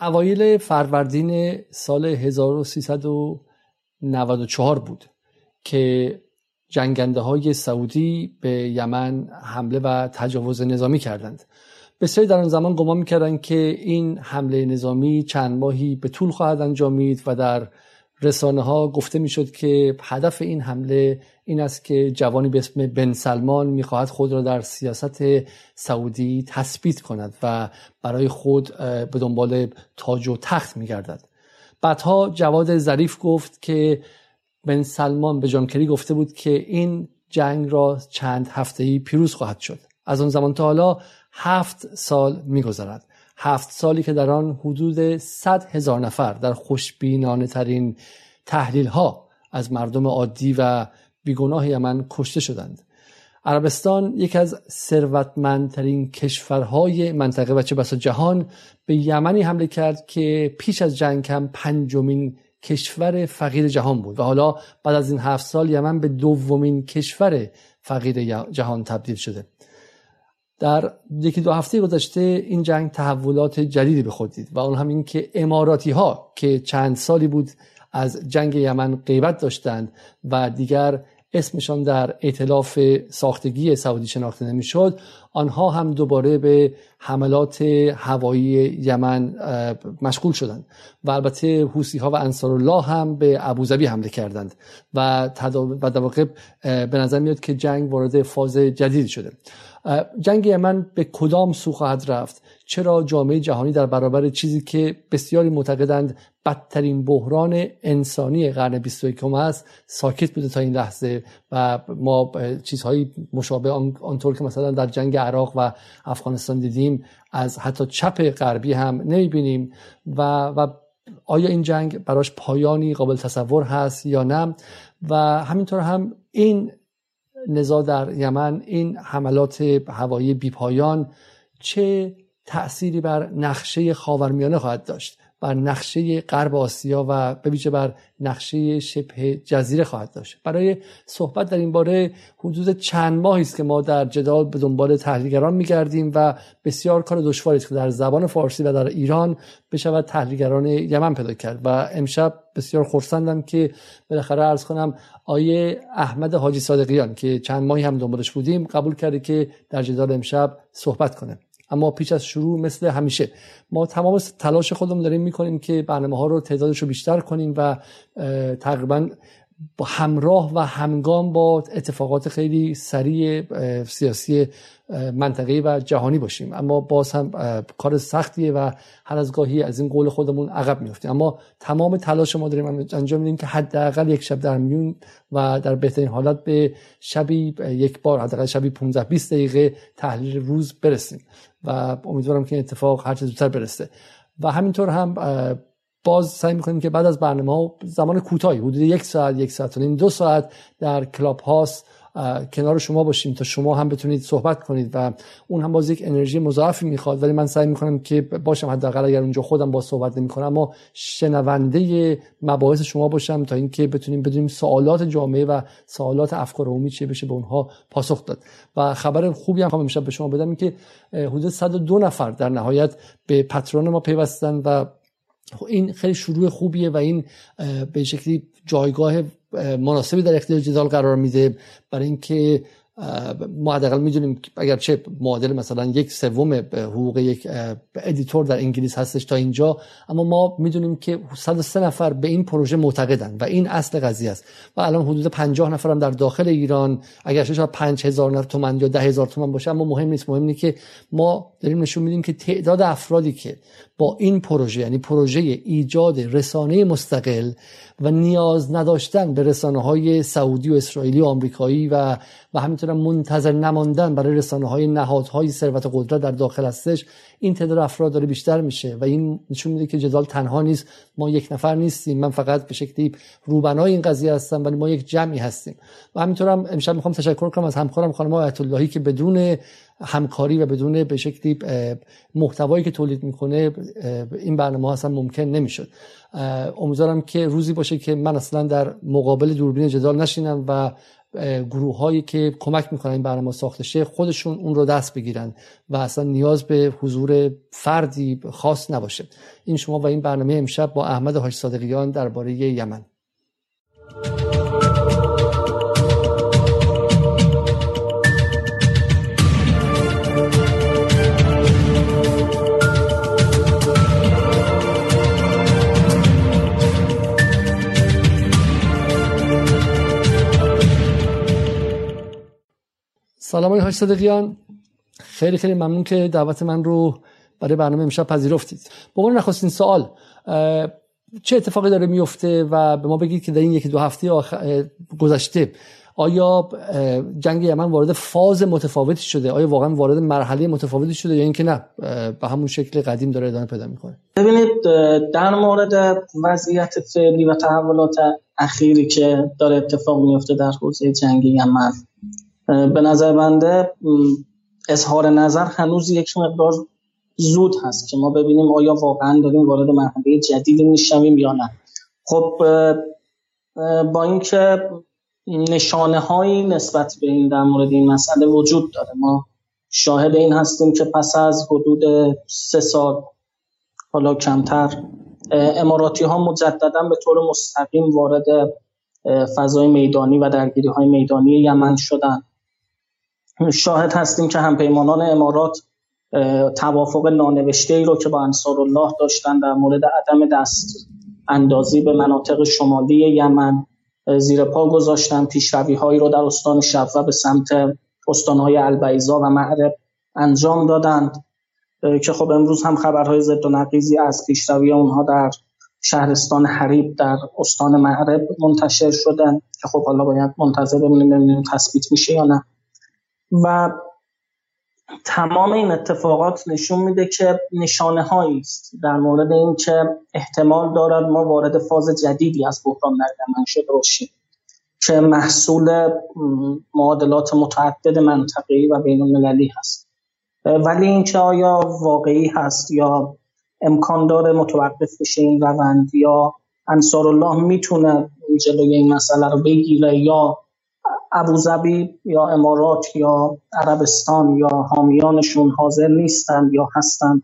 اوایل فروردین سال 1394 بود که جنگنده های سعودی به یمن حمله و تجاوز نظامی کردند. بسیاری در آن زمان گمان می‌کردند که این حمله نظامی چند ماهی به طول خواهد انجامید و در رسانه ها گفته می‌شد که هدف این حمله این است که جوانی به اسم بن سلمان می‌خواهد خود را در سیاست سعودی تثبیت کند و برای خود به دنبال تاج و تخت میگردد. بعدها جواد ظریف گفت که بن سلمان به جانکری گفته بود که این جنگ را چند هفته پیروز خواهد شد. از آن زمان تا حالا هفت سال میگذرد. هفت سالی که در آن حدود صد هزار نفر در خوشبینانه ترین تحلیل ها از مردم عادی و بیگناه یمن کشته شدند. عربستان یکی از ثروتمندترین کشورهای منطقه و چه بسا جهان به یمنی حمله کرد که پیش از جنگ هم پنجمین کشور فقیر جهان بود و حالا بعد از این هفت سال یمن به دومین کشور فقیر جهان تبدیل شده. در یکی دو هفته گذشته این جنگ تحولات جدیدی به خود دید و اون هم این که اماراتی ها که چند سالی بود از جنگ یمن غیبت داشتند و دیگر اسمشان در ائتلاف ساختگی سعودی شناخته نمی‌شد آنها هم دوباره به حملات هوایی یمن مشغول شدند و البته حوسی ها و انصار الله هم به ابوظبی حمله کردند و در واقع به نظر میاد که جنگ وارد فاز جدید شده. جنگ یمن به کدام سو خواهد رفت؟ چرا جامعه جهانی در برابر چیزی که بسیاری معتقدند بدترین بحران انسانی قرن 21 است ساکت بوده تا این لحظه و ما چیزهایی مشابه آنطور که مثلا در جنگ عراق و افغانستان دیدیم از حتی چپ غربی هم نمی‌بینیم. و, و آیا این جنگ براش پایانی قابل تصور هست یا نه؟ و همینطور هم این نزا در یمن این حملات هوایی بیپایان چه تأثیری بر نقشه خاورمیانه خواهد داشت؟ بر نقشه غرب آسیا و به ویژه بر نقشه شبه جزیره خواهد داشت. برای صحبت در این باره حدود چند ماهی است که ما در جدال به دنبال تحلیلگران میگردیم و بسیار کار دشواری است که در زبان فارسی و در ایران بشود تحلیلگران یمن پیدا کرد و امشب بسیار خرسندم که بالاخره ارز کنم آیه احمد حاجی صادقیان که چند ماهی هم دنبالش بودیم قبول کرده که در جدال امشب صحبت کنه. اما پیش از شروع مثل همیشه. ما تمام تلاش خودمون داریم می‌کنیم که برنامه ها رو تعدادش رو بیشتر کنیم و تقریبا همراه و همگام با اتفاقات خیلی سریع سیاسی منطقه‌ای و جهانی باشیم. اما باز هم کار سختیه و هر از گاهی از این قول خودمون عقب میفتیم اما تمام تلاش ما داریم انجام میدیم که حداقل یک شب در میون و در بهترین حالت به شبی یک بار حداقل شبی 15 20 دقیقه تحلیل روز برسیم. و امیدوارم که این اتفاق هر چه زودتر برسه. و همینطور هم باز سعی می‌کنیم که بعد از برنامه زمان کوتاهی حدود یک ساعت یک ساعت و نیم دو ساعت در کلاب هاست کنار شما باشیم تا شما هم بتونید صحبت کنید و اون هم باز یک انرژی مضاعفی می‌خواد. ولی من سعی می‌کنم که باشم حداقل اگر اونجا خودم با صحبت نمی‌کنم اما شنونده مباحث شما باشم تا اینکه بتونیم بدونیم سوالات جامعه و سوالات افکار عمومی چیه بشه به اونها پاسخ داد. و خبر خوبی هم امشب به شما بدم که حدود 102 نفر در نهایت به Patreon ما پیوستن و این خیلی شروع خوبیه و این به شکلی جایگاه مناسبی در اختیار جدال قرار میده برای اینکه ما حداقل می‌دونیم چه معادل مثلا یک سوم حقوق یک editor در انگلیس هستش تا اینجا اما ما می‌دونیم که 103 نفر به این پروژه معتقدن و این اصل قضیه است. و الان حدود 50 نفر هم در داخل ایران اگر شاید 5000 تومان یا 10000 تومان باشه اما مهم نیست. مهم اینه که ما داریم نشون میدیم که تعداد افرادی که با این پروژه یعنی پروژه ایجاد رسانه مستقل و نیاز نداشتن به رسانه های سعودی و اسرائیلی و آمریکایی و و همینطور منتظر نماندن برای رسانه های نهادهای ثروت قدرت در داخل هستش این تعداد افراد داره بیشتر میشه و این نشون میده که جدال تنها نیست. ما یک نفر نیستیم. من فقط به شکلی روبنای این قضیه هستم ولی ما یک جمعی هستیم. و همینطور هم امشب می‌خوام تشکر کنم از همکارم خانم آیت اللهی که بدون همکاری و بدون به شکلی محتوایی که تولید می‌کنه این برنامه اصلا ممکن نمی‌شد. امیدوارم که روزی باشه که من اصلا در مقابل دوربین جدال نشینم و گروه هایی که کمک می‌کنن این برنامه ساخته شه خودشون اون رو دست بگیرن و اصلا نیاز به حضور فردی خاص نباشه. این شما و این برنامه امشب با احمد حاج صادقیان درباره یمن. سلام های صدقیان خیلی خیلی ممنون که دعوت من رو برای برنامه امشب پذیرفتید. به عنوان نخستین سوال چه اتفاقی داره میفته و به ما بگید که در این یکی دو هفته گذشته آیا جنگ یمن وارد فاز متفاوتی شده؟ آیا واقعا وارد مرحله متفاوتی شده یا اینکه نه؟ به همون شکل قدیم داره ادامه پیدا می‌کنه. ببینید در مورد وضعیت فعلی و تحولات اخیری که داره اتفاق میفته در حوزه جنگ یمن به نظر بنده اظهار نظر هنوز یک مقدار زود هست که ما ببینیم آیا واقعا داریم وارد مرحله جدیدی می‌شویم یا نه. خب با اینکه نشانه هایی نسبت به این در مورد این مسئله وجود داره ما شاهد این هستیم که پس از حدود سه سال حالا کمتر اماراتی ها مجددا به طور مستقیم وارد فضای میدانی و درگیری های میدانی یمن شدن. شاهد هستیم که همپیمانان امارات توافق نانوشته ای رو که با انصار الله داشتن در مورد عدم دست اندازی به مناطق شمالی یمن زیر پا گذاشتن پیشروی هایی رو در استان شفا به سمت های البیزا و معرب انجام دادند. که خب امروز هم خبرهای ضد و نقیزی از پیشروی اونها در شهرستان حریب در استان معرب منتشر شدن که خب حالا باید منتظر بمونیم ببینیم تثبیت میشه یا نه. و تمام این اتفاقات نشون میده که نشانه هایی است در مورد اینکه احتمال دارد ما وارد فاز جدیدی از بحران شده باشیم که محصول معادلات متعدد منطقه‌ای و بین المللی هست. ولی اینکه آیا واقعی هست یا امکان داره متوقف بشه این روند یا انصار الله می‌تونه جلوی این مسئله رو بگیره یا ابوظبی یا امارات یا عربستان یا حامیانشون حاضر نیستند یا هستند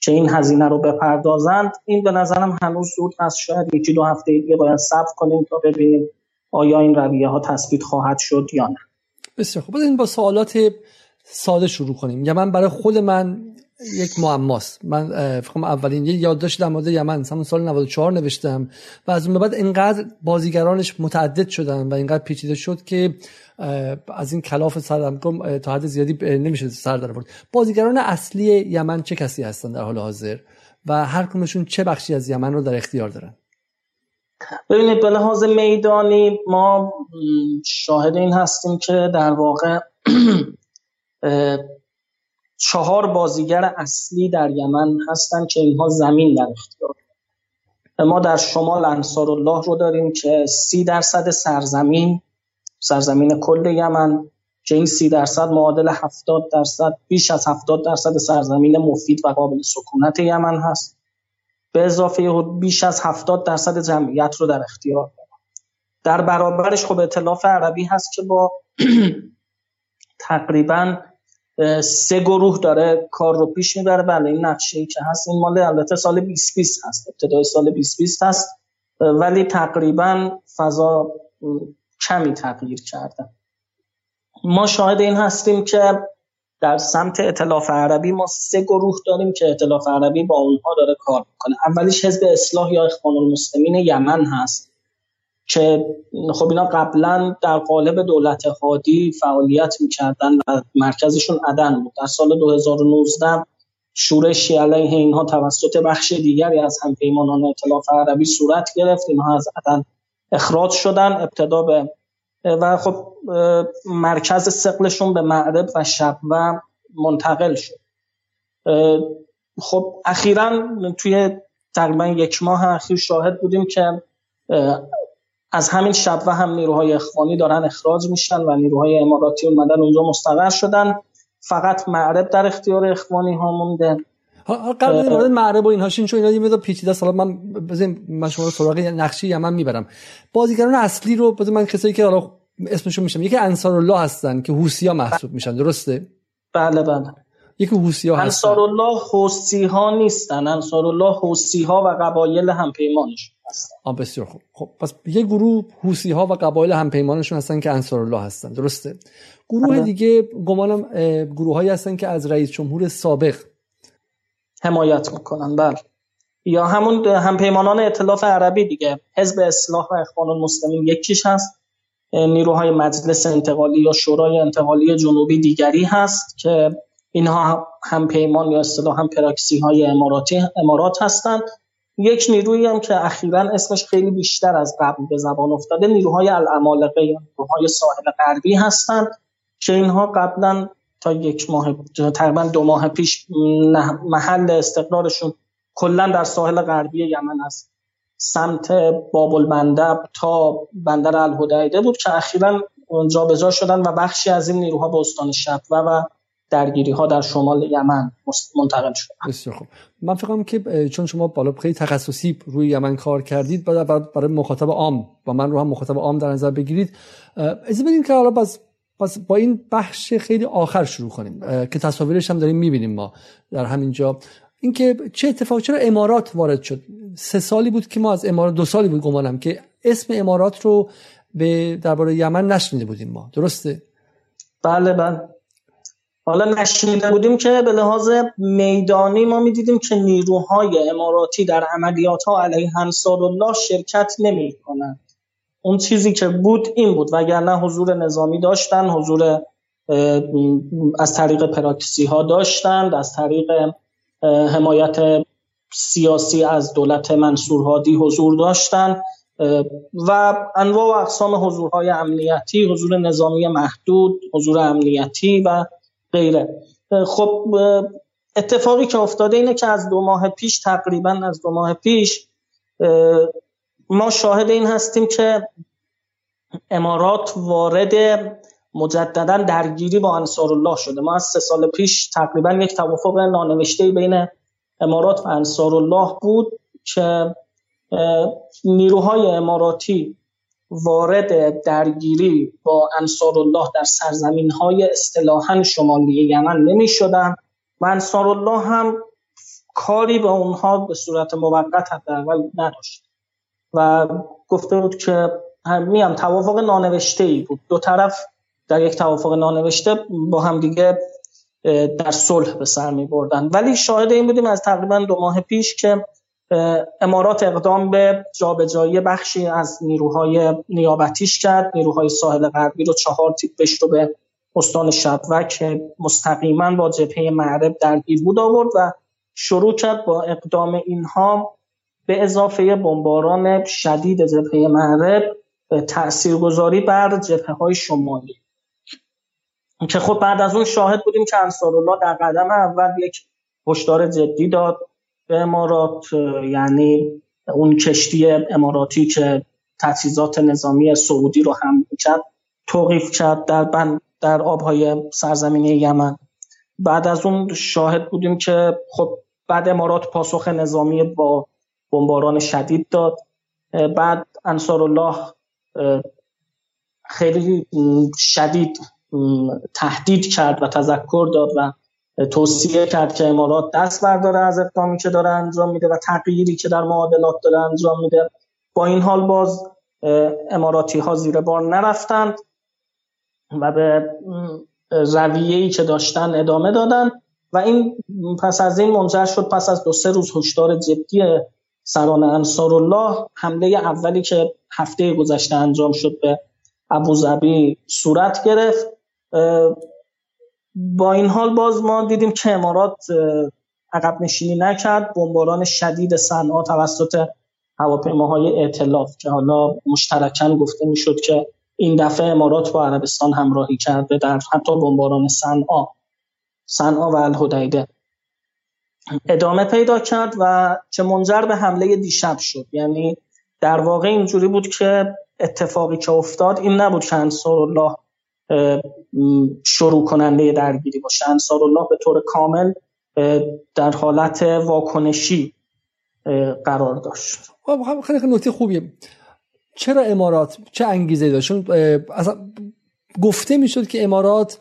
که این هزینه رو بپردازند این به نظرم هنوز زود هست. شاید یکی دو هفته دیگه باید صبر کنیم تا ببینیم آیا این رویه ها تثبیت خواهد شد یا نه. بسیار خوب. این با سوالات ساده شروع کنیم. یا من برای خود من یک معماست من فکر اولین یه یادداشت در یمن. همون سال 94 نوشتم و از اون بعد اینقدر بازیگرانش متعدد شدن و اینقدر پیچیده شد که از این کلاف سردرگم تا حد زیادی نمیشه سر در برد بازیگران اصلی یمن چه کسی هستن در حال حاضر و هر کمشون چه بخشی از یمن رو در اختیار دارن؟ ببینید به لحاظ میدانی ما شاهد این هستیم که در واقع چهار بازیگر اصلی در یمن هستند که اینها زمین در اختیار ما در شمال انصار الله رو داریم که سی درصد سرزمین سرزمین کل یمن که این سی درصد معادل هفتاد درصد بیش از هفتاد درصد سرزمین مفید و قابل سکونت یمن هست. به اضافه بیش از هفتاد درصد جمعیت رو در اختیار داریم در برابرش خب اطلاف عربی هست که با تقریبا سه گروه داره کار رو پیش می‌بره. بله این نقشه ای که هست این مال البته سال 2020 هست. ابتدای سال 2020 هست. ولی تقریبا فضا کمی تغییر کرده. ما شاهد این هستیم که در سمت اطلاف عربی ما سه گروه داریم که اطلاف عربی با اونها داره کار می‌کنه. اولیش حزب اصلاح یا اخوان المسلمین یمن هست. که خب اینا قبلا در قالب دولت هادی فعالیت می‌کردن و مرکزشون عدن بود. در سال 2019 شورشی علیه اینها توسط بخش دیگری از همپیمانان اطلاف عربی صورت گرفت. اینها از عدن اخراج شدن ابتدا به و خب مرکز سقلشون به معرب و شب و منتقل شد. خب اخیرا توی تقریبا یک ماه اخیر شاهد بودیم که از همین شب و هم نیروهای اخوانی دارن اخراج میشن و نیروهای اماراتی اومدن اونجا مستقر شدن. فقط معرب در اختیار اخوانی ها مونده. قبل مورد معرب و اینها چون اینا یه مقدار پیچیده است من بزنیم من شما رو سراغ نقشی یمن می‌برم. بازیگران اصلی رو بزنیم من کسایی که حالا اسمشون میشم. یکی انصار الله هستن که حوسی محسوب میشن. درسته؟ بله بله. یکی حوسی ها انصار الله حوسی ها نیستن. انصار الله حوسی ها و قبایل همپیمانش هستن. آه بسیار خوب. خب پس یه گروه حوسی ها و قبایل همپیمانشون هستن که انصار الله هستن. درسته. گروه بله. دیگه گمانم گروه هایی هستن که از رئیس جمهور سابق. حمایت می‌کنن. بله. یا همون همپیمانان اطلاف عربی دیگه. حزب اصلاح و اخوان المسلمین یکیش هست. نیروهای مجلس انتقالی یا شورای انتقالی جنوبی دیگری هست که اینها هم پیمان یا اصطلاح هم پراکسی های اماراتی امارات هستند. یک نیرویی هم که اخیرا اسمش خیلی بیشتر از قبل به زبان افتاده نیروهای العمالقه یا نیروهای ساحل غربی هستند که اینها قبلا تا یک ماه تقریبا دو ماه پیش محل استقرارشون کلا در ساحل غربی یمن است سمت بابل مندب تا بندر الهدیده بود که اخیرا جابجا شدن و بخشی از این نیروها به استان شبوه و درگیری ها در شمال یمن منتقل شد بسیار خوب. من فکرم که چون شما بالا خیلی تخصصی روی یمن کار کردید برای مخاطب عام و من رو هم مخاطب عام در نظر بگیرید. از بدیم که حالا باز پس با این بخش خیلی آخر شروع کنیم که تصاویرش هم داریم می‌بینیم ما در همینجا. اینکه چه اتفاق چرا امارات وارد شد؟ سه سالی بود که ما از امارات دو سالی بود گمانم که اسم امارات رو به درباره یمن نشنیده بودیم ما. درسته؟ بله بله. حالا نشنیده بودیم که به لحاظ میدانی ما می‌دیدیم که نیروهای اماراتی در عملیات ها علیه انصار الله شرکت نمی کنند اون چیزی که بود این بود وگرنه حضور نظامی داشتن حضور از طریق پراکسی ها داشتند از طریق حمایت سیاسی از دولت منصور هادی حضور داشتند و انواع و اقسام حضورهای امنیتی حضور نظامی محدود حضور امنیتی و غیره. خب اتفاقی که افتاده اینه که از دو ماه پیش تقریبا از دو ماه پیش ما شاهد این هستیم که امارات وارد مجددا درگیری با انصار الله شده. ما از سه سال پیش تقریبا یک توافق نانوشته بین امارات و انصار الله بود که نیروهای اماراتی وارد درگیری با انصار الله در سرزمین های اصطلاحا شمالی یمن نمی شدن و انصار الله هم کاری به اونها به صورت موقت حداقل نداشت و گفته بود که میم توافق نانوشته ای بود. دو طرف در یک توافق نانوشته با هم دیگه در صلح به سر می بردن ولی شاهد این بودیم از تقریبا دو ماه پیش که امارات اقدام به جابجایی بخشی از نیروهای نیابتیش کرد. نیروهای ساحل غربی رو چهار تیپش رو به استان شبوه که مستقیما با جبهه معرب درگیر بود آورد و شروع کرد با اقدام اینها به اضافه بمباران شدید جبهه معرب تاثیرگذاری بر جبهه های شمالی. که خب بعد از اون شاهد بودیم که الله در قدم اول یک هشدار جدی داد. به امارات یعنی اون کشتی اماراتی که تجهیزات نظامی سعودی رو هم کرد توقیف کرد در بند در آبهای سرزمین یمن. بعد از اون شاهد بودیم که خب بعد امارات پاسخ نظامی با بمباران شدید داد. بعد انصار الله خیلی شدید تهدید کرد و تذکر داد و توصیه کرد که امارات دست برداره از اقدامی که داره انجام میده و تغییری که در معادلات داره انجام میده. با این حال باز اماراتی ها زیر بار نرفتند و به رویه‌ای که داشتن ادامه دادن و این پس از این منجر شد پس از دو سه روز هشدار جدی سران انصار الله حمله اولی که هفته گذشته انجام شد به ابوظبی صورت گرفت. با این حال باز ما دیدیم که امارات عقب نشینی نکرد. بمباران شدید صنعا توسط هواپیماهای ائتلاف که حالا مشترکاً گفته می‌شد که این دفعه امارات با عربستان همراهی کرده در حتی بمباران صنعا. صنعا و الهدیده. ادامه پیدا کرد و چه منجر به حمله دیشب شد. یعنی در واقع اینجوری بود که اتفاقی که افتاد این نبود که انصار الله شروع کننده درگیری باشه انصار الله به طور کامل در حالت واکنشی قرار داشت. خب، خیلی نکته خوبیه. چرا امارات؟ چه انگیزه داشت؟ اصلا گفته می‌شد که امارات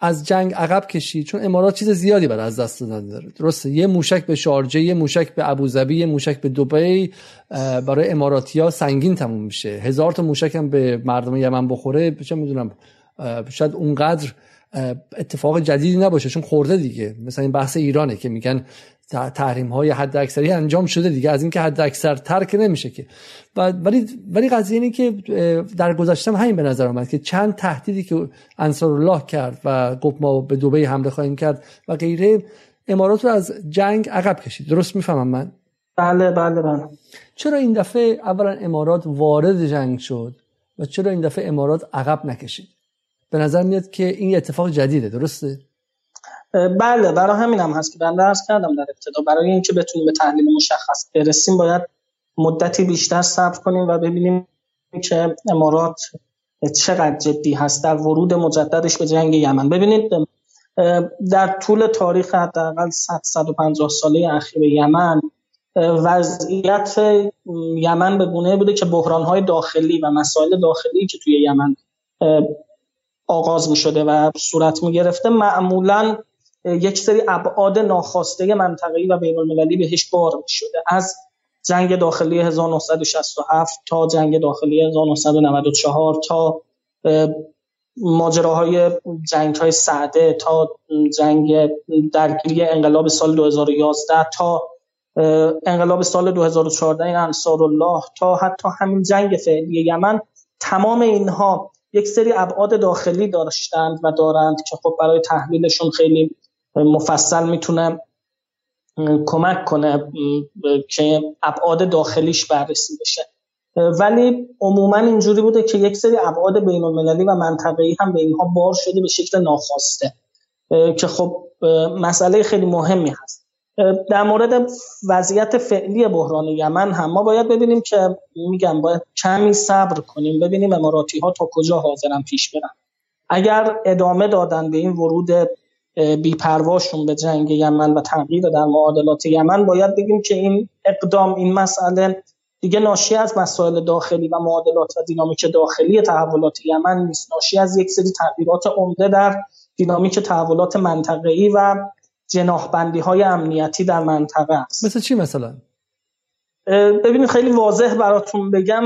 از جنگ عقب کشید چون امارات چیز زیادی برای از دست دادن داره. درسته؟ یه موشک به شارجه یه موشک به ابوظبی یه موشک به دبی برای اماراتیا سنگین تموم میشه. هزار تا موشک هم به مردم یمن بخوره چه می‌دونم. شاید اونقدر اتفاق جدیدی نباشه چون خورده دیگه. مثلا این بحث ایرانه که میگن تحریم های حد اکثری انجام شده دیگه. از اینکه حد اکثر ترک نمیشه که. ولی ولی قضیه اینه که در گذشته همین به نظر آمد که چند تهدیدی که انصار الله کرد و گفت ما به دبی حمله خواهیم کرد و غیره امارات رو از جنگ عقب کشید. درست می‌فهمم من؟ بله بله بله. چرا این دفعه اولا امارات وارد جنگ شد و چرا این دفعه امارات عقب نکشید؟ به نظر میاد که این اتفاق جدیده درسته؟ بله برای همین هم هست که بنده ارز کردم در ابتدا. برای اینکه بتونیم به تحلیل مشخص برسیم باید مدتی بیشتر صبر کنیم و ببینیم که امارات چقدر جدی هست در ورود مجددش به جنگ یمن. ببینید در طول تاریخ حداقل 100 150 ساله اخیر یمن وضعیت یمن به گونه بوده که بحرانهای داخلی و مسائل داخلی که توی یمن آغاز می شده و صورت می گرفته معمولا یک سری ابعاد ناخواسته منطقه‌ای و بین المللی بهش بار می شده از جنگ داخلی 1967 تا جنگ داخلی 1994 تا ماجراهای جنگ های سعده تا جنگ درگیری انقلاب سال 2011 تا انقلاب سال 2014 این انصار الله تا حتی همین جنگ فعلی یمن. تمام اینها یک سری ابعاد داخلی داشتند و دارند که خب برای تحلیلشون خیلی مفصل می‌تونه کمک کنه که ابعاد داخلیش بررسی بشه. ولی عموما اینجوری بوده که یک سری ابعاد بین المللی و منطقه‌ای هم به اینها بار شده به شکل ناخواسته. که خب مسئله خیلی مهمی هست. در مورد وضعیت فعلی بحران یمن هم ما باید ببینیم که میگم باید کمی صبر کنیم ببینیم اماراتی ها تا کجا حاضرن پیش برن. اگر ادامه دادن به این ورود بیپرواشون به جنگ یمن و تغییر در معادلات یمن باید بگیم که این اقدام این مسئله دیگه ناشی از مسائل داخلی و معادلات و دینامیک داخلی تحولات یمن نیست. ناشی از یک سری تغییرات عمده در دینامیک تحولات منطقه‌ای و جناحبندی های امنیتی در منطقه است. مثل چی مثلا؟ ببینید خیلی واضح براتون بگم.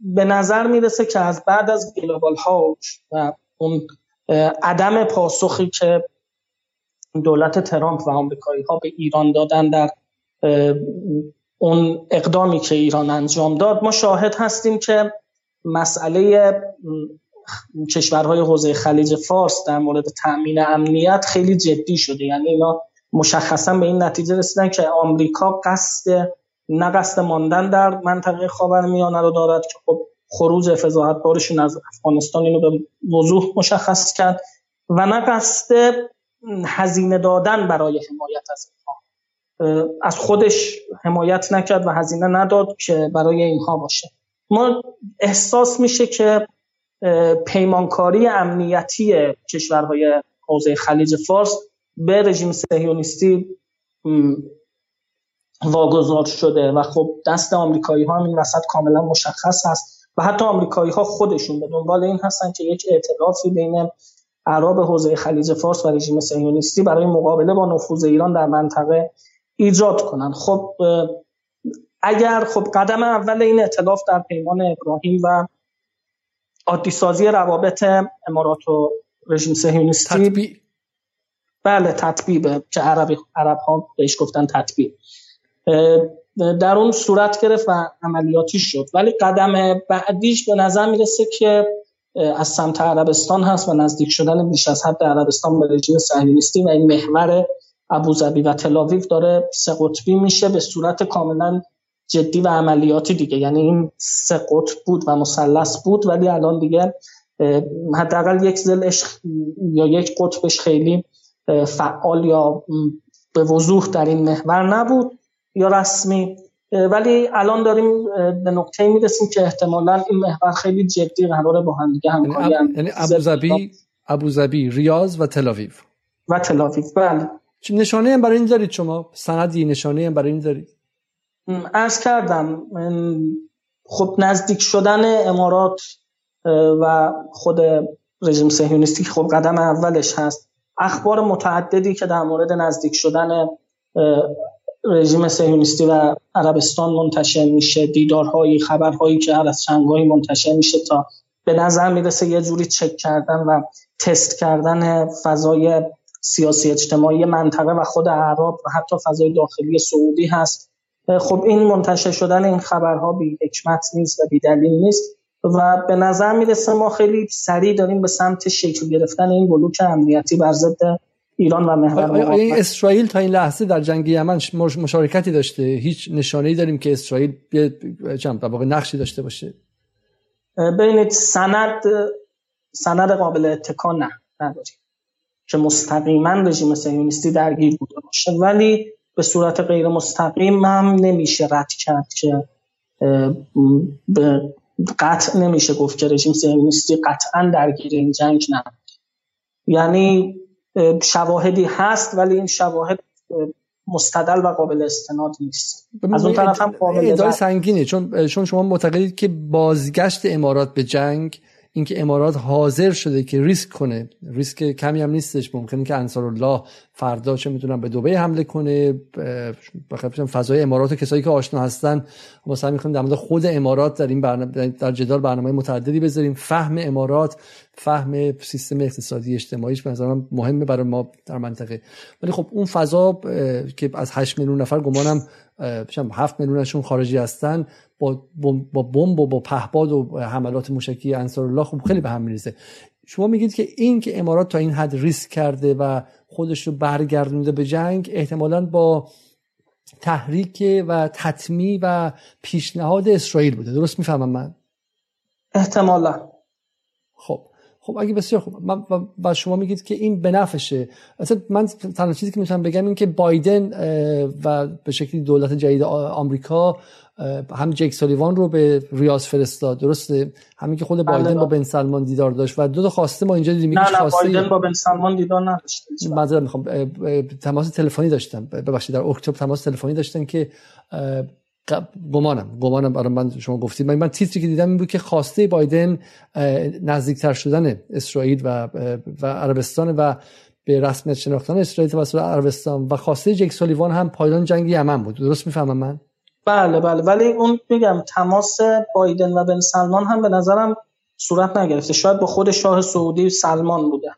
به نظر می‌رسه که از بعد از گلوبال هاوچ و اون عدم پاسخی که دولت ترامپ و آمریکایی ها به ایران دادن در اون اقدامی که ایران انجام داد ما شاهد هستیم که مسئله کشورهای حوزه خلیج فارس در مورد تأمین امنیت خیلی جدی شده. یعنی اینا مشخصا به این نتیجه رسیدن که آمریکا قصد نه قصد ماندن در منطقه خاورمیانه رو دارد که خب خروج فضاحتبارشون از افغانستان اینو به وضوح مشخص کرد و نه قصد هزینه دادن برای حمایت از اینها. از خودش حمایت نکرد و هزینه نداد که برای اینها باشه. ما احساس میشه که پیمانکاری امنیتی کشورهای حوزه خلیج فارس به رژیم سهیونیستی واگذار شده و خب دست آمریکایی ها این وسط کاملا مشخص هست و حتی آمریکایی ها خودشون به دنبال این هستن که یک اعتلافی بین عرب حوزه خلیج فارس و رژیم صهیونیستی برای مقابله با نفوذ ایران در منطقه ایجاد کنند خب اگر خب قدم اول این اطلاف در پیمان ابراهیم و عادی سازی روابط امارات و رژیم صهیونیستی. تطبیع بله تطبیع که عربی عرب ها بهش گفتن تطبیع در اون صورت گرفت و عملیاتی شد. ولی قدم بعدیش به نظر می‌رسه که از سمت عربستان هست و نزدیک شدن بیش از حد عربستان به رژیم صهیونیستی و این محور ابوظبی و تلاویو داره سه قطبی میشه به صورت کاملا جدی و عملیاتی دیگه. یعنی این سه قطب بود و مثلث بود ولی الان دیگه حداقل یک زلش یا یک قطبش خیلی فعال یا به وضوح در این محور نبود یا رسمی. ولی الان داریم به نقطه می‌رسیم که احتمالا این محور خیلی جدی قراره با هم دیگه همکاری یعنی ابوظبی ابوظبی ریاض و تلاویو و تلاویو بله. نشانه هم برای این دارید شما؟ سندی نشانه هم برای این دارید؟ از کردم خب نزدیک شدن امارات و خود رژیم صهیونیستی که خب قدم اولش هست اخبار متعددی که در مورد نزدیک شدن رژیم صهیونیستی و عربستان منتشر میشه دیدارهایی خبرهایی که هر از چنگهایی منتشر میشه تا به نظر می‌رسه یه جوری چک کردن و تست کردن فضای سیاسی اجتماعی منطقه و خود عرب و حتی فضای داخلی سعودی هست. خب این منتشر شدن این خبرها بی حکمت نیست و بی دلیل نیست و به نظر می‌رسه ما خیلی سریع داریم به سمت شکل گرفتن این بلوک امنیتی بر ضد ایران و محور آیا اسرائیل تا این لحظه در جنگ یمن مشارکتی داشته؟ هیچ نشانه‌ای داریم که اسرائیل چند واقع نقشی داشته باشه؟ ببینید سند سند قابل اتکا نه نداریم. که مستقیما رژیم صهیونیستی درگیر بوده باشه. ولی به صورت غیر مستقیم هم نمیشه رد کرد که به قطع نمیشه گفت که رژیم صهیونیستی قطعا درگیر این جنگ نه یعنی شواهدی هست ولی این شواهد مستدل و قابل استناد نیست. از اون طرف هم قابل سنگینه چون چون شما معتقدید که بازگشت امارات به جنگ اینکه امارات حاضر شده که ریسک کنه. ریسک کمی هم نیستش ممکنه که انصار الله فردا چه می‌تونن به دبی حمله کنه. بخاطر فضای امارات و کسایی که آشنا هستن ما سعی در مورد خود امارات در این برنامه در جدال برنامه متعددی بذاریم. فهم امارات فهم سیستم اقتصادی اجتماعیش به نظرم مهمه برای ما در منطقه. ولی خب اون فضا که از 8 میلیون نفر گمانم 7 میلیونشون خارجی هستن با با بمب و با پهباد و حملات موشکی انصار الله خب خیلی به هم میریزه. شما میگید که این که امارات تا این حد ریسک کرده و خودش رو برگردونده به جنگ احتمالا با تحریک و تطمی و پیشنهاد اسرائیل بوده. درست می‌فهمم من؟ احتمالا. خب. خب اگه بسیار خوب من و شما میگید که این بنفشه اصلا من تنها چیزی که می‌تونم بگم این که بایدن و به شکلی دولت جدید آمریکا هم جک سالیوان رو به ریاض فرستاد درسته؟ همین که خود بله، بایدن با. بن سلمان دیدار داشت و دو تا خواسته ما اینجا دیدیم. نه نه خواسته بایدن با بن سلمان دیدار نداشت معذرت می‌خوام تماس تلفنی داشتم. ببخشید در اکتبر تماس تلفنی داشتن که گمانم گمانم برای من شما گفتید. من, من تیتری که دیدم این بود که خواسته بایدن نزدیکتر شدن اسرائیل و و عربستان و به رسمیت شناختن اسرائیل توسط عربستان و خواسته جک سالیوان هم پایان جنگ یمن بود. درست می‌فهمم من؟ بله بله. ولی اون میگم تماس بایدن و بن سلمان هم به نظرم صورت نگرفته. شاید با خود شاه سعودی سلمان بوده.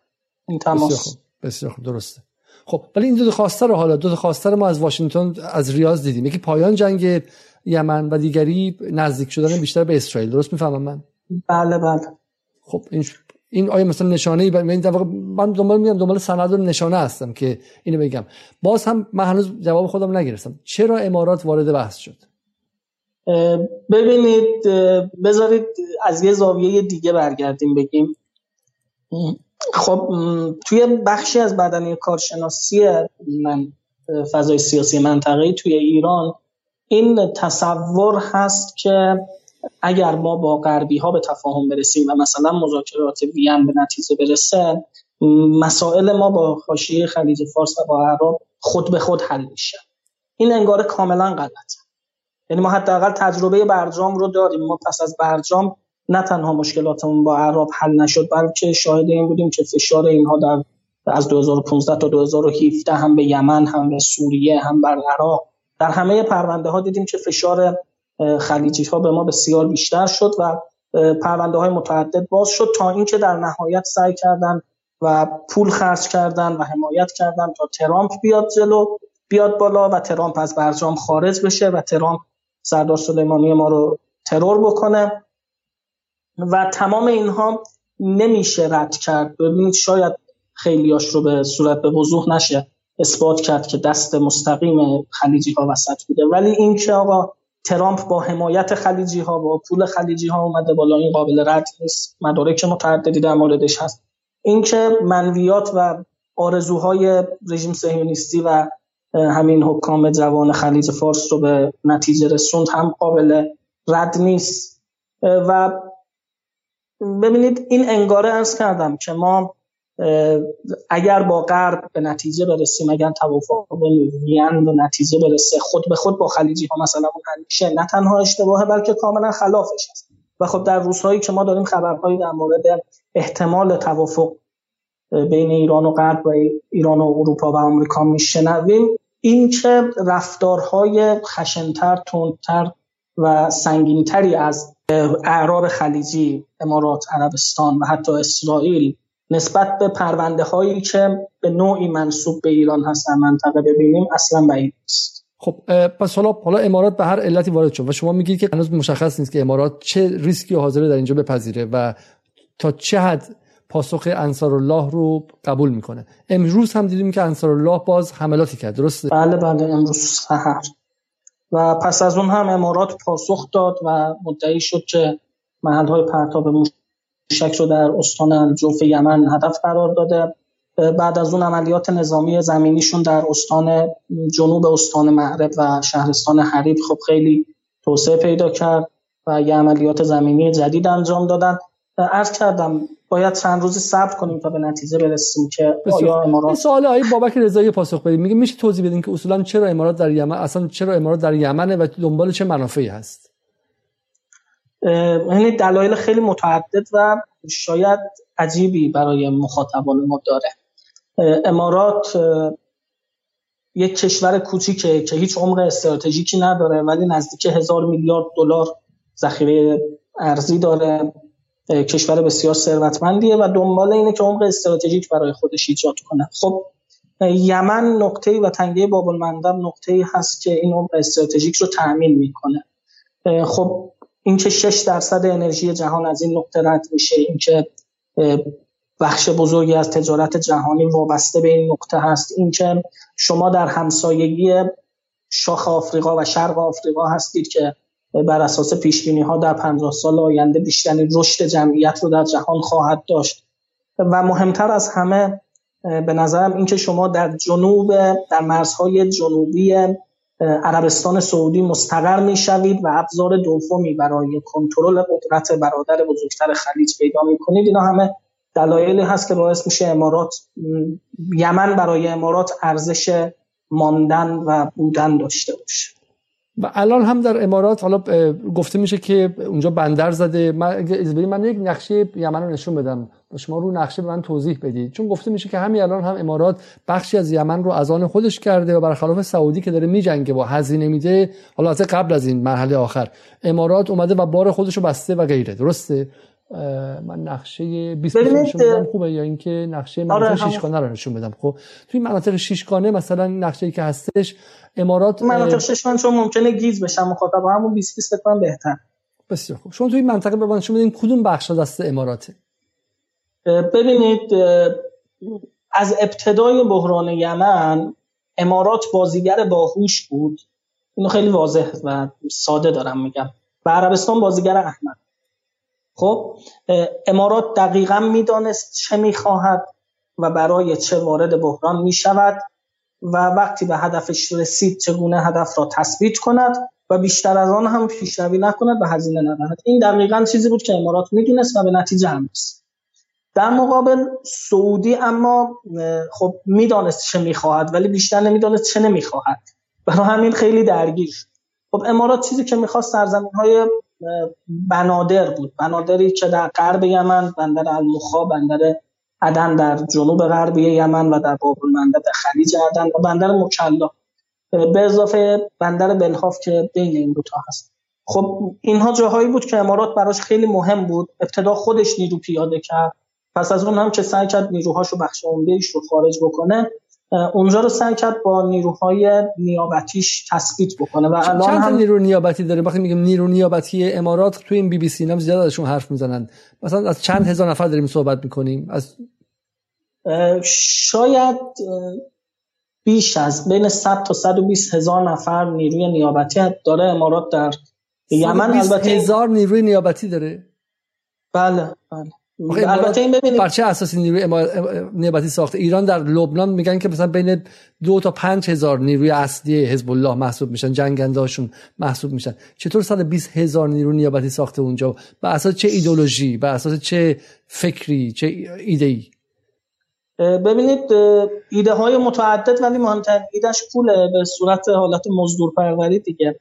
این تماس. بسیار خوب, بسیار خوب. درسته. خب ولی این دو خواسته رو حالا دو خواسته رو ما از واشنگتن از ریاض دیدیم. یکی پایان جنگ یمن و دیگری نزدیک شدن بیشتر به اسرائیل. درست می‌فهمم من؟ بله بله. خب این این آیا مثلا نشانه ای من دنبال میگم دنبال سند و نشانه هستم که اینو بگم. باز هم من هنوز جواب خودم نگرفتم. چرا امارات وارد بحث شد؟ ببینید بذارید از یه زاویه دیگه برگردیم بگیم. خب توی بخشی از بدنی کارشناسی من فضای سیاسی منطقه توی ایران این تصور هست که اگر ما با غربی ها به تفاهم برسیم و مثلا مذاکرات وین به نتیجه برسه مسائل ما با حاشیه خلیج فارس و با عرب خود به خود حل میشه. این انگار کاملا غلط یعنی ما حداقل تجربه برجام رو داریم. ما پس از برجام نه تنها مشکلاتمون با عرب حل نشد بلکه شاهد این بودیم که فشار اینها در از 2015 تا 2017 هم به یمن هم به سوریه هم بر عراق. در همه پرونده ها دیدیم که فشار خلیجی ها به ما بسیار بیشتر شد و پرونده های متعدد باز شد تا اینکه در نهایت سعی کردن و پول خرج کردن و حمایت کردن تا ترامپ بیاد جلو بیاد بالا و ترامپ از برجام خارج بشه و ترامپ سردار سلیمانی ما رو ترور بکنه. و تمام اینها نمیشه رد کرد. ببینید شاید خیلیاش رو به صورت به وضوح نشه اثبات کرد که دست مستقیم خلیجی ها وسط بوده. ولی این که آقا ترامپ با حمایت خلیجی ها با پول خلیجی ها اومده بالا این قابل رد نیست. مدارک متعددی در موردش هست. اینکه منویات و آرزوهای رژیم صهیونیستی و همین حکام جوان خلیج فارس رو به نتیجه رسوند هم قابل رد نیست. و ببینید این انگاره ارز کردم که ما اگر با غرب به نتیجه برسیم اگر توافق میان به نتیجه برسه خود به خود با خلیجی ها مثلا میشه نه تنها اشتباهه بلکه کاملا خلافش است. و خب در روزهایی که ما داریم خبرهایی در مورد احتمال توافق بین ایران و غرب و ایران و اروپا و آمریکا میشنویم این که رفتارهای خشنتر تندتر و سنگینتری از اعراب خلیجی امارات عربستان و حتی اسرائیل نسبت به پرونده هایی که به نوعی منصوب به ایران هست در منطقه ببینیم اصلا بعید نیست. خب پس حالا حالا امارات به هر علتی وارد شد و شما میگید که هنوز مشخص نیست که امارات چه ریسکی حاضره در اینجا بپذیره و تا چه حد پاسخ انصار الله رو قبول می‌کنه. امروز هم دیدیم که انصار الله باز حملاتی کرد درسته؟ بله بله امروز سحر و پس از اون هم امارات پاسخ داد و مدعی شد که محل های پرتاب موشک رو در استان الجوف یمن هدف قرار داده. بعد از اون عملیات نظامی زمینیشون در استان جنوب استان معرب و شهرستان حریب خب خیلی توسعه پیدا کرد و یه عملیات زمینی جدید انجام دادن. عرض کردم باید چند روزی صبر کنیم تا به نتیجه برسیم که آیا امارات سوال آقای بابک رضایی پاسخ بدیم میگه میشه توضیح بدین که اصولا چرا امارات در یمن اصلا چرا امارات در یمنه و دنبال چه منافعی هست؟ یعنی دلایل خیلی متعدد و شاید عجیبی برای مخاطبان ما داره. امارات یک کشور کوچیکه که هیچ عمق استراتژیکی نداره ولی نزدیک هزار میلیارد دلار ذخیره ارزی داره. کشور بسیار ثروتمندیه و دنبال اینه که عمق استراتژیک برای خودش ایجاد کنه. خب یمن نقطه‌ای و تنگه باب المندب نقطه‌ای هست که این عمق استراتژیک رو تأمین می‌کنه. خب اینکه 6 درصد انرژی جهان از این نقطه رد میشه اینکه بخش بزرگی از تجارت جهانی وابسته به این نقطه هست اینکه شما در همسایگی شاخ آفریقا و شرق آفریقا هستید که بر اساس پیش ها در 50 سال آینده بیشترین رشد جمعیت رو در جهان خواهد داشت. و مهمتر از همه به نظرم اینکه شما در جنوب در مرزهای جنوبی عربستان سعودی مستقر می‌شوید و ابزار دومی برای کنترل قدرت برادر بزرگتر خلیج پیدا می‌کنید. اینا همه دلایلی هست که باعث میشه امارات یمن برای امارات ارزش ماندن و بودن داشته باشه. و الان هم در امارات حالا گفته میشه که اونجا بندر زده. من من یک نقشه یمن رو نشون بدم. شما رو نقشه به من توضیح بدید. چون گفته میشه که همین الان هم امارات بخشی از یمن رو از آن خودش کرده و برخلاف سعودی که داره میجنگه و هزینه میده. حالا از قبل از این مرحله آخر. امارات اومده و بار خودش رو بسته و غیره. درسته؟ من نقشه 20 نشون بدم خوبه؟ یا اینکه نقشه مناطق آره شیشگانه رو نشون بدم. خب توی مناطق شیشگانه مثلا نقشه ای که هستش امارات مناطق شیشگانه چون ممکنه گیز بشن مخاطب همون 20 20 فکر بهتر. بسیار خوب. شما توی منطقه به من نشون بدین کدوم بخش دست اماراته؟ ببینید از ابتدای بحران یمن امارات بازیگر باهوش بود. اینو خیلی واضح و ساده دارم میگم. و عربستان بازیگر احمد. خب امارات دقیقا می‌دانست چه می‌خواهد و برای چه وارد بحران می‌شود و وقتی به هدفش رسید چگونه هدف را تثبیت کند و بیشتر از آن هم پیشروی نکند و هزینه ندهد. این دقیقا چیزی بود که امارات می‌دونست و به نتیجه هم رسید. در مقابل سعودی اما خب می‌دانست چه می‌خواهد ولی بیشتر نمی‌دانست چه نمی‌خواهد. برای همین خیلی درگیر خب امارات چیزی که می‌خواست سرزمین های بنادر بود. بنادری که در غرب یمن بندر المخا بندر عدن در جنوب غربی یمن و در باب المندب خلیج عدن و بندر مکلا. به اضافه بندر بلخاف که بین این دوتا هست. خب اینها جاهایی بود که امارات براش خیلی مهم بود. ابتدا خودش نیرو پیاده کرد. پس از اون هم که سعی کرد نیروهاشو بخش عمدهش رو خارج بکنه اونجا رو سعی کرد با نیروهای نیابتیش تثبیت بکنه و الان چند هم... نیرو نیابتی داره وقتی میگم نیرو نیابتی امارات تو این بی بی سی هم زیاد ازشون حرف می‌زنن. مثلا از چند هزار نفر داریم صحبت می‌کنیم؟ از شاید بیش از بین 100 تا 120 هزار نفر نیروی نیابتی داره امارات در یمن. البته هزار نیروی نیابتی داره؟ بله بله. البته این ببینید بر چه اساسی نیروی نیابتی ساخته. ایران در لبنان میگن که مثلا بین دو تا پنج هزار نیروی اصلی حزب الله محسوب میشن. جنگنده هاشون محسوب میشن. چطور سال 20 هزار نیروی نیابتی ساخته اونجا؟ بر اساس چه ایدولوژی بر اساس چه فکری؟ چه ایده ای ببینید ایده های متعدد ولی مهمترین ایدهش پوله به صورت حالت مزدور پروری دیگه.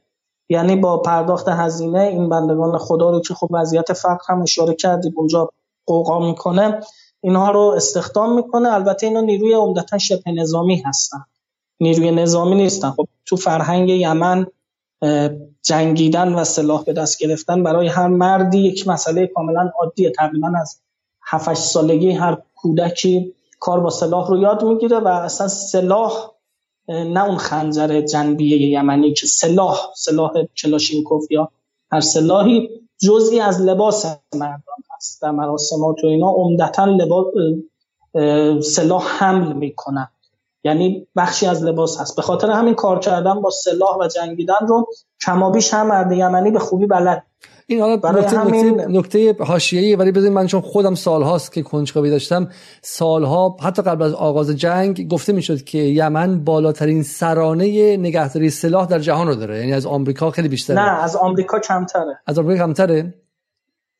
یعنی با پرداخت هزینه این بندگان خدا رو که خب وضعیت فقر هم اشاره کردیم اونجا قوقا می‌کنه اینها رو استخدام می‌کنه. البته اینا نیروی عمدتا شبه نظامی هستن. نیروی نظامی نیستن. خب تو فرهنگ یمن جنگیدن و سلاح به دست گرفتن برای هر مردی یک مسئله کاملا عادیه. تقریبا از 7 سالگی هر کودکی کار با سلاح رو یاد می‌گیره و اصلا سلاح نه اون خنجر جنبی یمنی که سلاح سلاح کلاشینکوف یا هر سلاحی جزئی از لباس مردان هست در مراسمات و اینا عمدتا لباس سلاح حمل می‌کنن یعنی بخشی از لباس هست. به خاطر همین کار کردن با سلاح و جنگیدن رو کمابیش هم مرد یمنی به خوبی بلد. این حالا نکته همین... نکته حاشیه‌ای ولی بذارید من چون خودم سالهاست که کنجکاوی داشتم سالها حتی قبل از آغاز جنگ گفته می‌شد که یمن بالاترین سرانه نگهداری سلاح در جهان رو داره. یعنی از آمریکا خیلی بیشتره. نه از آمریکا کمتره. از آمریکا کمتره؟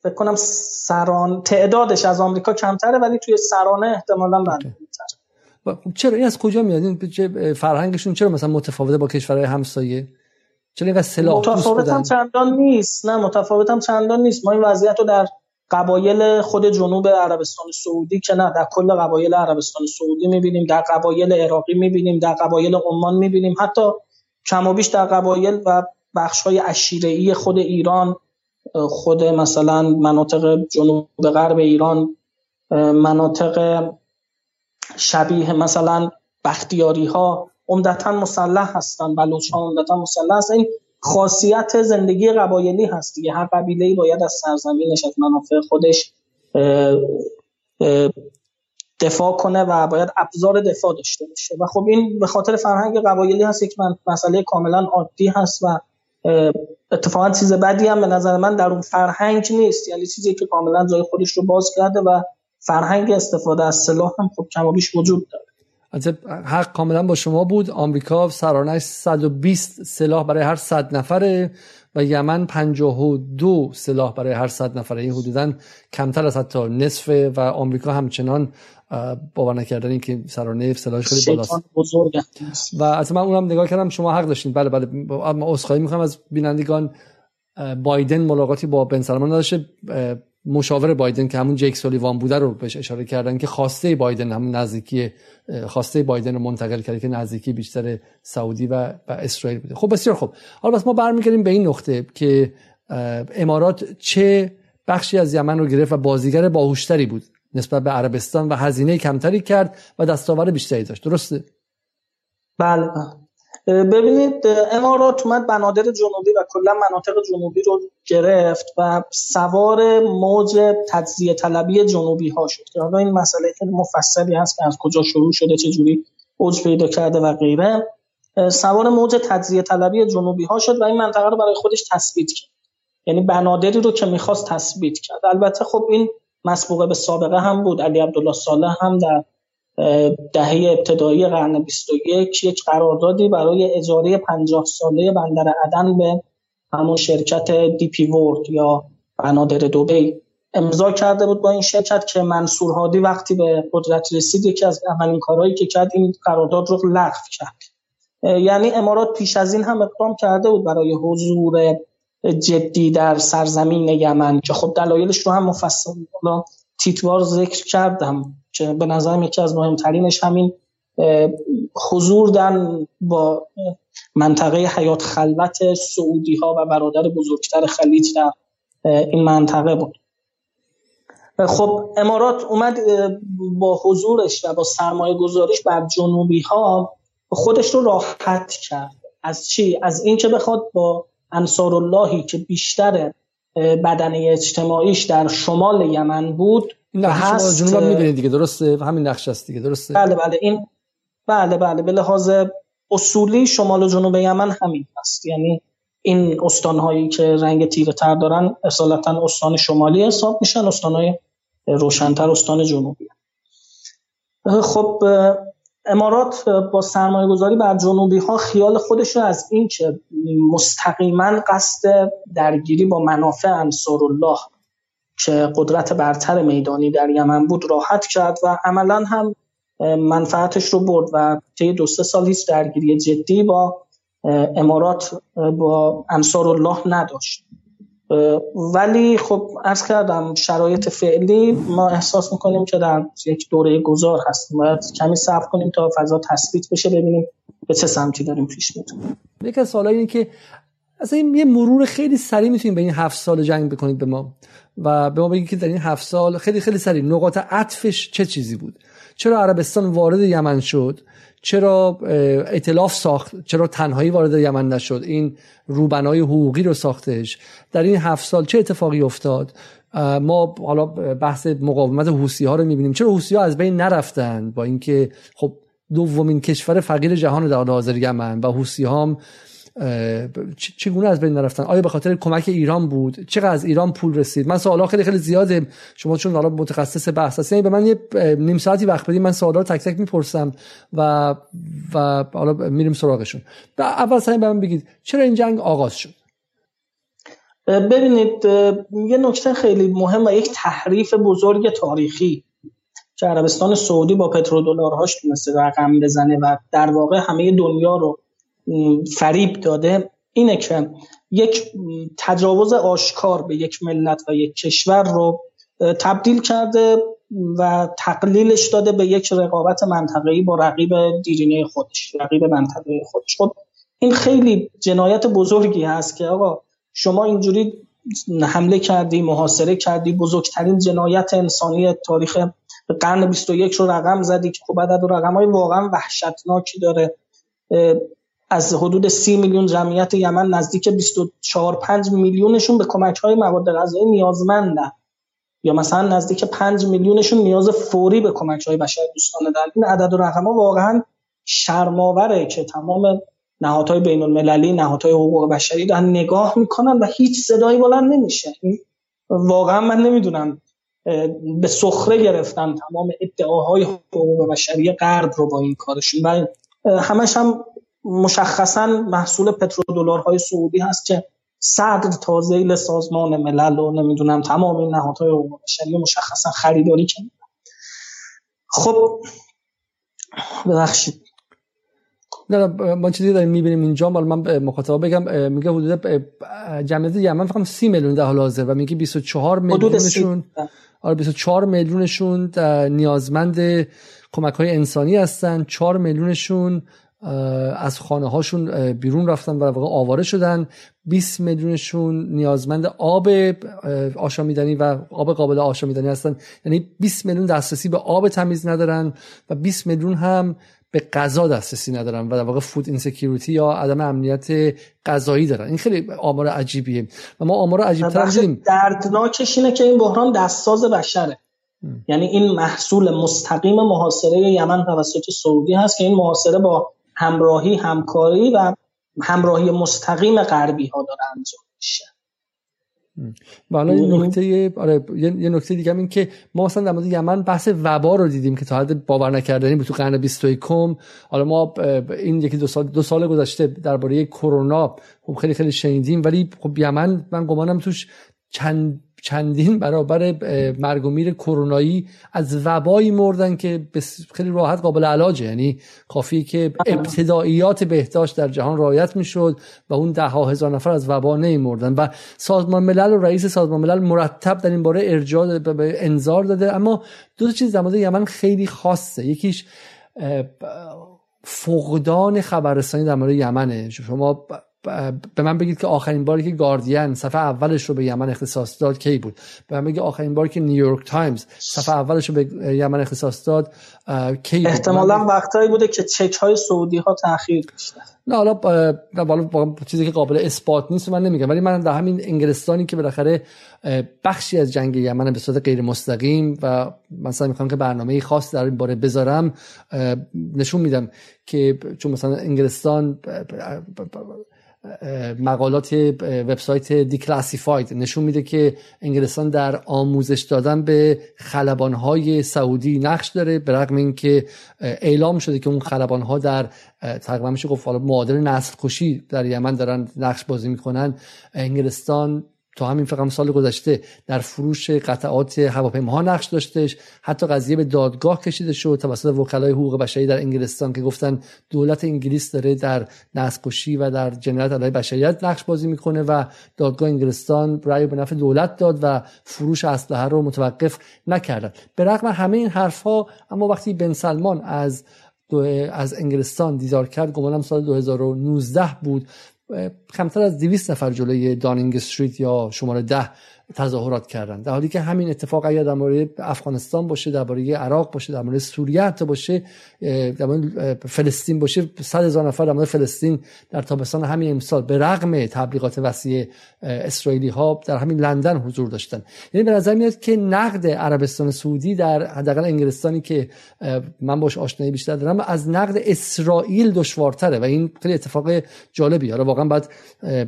فکر کنم سران تعدادش از آمریکا کمتره ولی توی سرانه احتمالاً بنده خب چرا این از کجا میاد؟ این فرهنگشون چرا مثلا متفاوته با کشورهای همسایه؟ چرا اینقدر سلاح متفاوت هم چندان نیست. نه متفاوت هم چندان نیست. ما این وضعیت رو در قبایل خود جنوب عربستان سعودی که نه در کل قبایل عربستان سعودی می‌بینیم در قبایل عراقی می‌بینیم در قبایل عمان می‌بینیم. حتی کم و بیش در قبایل و بخش های ای خود ایران خود مثلا مناطق جنوب غرب ایران مناطق شبیه مثلا بختیاری ها عمدتا مسلح هستن بلوچ ها عمدتا مسلح هستن. این خاصیت زندگی قبایلی هست دیگه. هر قبیله ای باید از سرزمینش از منافع خودش دفاع کنه و باید ابزار دفاع داشته باشه. و خب این به خاطر فرهنگ قبایلی هست. یک مسئله کاملا عادی هست و اتفاقا چیز بدی هم به نظر من در اون فرهنگ نیست. یعنی چیزی که کاملا جای خودش رو باز کرده و فرهنگ استفاده از سلاح هم خب بیش وجود داره. حق کاملا با شما بود. آمریکا سرانش 120 سلاح برای هر 100 نفره و یمن 52 سلاح برای هر 100 نفره. این حدودا کمتر از حتی نصف و آمریکا همچنان باور نکردن این که سرانه سلاحش خیلی بالاست. و از من اونم نگاه کردم شما حق داشتین. بله بله. ما عذرخواهی می‌خوام از بینندگان بایدن ملاقاتی با بن سلمان نداشته. مشاور بایدن که همون جیک سولیوان بوده رو بهش اشاره کردن که خواسته بایدن همون نزدیکی خواسته بایدن رو منتقل کرده که نزدیکی بیشتر سعودی و, و اسرائیل بوده. خب بسیار خب حالا بس ما برمیگردیم به این نقطه که امارات چه بخشی از یمن رو گرفت و بازیگر باهوشتری بود؟ نسبت به عربستان و هزینه کمتری کرد و دستاور بیشتری داشت. درسته؟ بله, بله. ببینید امارات اومد بنادر جنوبی و کلا مناطق جنوبی رو گرفت و سوار موج تجزیه طلبی جنوبی ها شد. که حالا این مسئله خیلی مفصلی هست که از کجا شروع شده چه جوری اوج پیدا کرده و غیره. سوار موج تجزیه طلبی جنوبی ها شد و این منطقه رو برای خودش تثبیت کرد. یعنی بنادری رو که می‌خواست تثبیت کرد. البته خب این مسبوقه به سابقه هم بود. علی عبدالله صالح هم در دهه ابتدایی قرن 21 یک قراردادی برای اجاره 50 ساله بندر عدن به همون شرکت دی پی ورد یا بنادر دوبی امضا کرده بود با این شرکت که منصور هادی وقتی به قدرت رسید یکی از اولین کارهایی که کرد این قرارداد رو لغو کرد. یعنی امارات پیش از این هم اقدام کرده بود برای حضور جدی در سرزمین یمن که خب دلایلش رو هم مفصل تیتوار ذکر کردم که به نظرم یکی از مهمترینش همین حضور در با منطقه حیات خلوت سعودی ها و برادر بزرگتر خلیج در این منطقه بود. خب امارات اومد با حضورش و با سرمایه گذاریش بر جنوبی ها خودش رو راحت کرد. از چی؟ از اینکه بخواد با انصار اللهی که بیشتر بدنه اجتماعیش در شمال یمن بود نقش شما جنوب می‌بینید دیگه درسته؟ همین نقش است دیگه درسته؟ بله بله این بله بله به لحاظ اصولی شمال و جنوب یمن همین هست. یعنی این استانهایی که رنگ تیره تر دارن اصالتا استان شمالی حساب میشن استانهای روشنتر استان جنوبی. خب امارات با سرمایه گذاری بر جنوبی ها خیال خودش رو از این که مستقیما قصد درگیری با منافع انصار الله که قدرت برتر میدانی در یمن بود راحت کرد و عملا هم منفعتش رو برد و طی دو سه سال هیچ درگیری جدی با امارات با انصار الله نداشت. ولی خب ارز کردم شرایط فعلی ما احساس می‌کنیم که در یک دوره گذار هستیم. باید کمی صبر کنیم تا فضا تثبیت بشه ببینیم به چه سمتی داریم پیش میریم. یکی از اینه که اصلا یه مرور خیلی سریع می‌تونیم به این هفت سال جنگ بکنید به ما. و به ما بگید که در این هفت سال خیلی خیلی سریع نقاط عطفش چه چیزی بود؟ چرا عربستان وارد یمن شد؟ چرا ائتلاف ساخت چرا تنهایی وارد یمن نشد؟ این روبنای حقوقی رو ساختش. در این هفت سال چه اتفاقی افتاد؟ ما حالا بحث مقاومت حوسی ها رو می‌بینیم. چرا حوسی ها از بین نرفتن؟ با اینکه خب دومین کشور فقیر جهان در حال حاضر یمن و حوسی ها چگونه از بین نرفتن؟ آیا به خاطر کمک ایران بود؟ چقدر از ایران پول رسید؟ من سوالا خیلی خیلی زیاده. شما چون حالا متخصص بحث هستین به من یه نیم ساعتی وقت بدید من سوالا رو تک تک می‌پرسم و و حالا میریم سراغشون. اول سعی به من بگید چرا این جنگ آغاز شد؟ ببینید یه نکته خیلی مهم و یک تحریف بزرگ تاریخی که عربستان سعودی با پترودلارهاش تونسته رقم بزنه و در واقع همه دنیا رو فریب داده. اینه که یک تجاوز آشکار به یک ملت و یک کشور رو تبدیل کرده و تقلیلش داده به یک رقابت منطقه‌ای با رقیب دیرینه خودش رقیب منطقه خودش. خب این خیلی جنایت بزرگی هست که آقا شما اینجوری حمله کردی محاصره کردی بزرگترین جنایت انسانی تاریخ قرن 21 رو رقم زدی که خب عدد رقم های واقعا وحشتناکی داره. از حدود 30 میلیون جمعیت یمن نزدیک 24 5 میلیونشون به کمک های مواد غذایی نیازمندن. یا مثلا نزدیک 5 میلیونشون نیاز فوری به کمک های بشر دوستانه دارن. این عدد و رقم ها واقعا شرماوره که تمام نهادهای بین المللی نهادهای حقوق بشری دارن نگاه می‌کنن و هیچ صدایی بلند نمیشه. واقعا من نمی‌دونم به سخره گرفتن تمام ادعاهای حقوق بشری غرب رو با این کارشون. و همش هم مشخصا محصول پترودلارهای سعودی هست که صدر تازه سازمان ملل و نمی‌دونم تمام این نهادهای حقوق بشری مشخصا خریداری کردن خب ببخشید. نه ما چیزی داریم می‌بینیم اینجا. مال من مخاطبا بگم میگه حدود جمعیت یمن فقط 30 میلیون در حال حاضر و میگه 24 میلیونشون آره 24 میلیونشون نیازمند کمک های انسانی هستن. 4 میلیونشون از خانه هاشون بیرون رفتن و واقع آواره شدن. 20 میلیونشون نیازمند آب آشامیدنی و آب قابل آشامیدنی هستن. یعنی 20 میلیون دسترسی به آب تمیز ندارن و 20 میلیون هم به غذا دسترسی ندارن و در واقع food insecurity یا عدم امنیت غذایی دارن. این خیلی آمار عجیبیه. و ما آمار عجیب تر دیدیم دردناکش اینه که این بحران دستساز بشره. یعنی این محصول مستقیم محاصره یمن توسط سعودی هست که این محاصره با همراهی همکاری و همراهی مستقیم غربی ها داره انجام میشه. و حالا این نکته آره یه نکته دیگه این که ما مثلا در مورد یمن بحث وبا رو دیدیم که تا حد باور نکردنی بود تو قرن 21 حالا ما این یکی دو سال دو سال گذشته درباره کرونا خب خیلی خیلی شنیدیم ولی خب یمن من گمانم توش چند چندین برابر مرگ و میر کرونایی از وبایی مردن که خیلی راحت قابل علاجه. یعنی کافی که ابتداییات بهداشت در جهان رعایت می‌شد و اون ده ها هزار نفر از وبا مردن و سازمان ملل و رئیس سازمان ملل مرتب در این باره ارجاع به انذار داده. اما دو تا چیز در یمن خیلی خاصه. یکیش فقدان خبررسانی در مورد یمنه. شما به من بگید که آخرین باری که گاردین صفحه اولش رو به یمن اختصاص داد کی بود؟ به من بگید آخرین باری که نیویورک تایمز صفحه اولش رو به یمن اختصاص داد کی بود؟ احتمالا وقتایی بوده که چک های سعودی ها تاخیر داشتن. نه حالا بالا چیزی که قابل اثبات نیست من نمیگم ولی من در همین انگلستانی که بالاخره بخشی از جنگ یمن به صورت غیر مستقیم و مثلا می‌خوام که برنامه خاص در این باره بذارم نشون میدم که چون مثلا انگلستان مقالات وبسایت دیکلاسیفاید نشون میده که انگلستان در آموزش دادن به خلبانهای سعودی نقش داره به رغم اینکه اعلام شده که اون خلبانها در تقریبا میشه گفت معادل نسل کشی در یمن دارن نقش بازی می‌کنن. انگلستان تا همین فقط سال گذشته در فروش قطعات هواپیماها نقش داشتش. حتی قضیه به دادگاه کشیده شد توسط وکلای حقوق بشری در انگلستان که گفتن دولت انگلیس داره در نسل و در جنایت علیه بشریت نقش بازی می‌کنه و دادگاه انگلستان رأی به نفع دولت داد و فروش اسلحه رو متوقف نکردن. به رغم همه این حرفها اما وقتی بن سلمان از از انگلستان دیدار کرد گمانم سال 2019 بود. کمتر از 200 نفر جلوی دانینگ استریت یا شماره ده تظاهرات کردن. در حالی که همین اتفاق اگر در مورد افغانستان باشه درباره عراق باشه در مورد سوریه حتی باشه در مورد فلسطین باشه صد هزار نفر در مورد فلسطین در تابستان همین امسال به رغم تبلیغات وسیع اسرائیلی ها در همین لندن حضور داشتن. یعنی به نظر میاد که نقد عربستان سعودی در حداقل انگلستانی که من باش آشنایی بیشتر دارم از نقد اسرائیل دشوارتره و این خیلی اتفاق جالبی حالا واقعا بعد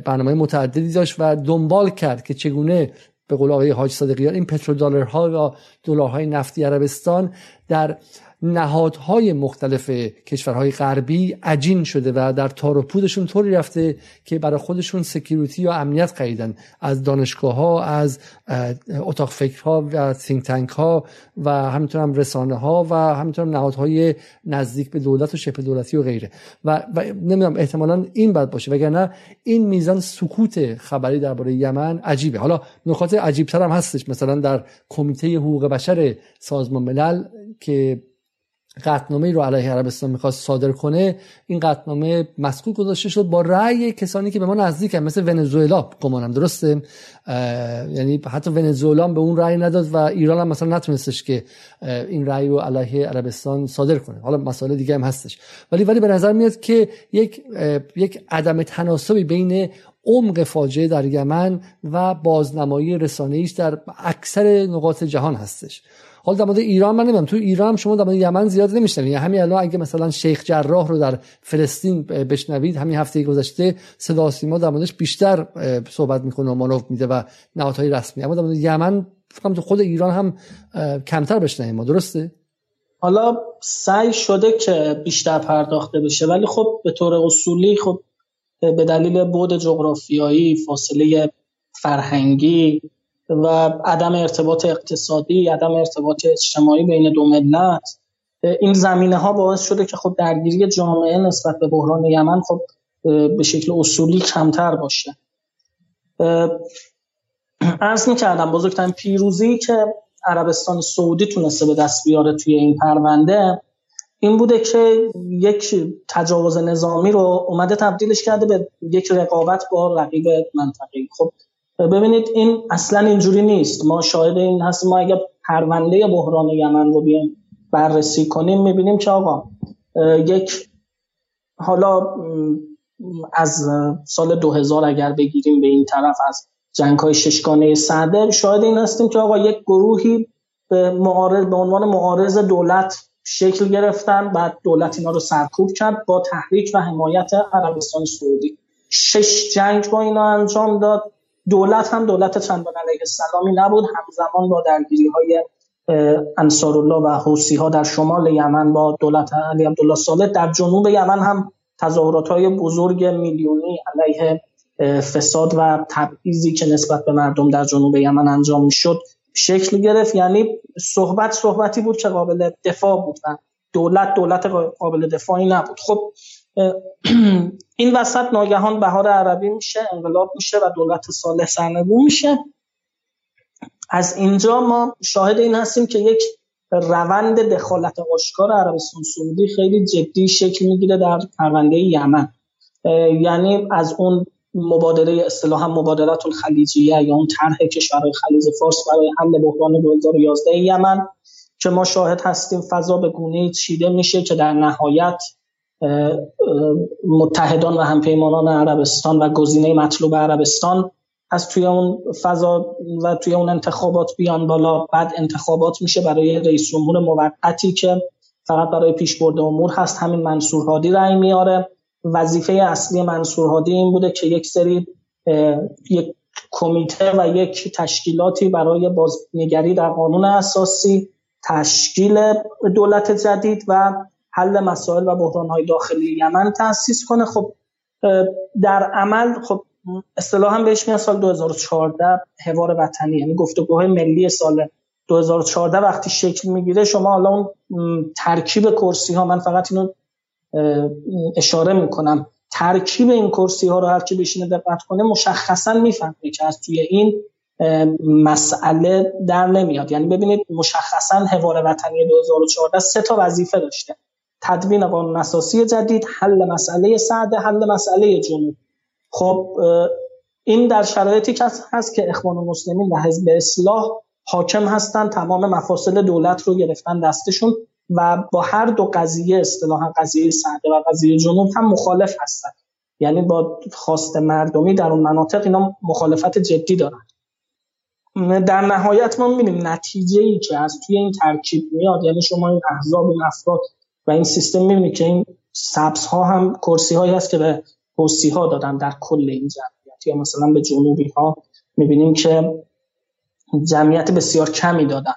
برنامه متعددی داشت و دنبال کرد که چگونه به قول آقای حاج صادقیان این پترودلارها یا دلارهای نفتی عربستان در نهادهای مختلف کشورهای غربی عجین شده و در تار و پودشون طوری رفته که برای خودشون security یا امنیت خریدن. از دانشگاه ها از اتاق فکرها و think tank ها و همینطور هم رسانه ها و همینطور هم نهادهای نزدیک به دولت و شبه دولتی و غیره. و, و نمی‌دونم احتمالا این بد باشه. وگرنه این میزان سکوت خبری درباره یمن عجیبه. حالا نکات عجیبتر هم هستش. مثلا در کمیته حقوق بشر سازمان ملل که قطنامه رو علیه عربستان می‌خواست صادر کنه این قطنامه مسکوت گذاشته شد با رأی کسانی که به ما نزدیکن مثل ونزوئلا گمانم درسته؟ یعنی حتی ونزوئلا به اون رأی نداد و ایران هم مثلا نتونستش که این رأی رو علیه عربستان صادر کنه. حالا مسائل دیگه هم هستش. ولی ولی به نظر میاد که یک یک عدم تناسبی بین عمق فاجعه در یمن و بازنمایی رسانه‌ای در اکثر نقاط جهان هستش. حالا در مورد ایران من نمی‌دونم. تو ایران شما در مورد یمن زیاد نمیشنوید یعنی همین الان اگه مثلا شیخ جراح رو در فلسطین بشنوید همین هفته گذشته صدا سیما در موردش بیشتر صحبت می‌کنه و مانور میده و نهادهای رسمی. اما در مورد یمن فکر تو خود ایران هم کمتر بشنویم. ما درسته؟ حالا سعی شده که بیشتر پرداخته بشه ولی خب به طور اصولی خب به دلیل بود جغرافیایی فاصله فرهنگی و عدم ارتباط اقتصادی عدم ارتباط اجتماعی بین دو ملت. این زمینه ها باعث شده که خب درگیری جامعه نسبت به بحران یمن خب به شکل اصولی کمتر باشه. ارز می کردم بزرگترین پیروزی که عربستان سعودی تونسته به دست بیاره توی این پرونده این بوده که یک تجاوز نظامی رو اومده تبدیلش کرده به یک رقابت با رقیب منطقی خب ببینید این اصلا اینجوری نیست. ما شاهد این هستیم. ما اگر پرونده بحران یمن رو بیایم بررسی کنیم می‌بینیم که آقا یک حالا از سال 2000 اگر بگیریم به این طرف از جنگ های ششگانه صدر شاهد این هستیم که آقا یک گروهی به, معارض به عنوان معارض دولت شکل گرفتن بعد دولت اینا رو سرکوب کرد با تحریک و حمایت عربستان سعودی. شش جنگ با اینا انجام داد. دولت هم دولت چندان علیه السلامی نبود همزمان با درگیری های انصارالله و حوسی ها در شمال یمن با دولت علی عبدالله صالح در جنوب یمن هم تظاهرات های بزرگ میلیونی علیه فساد و تبعیضی که نسبت به مردم در جنوب یمن انجام می‌شد شکل گرفت. یعنی صحبت صحبتی بود که قابل دفاع بود و دولت دولت قابل دفاعی نبود. خب این وسط ناگهان بهار عربی میشه انقلاب میشه و دولت صالح سرنگون میشه. از اینجا ما شاهد این هستیم که یک روند دخالت آشکار عربستان سعودی خیلی جدی شکل می‌گیره در پرونده یمن. یعنی از اون مبادله اصطلاحا مبادلات الخلیجیه یا اون طرح کشورهای خلیج فارس برای حل بحران 2011 یمن که ما شاهد هستیم فضا به گونه چیده میشه که در نهایت متحدان و همپیمانان عربستان و گزینه مطلوب عربستان از توی اون فضا و توی اون انتخابات بیان بالا. بعد انتخابات میشه برای رئیس جمهور موقتی که فقط برای پیشبرد امور هست. همین منصور هادی رأی میاره. وظیفه اصلی منصور هادی این بوده که یک سری یک کمیته و یک تشکیلاتی برای بازنگری در قانون اساسی تشکیل دولت جدید و حل مسائل و های داخلی یمن تاسیس کنه. خب در عمل خب اصطلاحا بهش میاد سال 2014 حوار وطنی یعنی گفتگوهای ملی سال 2014 وقتی شکل می‌گیره شما حالا اون ترکیب کرسی ها من فقط اینو اشاره می‌کنم. ترکیب این کرسی ها رو هر کی بشینه دقت کنه مشخصا می‌فهمه که از توی این مسئله در نمیاد. یعنی ببینید مشخصا حوار وطنی 2014 سه تا وظیفه داشته. تدوین قانون اساسی جدید حل مسئله سعد حل مسئله جنوب. خب این در شرایطی که هست که اخوان المسلمین و حزب اصلاح حاکم هستن تمام مفاصل دولت رو گرفتن دستشون و با هر دو قضیه اصطلاحا قضیه سعده و قضیه جنوب هم مخالف هستن. یعنی با خواست مردمی در اون مناطق اینا مخالفت جدی دارن. در نهایت ما می‌بینیم نتیجه ای که از توی این ترکیب میاد یعنی شما این احزاب این افراد و این سیستم می‌بینید که این سبز ها هم کرسی هایی هست که به حوسی ها دادن در کل این جمعیت. یا مثلا به جنوبی ها می‌بینیم که جمعیت بسیار کمی دادن.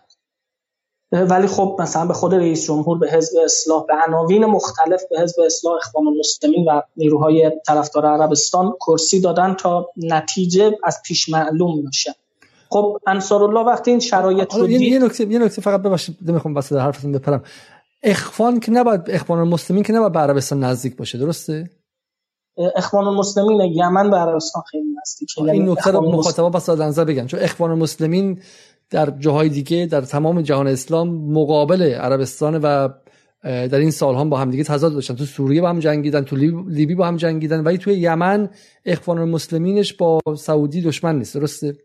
ولی خب مثلا به خود رئیس جمهور به حزب اصلاح به عناوین مختلف به حزب اصلاح اخوان المسلمین و نیروهای طرفدار عربستان کرسی دادن تا نتیجه از پیش معلوم نشه خب انصار الله وقتی این شرایط رو یه نکته یه نکته فقط ببخشید نمی‌خوام واسه حرفتون بپرم. اخوان که نباید اخوان المسلمین که نباید به عربستان نزدیک باشه درسته؟ اخوان المسلمین یمن به عربستان خیلی نزدیکه این یعنی نکته رو مخاطبا بس نظر بگن چون اخوان المسلمین در جاهای دیگه در تمام جهان اسلام مقابل عربستان و در این سال هم با هم دیگه تضاد داشتن. تو سوریه با هم جنگیدن تو لیبی با هم جنگیدن ولی توی یمن اخوان المسلمینش با سعودی دشمن نیست درسته؟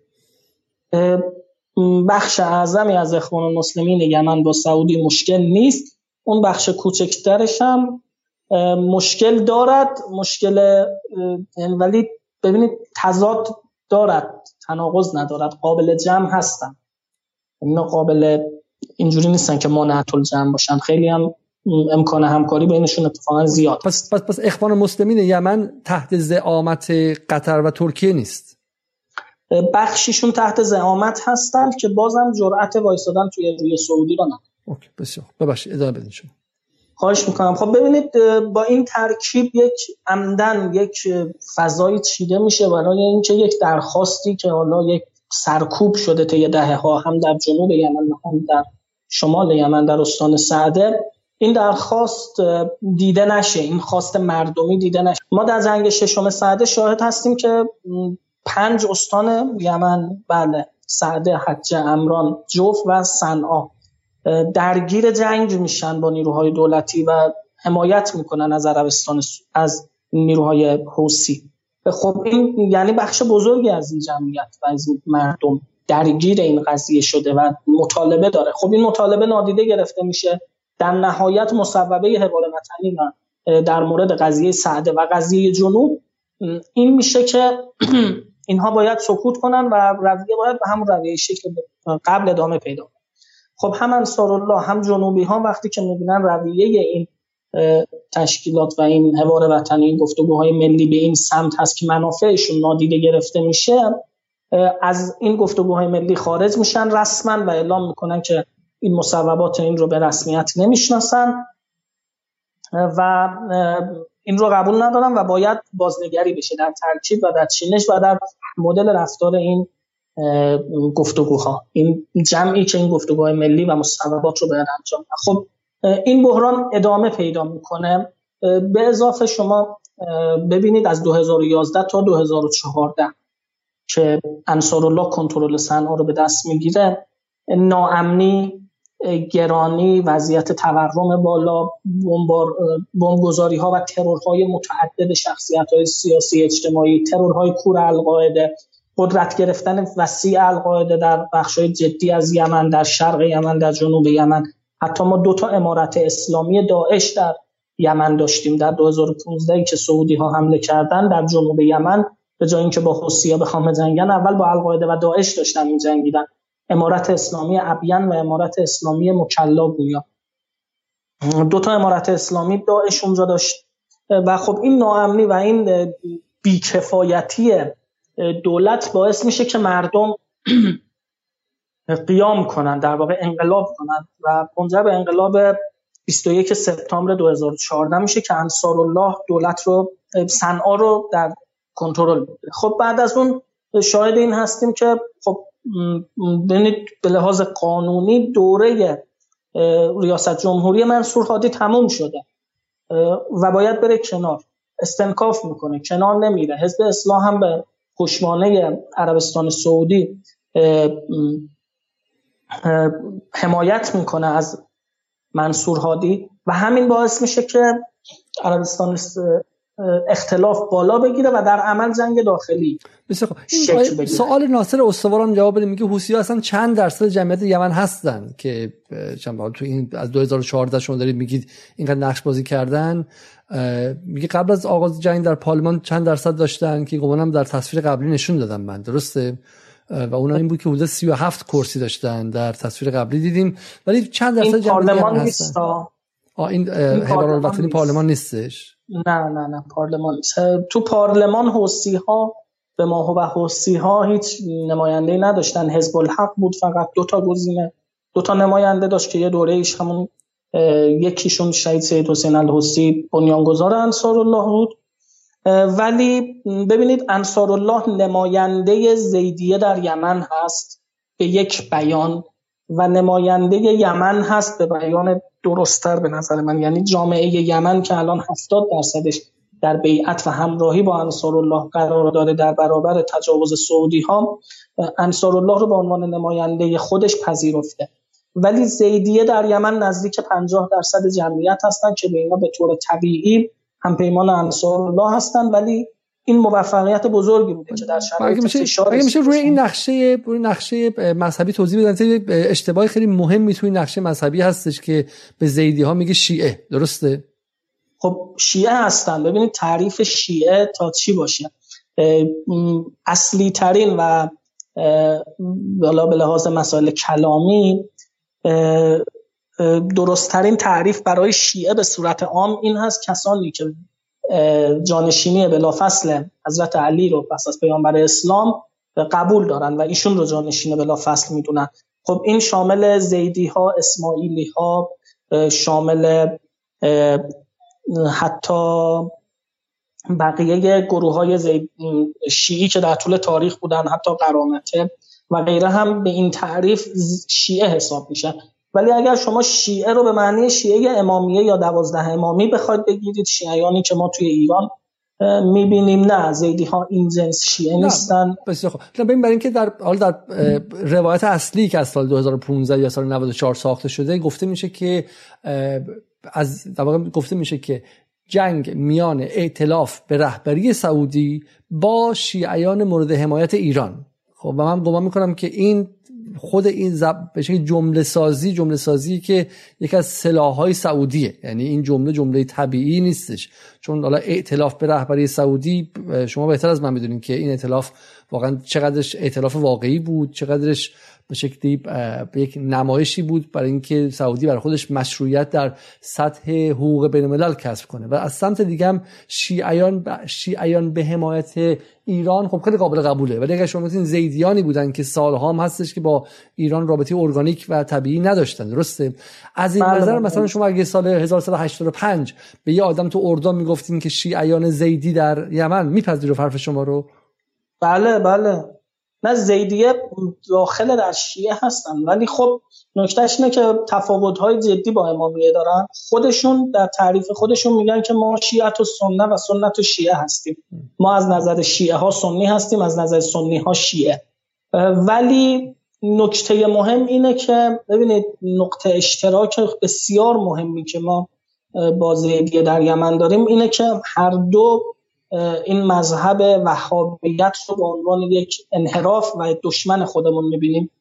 بخش اعظمی از اخوان المسلمین یمن با سعودی مشکل نیست. اون بخش کوچکترش هم مشکل دارد. مشکل یعنی ولی ببینید تضاد دارد تناقض ندارد. قابل جمع هستن. اینا قابل اینجوری نیستن که مانعت الجمع باشن. خیلی هم امکان همکاری بینشون اتفاقا زیاد. پس پس پس اخوان مسلمین یمن تحت زعامت قطر و ترکیه نیست؟ بخشیشون تحت زعامت هستند که بازم جرأت وایسادن توی روی سعودی رو ندارن. اوکی بسیار ببخشید ادامه بدین شما. خواهش می‌کنم. خب ببینید با این ترکیب یک عمدن یک فضایی چیده میشه برای اینکه یک درخواستی که حالا یک سرکوب شده طی دهه ها هم در جنوب یمن هم در شمال یمن در استان سعده این درخواست دیده نشه. این خواست مردمی دیده نشه. ما در جنگ ششم سعده شاهد هستیم که پنج استان یمن بله سعده حجه امران جوف و صنعا. درگیر جنگ میشن با نیروهای دولتی و حمایت می‌کنن از عربستان از نیروهای حوسی خب این یعنی بخش بزرگی از این جمعیت و از این مردم درگیر این قضیه شده و مطالبه داره. خب این مطالبه نادیده گرفته میشه. در نهایت مصوبه حوار وطنی در مورد قضیه سعده و قضیه جنوب این میشه که اینها باید سکوت کنن و رویه باید به همون رویه شکل قبل ادامه پیدا کنن. خب هم انصار الله هم جنوبی ها وقتی که می‌بینن رویه این تشکیلات و این حوار وطنی این گفتگوهای ملی به این سمت هست که منافعشون نادیده گرفته میشه از این گفتگوهای ملی خارج میشن رسما و اعلام می‌کنن که این مصوبات این رو به رسمیت نمی‌شناسن و این رو قبول ندارن و باید بازنگری بشه در ترکیب و در چینش و در مدل رفتار این گفتگوها. این جمعی که این گفتگوهای ملی و مصوبات رو باید انجام خب این بحران ادامه پیدا می‌کنه. به اضافه شما ببینید از 2011 تا 2014 که انصار الله کنترل صنعا رو به دست می‌گیره ناامنی گرانی وضعیت تورم بالا بمبگذاری ها و ترورهای متعدد شخصیت های سیاسی اجتماعی ترورهای کور القاعده قدرت گرفتن وسیع القاعده در بخشای جدی از یمن در شرق یمن در جنوب یمن. حتی ما دو تا امارت اسلامی داعش در یمن داشتیم. در 2015 که سعودی ها حمله کردن در جنوب یمن به جای اینکه با حوثی‌ها بخوام جنگن اول با القاعده و داعش داشتن این جنگیدن امارت اسلامی ابین و امارت اسلامی مکلا گویا. دو تا امارت اسلامی داعش اونجا داشت. و خب این ناامنی و این بیکفایتی دولت باعث میشه که مردم قیام کنند در واقع انقلاب کنند و منجر به انقلاب 21 سپتامبر 2014 میشه که انصار الله دولت رو صنعا رو در کنترل خب بعد از اون شاهد این هستیم که خب ببینید به لحاظ قانونی دوره ریاست جمهوری منصور هادی تموم شده و باید بره کنار. استنکاف می‌کنه کنار نمیره. حزب اصلاح هم به پشمانه عربستان سعودی حمایت می‌کنه از منصور هادی و همین باعث میشه که عربستان اختلاف بالا بگیره و در عمل جنگ داخلی سوال ناصر استواران جواب بده. میگه حوسی اصلا چند درصد جمعیت یمن هستن که چند تو این از 2014 شما دارید میگید اینقدر نقش بازی کردن. میگه قبل از آغاز جنگ در پارلمان چند درصد داشتن که گمانم در تصویر قبلی نشون دادم من درسته؟ و اونا این بود که حدود 37 کرسی داشتن در تصویر قبلی دیدیم ولی چند درصد جمعیت پارلمان نیست این حوار الوطنی پارلمان نیستش؟ نه نه نه پارلمان تو پارلمان حوسی ها به ما و حوسی ها هیچ نماینده نداشتن. حزب الحق بود فقط دو تا گزینه دو تا نماینده داشت که یه دوره ایش همون یکیشون شهید سید حسین الحسی بنیانگذار انصار الله بود ولی ببینید انصار الله نماینده زیدیه در یمن هست به یک بیان و نماینده یمن هست به بیان درستتر به نظر من. یعنی جامعه یمن که الان 70 درصدش در بیعت و همراهی با انصار الله قرار داره در برابر تجاوز سعودی ها انصار الله رو به عنوان نماینده خودش پذیرفته. ولی زیدیه در یمن نزدیک 50 درصد جمعیت هستند که به اینا به طور طبیعی هم پیمان انصار الله هستن ولی این موفقیت بزرگی بوده که در شرایط میشه, میشه روی این نقشه روی نقشه مذهبی توضیح بدن؟ اشتباه خیلی مهمی توی نقشه مذهبی هستش که به زیدی ها میگه شیعه. درسته؟ خب شیعه هستن. ببینید تعریف شیعه تا چی باشه؟ اصلی ترین و بالا به لحاظ مسائل کلامی درستترین تعریف برای شیعه به صورت عام این هست کسانی که جانشینی بلافصل حضرت علی رو پس از پیامبر اسلام قبول دارن و ایشون رو جانشین بلافصل می‌دونن. خب این شامل زیدی ها اسماعیلی ها شامل حتی بقیه گروه های شیعی که در طول تاریخ بودن حتی قرامته و غیره هم به این تعریف شیعه حساب میشه. ولی اگر شما شیعه رو به معنی شیعه امامیه یا دوازده امامی بخواید بگیرید شیعیانی که ما توی ایران می‌بینیم نه زیدی ها این جنس شیعه نیستن. بسیار خوب. برای اینکه در حال در روایت اصلی که از سال 2015 یا سال 94 ساخته شده گفته میشه که از در گفته میشه که جنگ میان ائتلاف به رهبری سعودی با شیعیان مورد حمایت ایران. خب و من گمان می‌کنم که این خود این زب... به جمله سازی جمله سازی که یکی از سلاحهای سعودیه. یعنی این جمله جمله طبیعی نیستش. چون حالا ائتلاف به رهبری سعودی شما بهتر از من می‌دونید که این ائتلاف واقعا چقدرش ائتلاف واقعی بود چقدرش به شکلی یک نمایشی بود برای اینکه سعودی برای خودش مشروعیت در سطح حقوق بین الملل کسب کنه. و از سمت دیگه هم شیعیان شیعیان به حمایت ایران خب خیلی قابل قبوله. ولی اگر شما مثلا زیدیانی بودن که سالها هم هستش که با ایران رابطه ارگانیک و طبیعی نداشتن. درسته؟ از این بله، نظر بله. مثلا شما اگه سال 1385 به یه آدم تو اردن می‌گفتین که شیعیان زیدی در یمن میپذیره حرف شما رو؟ بله بله. نه زیدیه داخل در شیعه هستن ولی خب نکتهش اینه که تفاوت‌های جدی با امامیه دارن. خودشون در تعریف خودشون میگن که ما شیعت و سنت و سنت و شیعه هستیم. ما از نظر شیعه ها سنی هستیم از نظر سنی ها شیعه. ولی نکته مهم اینه که ببینید نقطه اشتراک بسیار مهمی که ما با زیدیه در یمن داریم اینه که هر دو این مذهب وهابیت رو به عنوان یک انحراف و دشمن خودمون می‌بینیم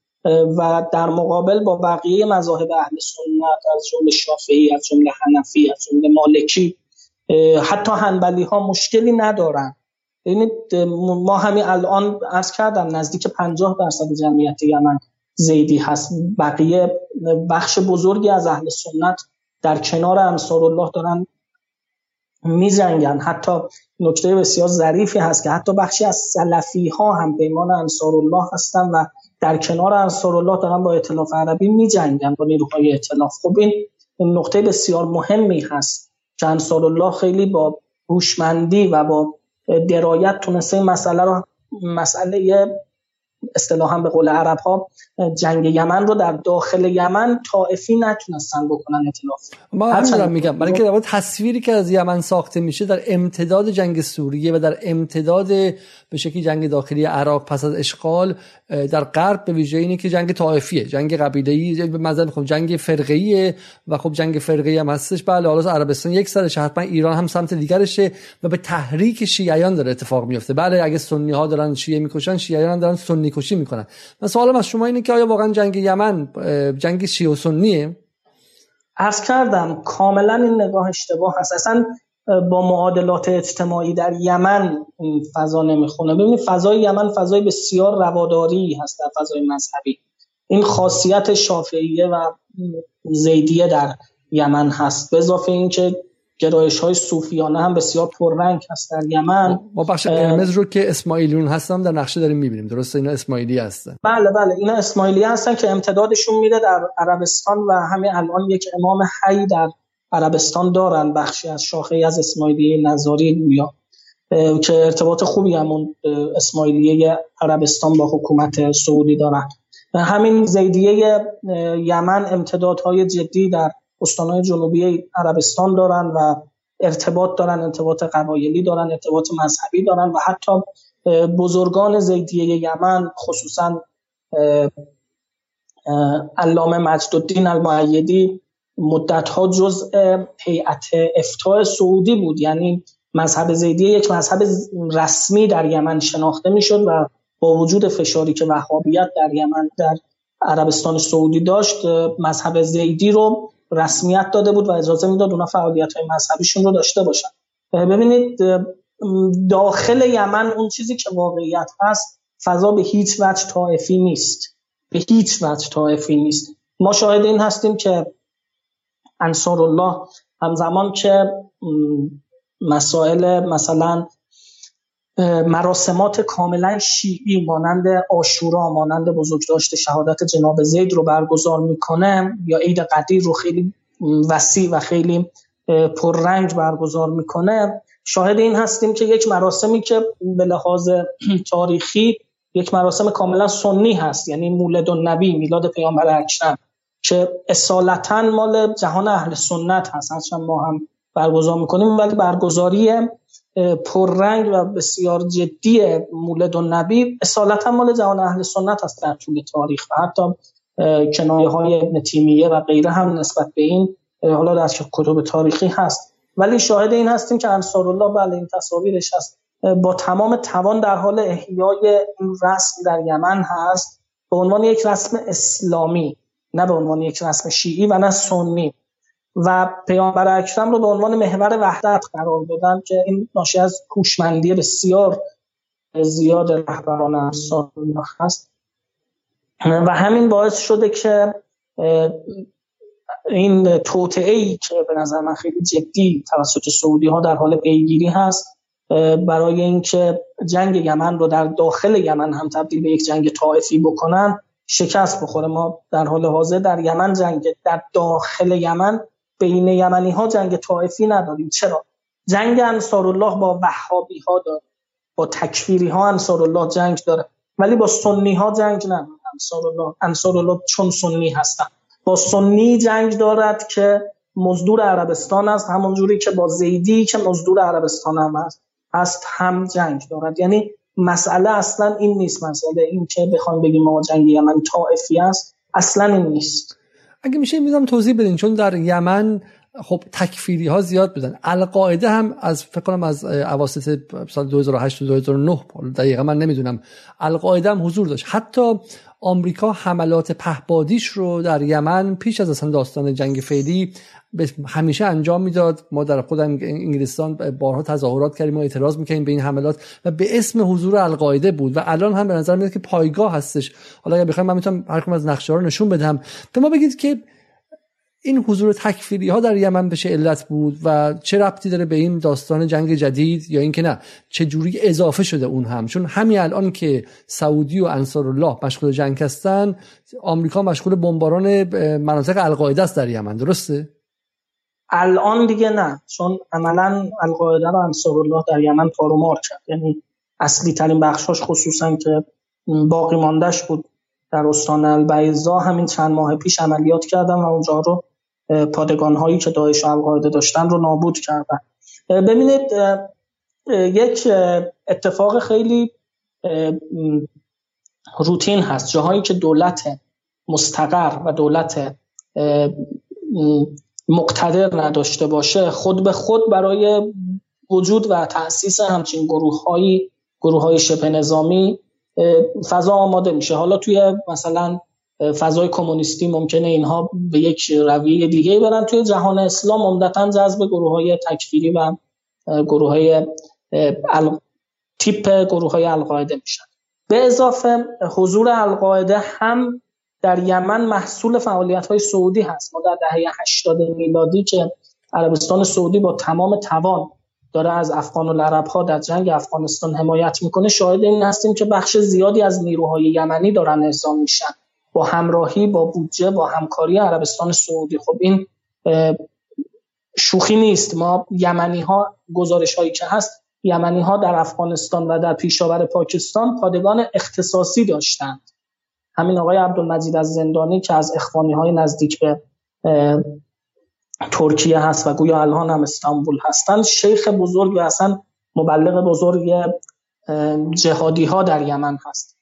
و در مقابل با بقیه مذاهب اهل سنت از جمله شافعی از جمله حنفی از جمله مالکی حتی هنبلی ها مشکلی ندارن. ببینید ما همین الان عرض کردم نزدیک 50 درصد جمعیت یمن زیدی هست. بقیه بخش بزرگی از اهل سنت در کنار انصار الله دارن میزنگن حتی نکته بسیار ظریفی هست که حتی بخشی از سلفی ها هم پیمان انصار الله هستن و در کنار انصار الله دارن با اطلاف عربی میجنگن با نیروهای اطلاف. خب این نقطه بسیار مهمی هست که انصار الله خیلی با هوشمندی و با درایت تونسته این مسئله رو مسئله اصطلاحا به قول عرب ها جنگ یمن رو در داخل یمن طائفی نتونستن بکنن اطلاف. ما همین میگم. برای اینکه تصویری که از یمن ساخته میشه در امتداد جنگ سوریه و در امتداد به شکلی جنگ داخلی عراق پس از اشغال در غرب به ویژه اینه که جنگ طائفیه جنگ قبیله‌ای به مثلا خب جنگ فرقه‌ایه و خب جنگ فرقه‌ای هم هستش. بله حالا عربستان یک سرش حتما ایران هم سمت دیگرشه و به تحریک شیعیان داره اتفاق میفته. بله اگه سنی ها دارن شیعه می‌کشن شیعیان دارن سنی کشی می‌کنن. من سوالم از شما اینه که آیا واقعا جنگ یمن جنگ شیعه و سنیه؟ عرض کردم کاملا این نگاه اشتباه هست. اصلا با معادلات اجتماعی در یمن این فضا نمی‌خونه. ببینید فضای یمن فضای بسیار رواداری هست در فضای مذهبی. این خاصیت شافعیه و زیدیه در یمن هست. به اضافه اینکه گرایش های صوفیانه هم بسیار پررنگ هست در یمن. ما بخش قرمز رو که اسماعیلیون هستن در نقشه داریم می‌بینیم. درسته؟ اینا اسماعیلی هستن. بله بله. اینا اسماعیلی هستن که امتدادشون میره در عربستان و همین الان یک امام حی در عربستان دارن بخشی از شاخه از اسماعیلیه نظاری گویا که ارتباط خوبی همون اسماعیلیه عربستان با حکومت سعودی دارن. همین زیدیه یمن امتدادهای جدی در استانهای جنوبی عربستان دارن و ارتباط دارن ارتباط قبایلی دارن ارتباط مذهبی دارن و حتی بزرگان زیدیه یمن خصوصا علامه مجد الدین المعیدی مدتها جزء هیئت افتاء سعودی بود. یعنی مذهب زیدیه یک مذهب رسمی در یمن شناخته می‌شد و با وجود فشاری که وهابیت در یمن در عربستان سعودی داشت مذهب زیدی رو رسمیت داده بود و اجازه می‌داد اونا فعالیت های مذهبیشون رو داشته باشن. ببینید داخل یمن اون چیزی که واقعیت هست فضا به هیچ وجه طائفی نیست. به هیچ وجه طائفی نیست. ما شاهد این هستیم که انصار الله همزمان که مسائل مثلا مراسمات کاملا شیعی مانند آشورا مانند بزرگداشت شهادت جناب زید رو برگزار می‌کنه یا عید قدیر رو خیلی وسیع و خیلی پررنگ برگزار می‌کنه. شاهد این هستیم که یک مراسمی که به لحاظ تاریخی یک مراسم کاملا سنی هست یعنی مولد النبی میلاد پیامبر اکرم که اصالتا مال جهان اهل سنت هست. هرچند ما هم برگزار می‌کنیم ولی برگزاری پررنگ و بسیار جدی مولد و نبی اصالتا مال جهان اهل سنت هست در طول تاریخ و حتی کنایه های تیمیه و غیره هم نسبت به این حالا در کتب تاریخی هست. ولی شاهد این هستیم که انصار الله بله این تصاویرش هست. با تمام توان در حال احیای این رسم در یمن هست. به عنوان یک رسم اسلامی نه به عنوان یک رسم شیعی و نه سنی. و پیامبر اکرم رو به عنوان محور وحدت قرار دادن که این ناشی از کوشمندی بسیار زیاد رهبران انصار هست. و همین باعث شده که این توطعه ای که به نظر من خیلی جدی توسط سعودی ها در حال پیگیری هست برای اینکه جنگ یمن رو در داخل یمن هم تبدیل به یک جنگ طائفی بکنن شکست بخوره. ما در حال حاضر در یمن جنگ در داخل یمن بین یمنی ها جنگ طائفی نداریم. چرا؟ جنگ انصار الله با وهابی ها داره. با تکفیری ها انصار الله جنگ داره. ولی با سنی ها جنگ نداره انصار الله انصار الله چون سنی هستن. با سنی جنگ دارد که مزدور عربستان است. همون جوری که با زیدی که مزدور عربستان هم است است هم جنگ دارد. یعنی مسئله اصلا این نیست. مسئله این که بخوام بگیم ما جنگ یمن طائفی است اصلا این نیست. اگه میشه می‌ذارم توضیح بدین چون در یمن خب تکفیری ها زیاد بودن. القاعده هم از فکر کنم از اواسط سال 2008 و 2009 دقیقا من نمی‌دونم. القاعده هم حضور داشت. حتی آمریکا حملات پهبادیش رو در یمن پیش از اصلا داستان جنگ فعلی همیشه انجام می‌داد. ما در خود انگلستان بارها تظاهرات کردیم و اعتراض می‌کنیم به این حملات و به اسم حضور القاعده بود و الان هم به نظر میاد که پایگاه هستش. حالا اگه بخوایم من می‌تونم هر از نقشه رو نشون بدم. به ما بگید که این حضور تکفیری ها در یمن بشه علت بود و چه ربطی داره به این داستان جنگ جدید یا اینکه نه چه جوری اضافه شده اون هم؟ چون همین الان که سعودی و انصار الله مشغول جنگ هستن آمریکا مشغول بمباران مناطق القاعده است در یمن درسته؟ الان دیگه نه چون عملا القاعده و انصار الله در یمن تارومار کرد. یعنی اصلی ترین بخشاش خصوصا که باقی ماندهش بود در استان البیزا همین چند ماه پیش عملیات کردن و اونجا رو پادگان هایی که داعش القاعده داشتن رو نابود کردن. ببینید یک اتفاق خیلی روتین هست. جاهایی که دولت مستقر و دولت مقتدر نداشته باشه خود به خود برای وجود و تأسیس همچین گروه های گروه های شبه نظامی فضا آماده میشه. حالا توی مثلا فضای کمونیستی ممکنه اینها به یک رویه دیگه برن. توی جهان اسلام عمدتا جذب گروه های تکفیری و گروه های تیپ گروه های القاعده میشن. به اضافه حضور القاعده هم در یمن محصول فعالیت های سعودی هست. ما در دهه 80 میلادی که عربستان سعودی با تمام توان داره از افغان و لرب ها در جنگ افغانستان حمایت می‌کنه شاهد این هستیم که بخش زیادی از نیروهای یمنی دارن اعزام میشن. با همراهی با بودجه با همکاری عربستان سعودی. خب این شوخی نیست. ما یمنی ها گزارش هایی که هست یمنی ها در افغانستان و در پیشاور پاکستان پادگان اختصاصی داشتند. همین آقای عبدالمجید از زندانی که از اخوانی های نزدیک به ترکیه هست و گویا الان هم استانبول هستند شیخ بزرگ و اصلا مبلغ بزرگ جهادی ها در یمن هست.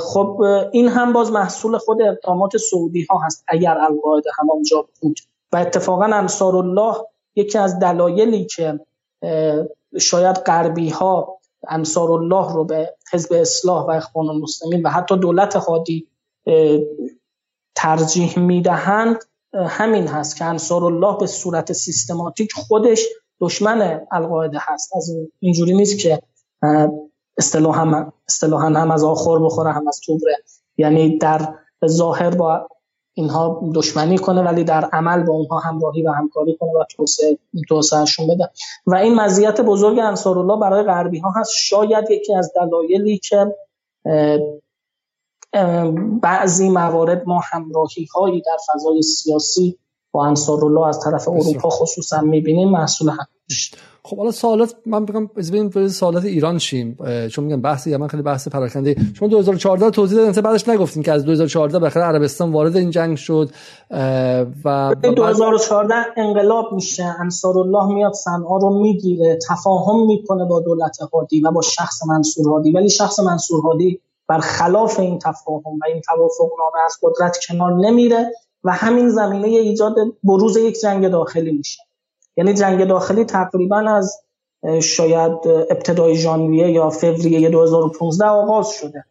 خب این هم باز محصول خود اقدامات سعودی ها هست اگر القاعده هم آنجا بود. و اتفاقا انصار الله یکی از دلایلی که شاید غربی ها انصار الله رو به حزب اصلاح و اخوان المسلمین و حتی دولت خادی ترجیح می‌دهند همین هست که انصار الله به صورت سیستماتیک خودش دشمن القاعده هست. از اینجوری نیست که اصطلاحا هم هم از آخر بخوره هم از توبره یعنی در ظاهر با اینها دشمنی کنه ولی در عمل با اونها همراهی و همکاری کنه و توسعه توسعهشون بده. و این مزیت بزرگ انصار الله برای غربی ها هست. شاید یکی از دلایلی که بعضی موارد ما همراهی هایی در فضای سیاسی با انصار الله از طرف اروپا خصوصا می‌بینیم محصول هم. خب حالا سوالات من بگم از سوالات ایران شیم چون میگم بحث یمن خیلی بحث پراکنده. شما 2014 توضیح دادن بعدش نگفتین که از 2014 بالاخره عربستان وارد این جنگ شد و 2014 انقلاب میشه انصار الله میاد صنعا رو می‌گیره تفاهم می‌کنه با دولت هادی و با شخص منصور هادی. ولی شخص منصور هادی خلاف این تفاهم و این توافق نامه از قدرت کنار نمیره و همین زمینه ایجاد بروز یک جنگ داخلی میشه. یعنی جنگ داخلی تقریبا از شاید ابتدای ژانویه یا فوریه 2015 آغاز شده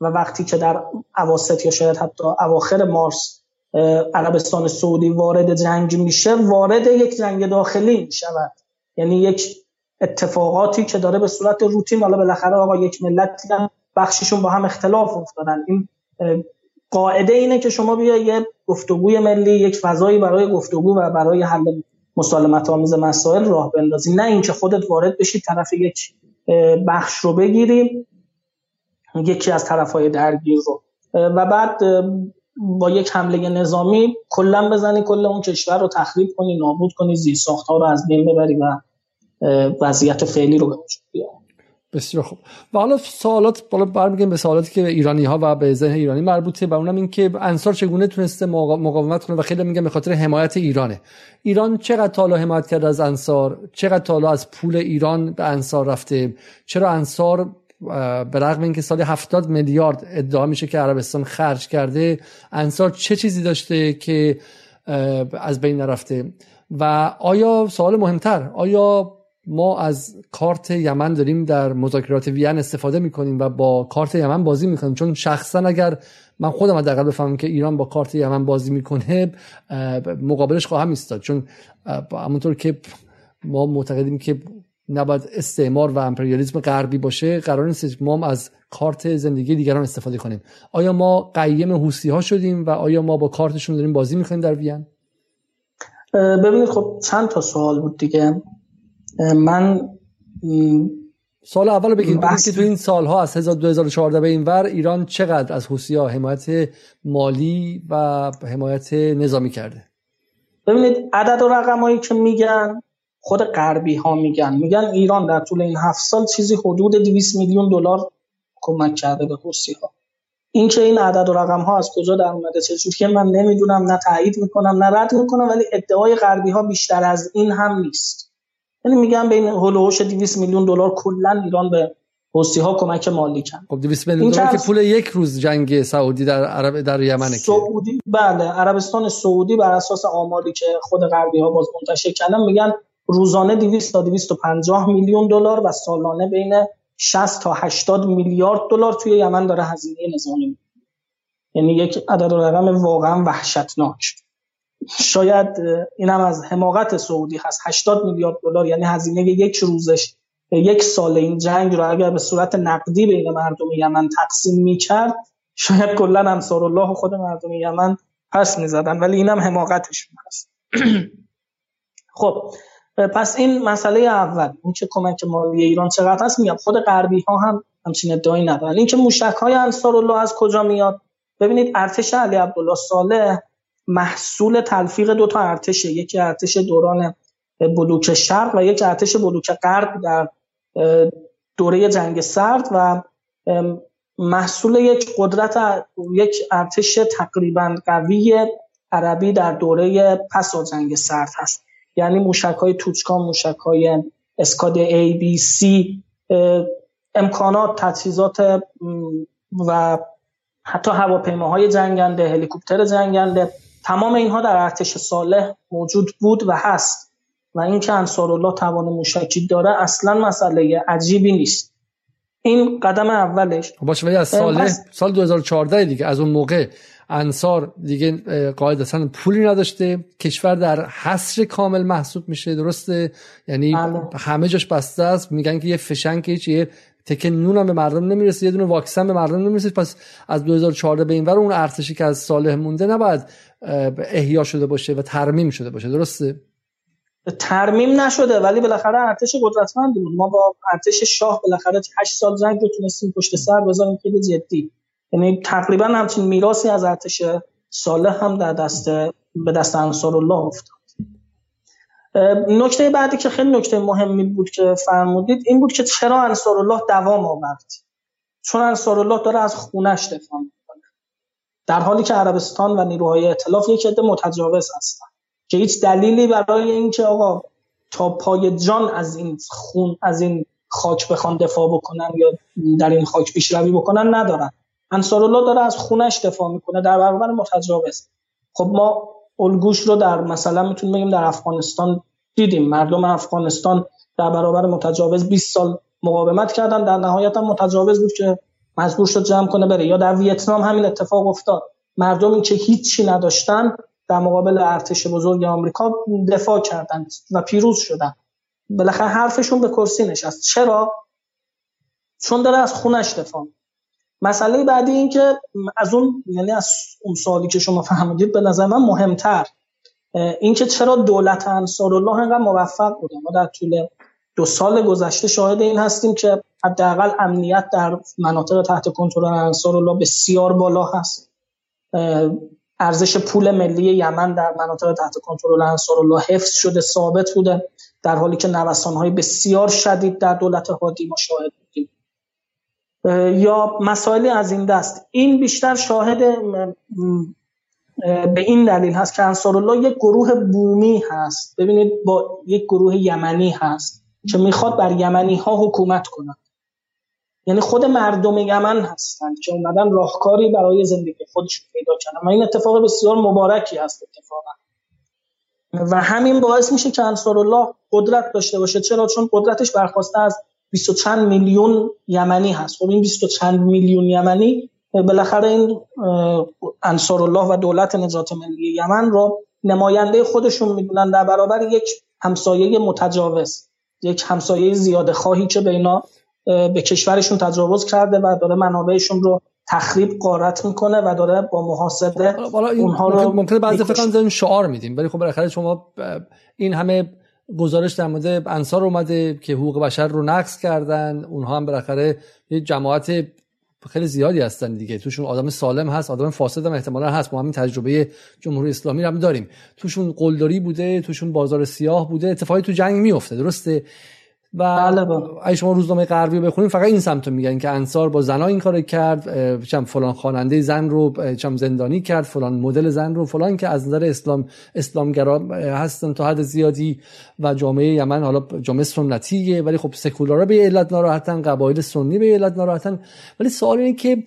و وقتی که در اواسط یا شاید حتی اواخر مارس عربستان سعودی وارد جنگ میشه وارد یک جنگ داخلی می‌شود. یعنی یک اتفاقاتی که داره به صورت روتین حالا بالاخره آقا یک ملت بخششون با هم اختلاف افتادن. این قاعده اینه که شما بیا یه گفتگوی ملی یک فضایی برای گفتگو و برای حل مسالمت آمیز مسائل راه بندازی. نه اینکه خودت وارد بشی طرف یک بخش رو بگیری یکی از طرفهای درگیر رو. و بعد با یک حمله نظامی کلا بزنی کل اون کشور رو تخریب کنی نابود کنی زیر ساختها رو از بین ببری و وضعیت فعلی رو به وجود بیاری بسیار خوب. و حالا سوالات بالا برمیگردیم به سوالاتی که ایرانی ها و به ذهن ایرانی مربوطه و اونم این که انصار چگونه تونسته مقاومت کنه و خیلی میگن به خاطر حمایت ایرانه. ایران چقدر تالا حمایت کرده از انصار؟ چقدر تالا از پول ایران به انصار رفته؟ چرا انصار به رغم اینکه سال 70 میلیارد ادعا میشه که عربستان خرج کرده انصار چه چیزی داشته که از بین نرفته و آیا سوال مهمتر آیا ما از کارت یمن داریم در مذاکرات وین استفاده می‌کنیم و با کارت یمن بازی می‌کنیم. چون شخصا اگر من خودم حداقل بفهمم که ایران با کارت یمن بازی می‌کنه مقابلش خواهم ایستاد. چون همونطور که ما معتقدیم که نباید استعمار و امپریالیسم غربی باشه قرار نیست ما از کارت زندگی دیگران استفاده کنیم. آیا ما قیم حوسی ها شدیم و آیا ما با کارتشون داریم بازی می‌کنیم در وین؟ ببینید خب چند تا سوال بود دیگه. من سال اول بگید. که تو این سالها از 2014 به این ور ایران چقدر از حوسی ها حمایت مالی و حمایت نظامی کرده؟ ببینید عدد و رقمایی که میگن خود غربی ها میگن. میگن ایران در طول این هفت سال چیزی حدود 200 میلیون دلار کمک کرده به حوثی ها این که این عدد و رقم ها از کجا در اومده؟ چه که من نمی‌دونم نه تایید می‌کنم نه رد می‌کنم ولی ادعای غربی ها بیشتر از این هم نیست. یعنی میگن بین هولوش 200 میلیون دلار کلا ایران به حوثی ها کمک مالی کرد. خب 200 میلیون دلار که پول یک روز جنگ سعودی در عرب در یمن سعودی بله عربستان سعودی بر اساس آماری که خود غربی ها باز منتشر کردن میگن روزانه 200 تا 250 میلیون دلار و سالانه بین 60 تا 80 میلیارد دلار توی یمن داره هزینه نظامی یعنی یک عدد و رقم واقعا وحشتناک. شاید اینم از حماقت سعودی هست. 80 میلیارد دلار یعنی هزینه یک روزش یک سال این جنگ رو اگر به صورت نقدی بین مردم یمن تقسیم می‌کرد شاید کلا انصار الله و خود مردم یمن پس می‌زدن ولی اینم حماقتشون هست. خب پس این مسئله اول این که کمک مالی ایران چقدر هست؟ میگم خود غربی ها هم همچین ادعایی ندارن. این که موشک های انصار الله از کجا میاد؟ ببینید ارتش علی عبدالله صالح محصول تلفیق دو تا ارتشه یکی ارتش دوران بلوک شرق و یک ارتش بلوک غرب در دوره جنگ سرد و محصول یک قدرت یک ارتش تقریبا قوی عربی در دوره پس از جنگ سرد هست. یعنی موشک های توچکان موشک های اسکاد ای بی سی امکانات تجهیزات و حتی هواپیماهای جنگنده هلیکوپتر جنگنده تمام اینها در ارتش صالح موجود بود و هست و اینکه انصارالله توان موشکی داره اصلا مسئله عجیبی نیست این قدم اولش باشه ولی از سال سال 2014 دیگه از اون موقع انصار دیگه قاعدتا پولی نداشته کشور در حصر کامل محسوب میشه درسته یعنی بله. همه جاش بسته است میگن که یه فشنگ هیچ یه تکه نون هم به مردم نمی‌رسه یه دونه واکسن به مردم نمی‌رسه. پس از 2014 به این ور اون ارتشی که از صالح مونده نباید احیا شده باشه و ترمیم شده باشه. درسته؟ ترمیم نشده ولی بالاخره ارتش قدرتمند بود. ما با ارتش شاه بالاخره 8 سال جنگ رو تونستیم پشت سر بذاریم خیلی جدی. یعنی تقریبا همچین میراثی از ارتش صالح هم در دست به دست انصار الله افتاد. نکته بعدی که خیلی نکته مهمی بود که فرمودید این بود که چرا انصار الله دوام آورد؟ چون انصار الله داره از خونش دفاع می‌کنه در حالی که عربستان و نیروهای ائتلاف یک عده متجاوز هستن که هیچ دلیلی برای اینکه آقا تا پای جان از این خون از این خاک بخوان دفاع بکنن یا در این خاک پیشروی بکنن ندارن. انصار الله داره از خونش دفاع می‌کنه در برابر متجاوز. خب ما الگوش رو در مثلا می‌تونیم بگیم در افغانستان دیدیم. مردم افغانستان در برابر متجاوز 20 سال مقاومت کردن. در نهایت هم متجاوز بود که مجبور شد جمع کنه بره. یا در ویتنام همین اتفاق افتاد. مردمی که هیچی نداشتن در مقابل ارتش بزرگ آمریکا دفاع کردند و پیروز شدن. بالاخره حرفشون به کرسی نشست. چرا؟ چون داره از خونش دفاع مسئله بعدی این که از اون یعنی از اون سوالی که شما فهمیدید به نظر من مهمتر. اینکه چرا دولت انصار الله انقدر موفق بوده ما در طول دو سال گذشته شاهد این هستیم که حداقل امنیت در مناطق تحت کنترل انصار الله بسیار بالا هست. ارزش پول ملی یمن در مناطق تحت کنترل انصار الله حفظ شده ثابت بوده در حالی که های بسیار شدید در دولت هادی ما شاهد بودیم. یا مسائلی از این دست. این بیشتر شاهد به این دلیل هست که انصار الله یک گروه بومی هست. ببینید با یک گروه یمنی هست که می‌خواد بر یمنی ها حکومت کنند یعنی خود مردم یمن هستند که اومدن راهکاری برای زندگی خودشون پیدا کردن. و این اتفاق بسیار مبارکی هست اتفاقا. و همین باعث میشه که انصار الله قدرت داشته باشه. چرا؟ چون قدرتش برخواسته از 20 چند میلیون یمنی هست. خب این 20 چند میلیون یمنی بالاخره این انصار الله و دولت نجات ملی یمن رو نماینده خودشون می‌دونن در برابر یک همسایه متجاوز یک همسایه زیاده خواهی که به اینا به کشورشون تجاوز کرده و داره منابعشون رو تخریب قارت می‌کنه و داره با محاسبه اونها رو ممکنه بعضی فکر شعار میدیم ولی خب بالاخره شما این همه گزارش در مورد انصار اومده که حقوق بشر رو نقض کردن اونها هم بالاخره یه جماعت خیلی زیادی هستن دیگه. توشون آدم سالم هست آدم فاسد هم احتمالا هست. ما همین تجربه جمهوری اسلامی رو هم داریم. توشون قلدری بوده توشون بازار سیاه بوده اتفاقی تو جنگ میفته درسته؟ و بله, بله. اگه شما روزنامه غربی بخونید فقط این سمت میگن که انصار با زنا این کارو کرد چم فلان خواننده زن رو چم زندانی کرد فلان مدل زن رو فلان که از نظر اسلام اسلامگرا هستن تا حد زیادی و جامعه یمن حالا جامعه سنتیه ولی خب سکولارا به علت ناراحتن قبایل سنی به علت ناراحتن ولی سوال اینه که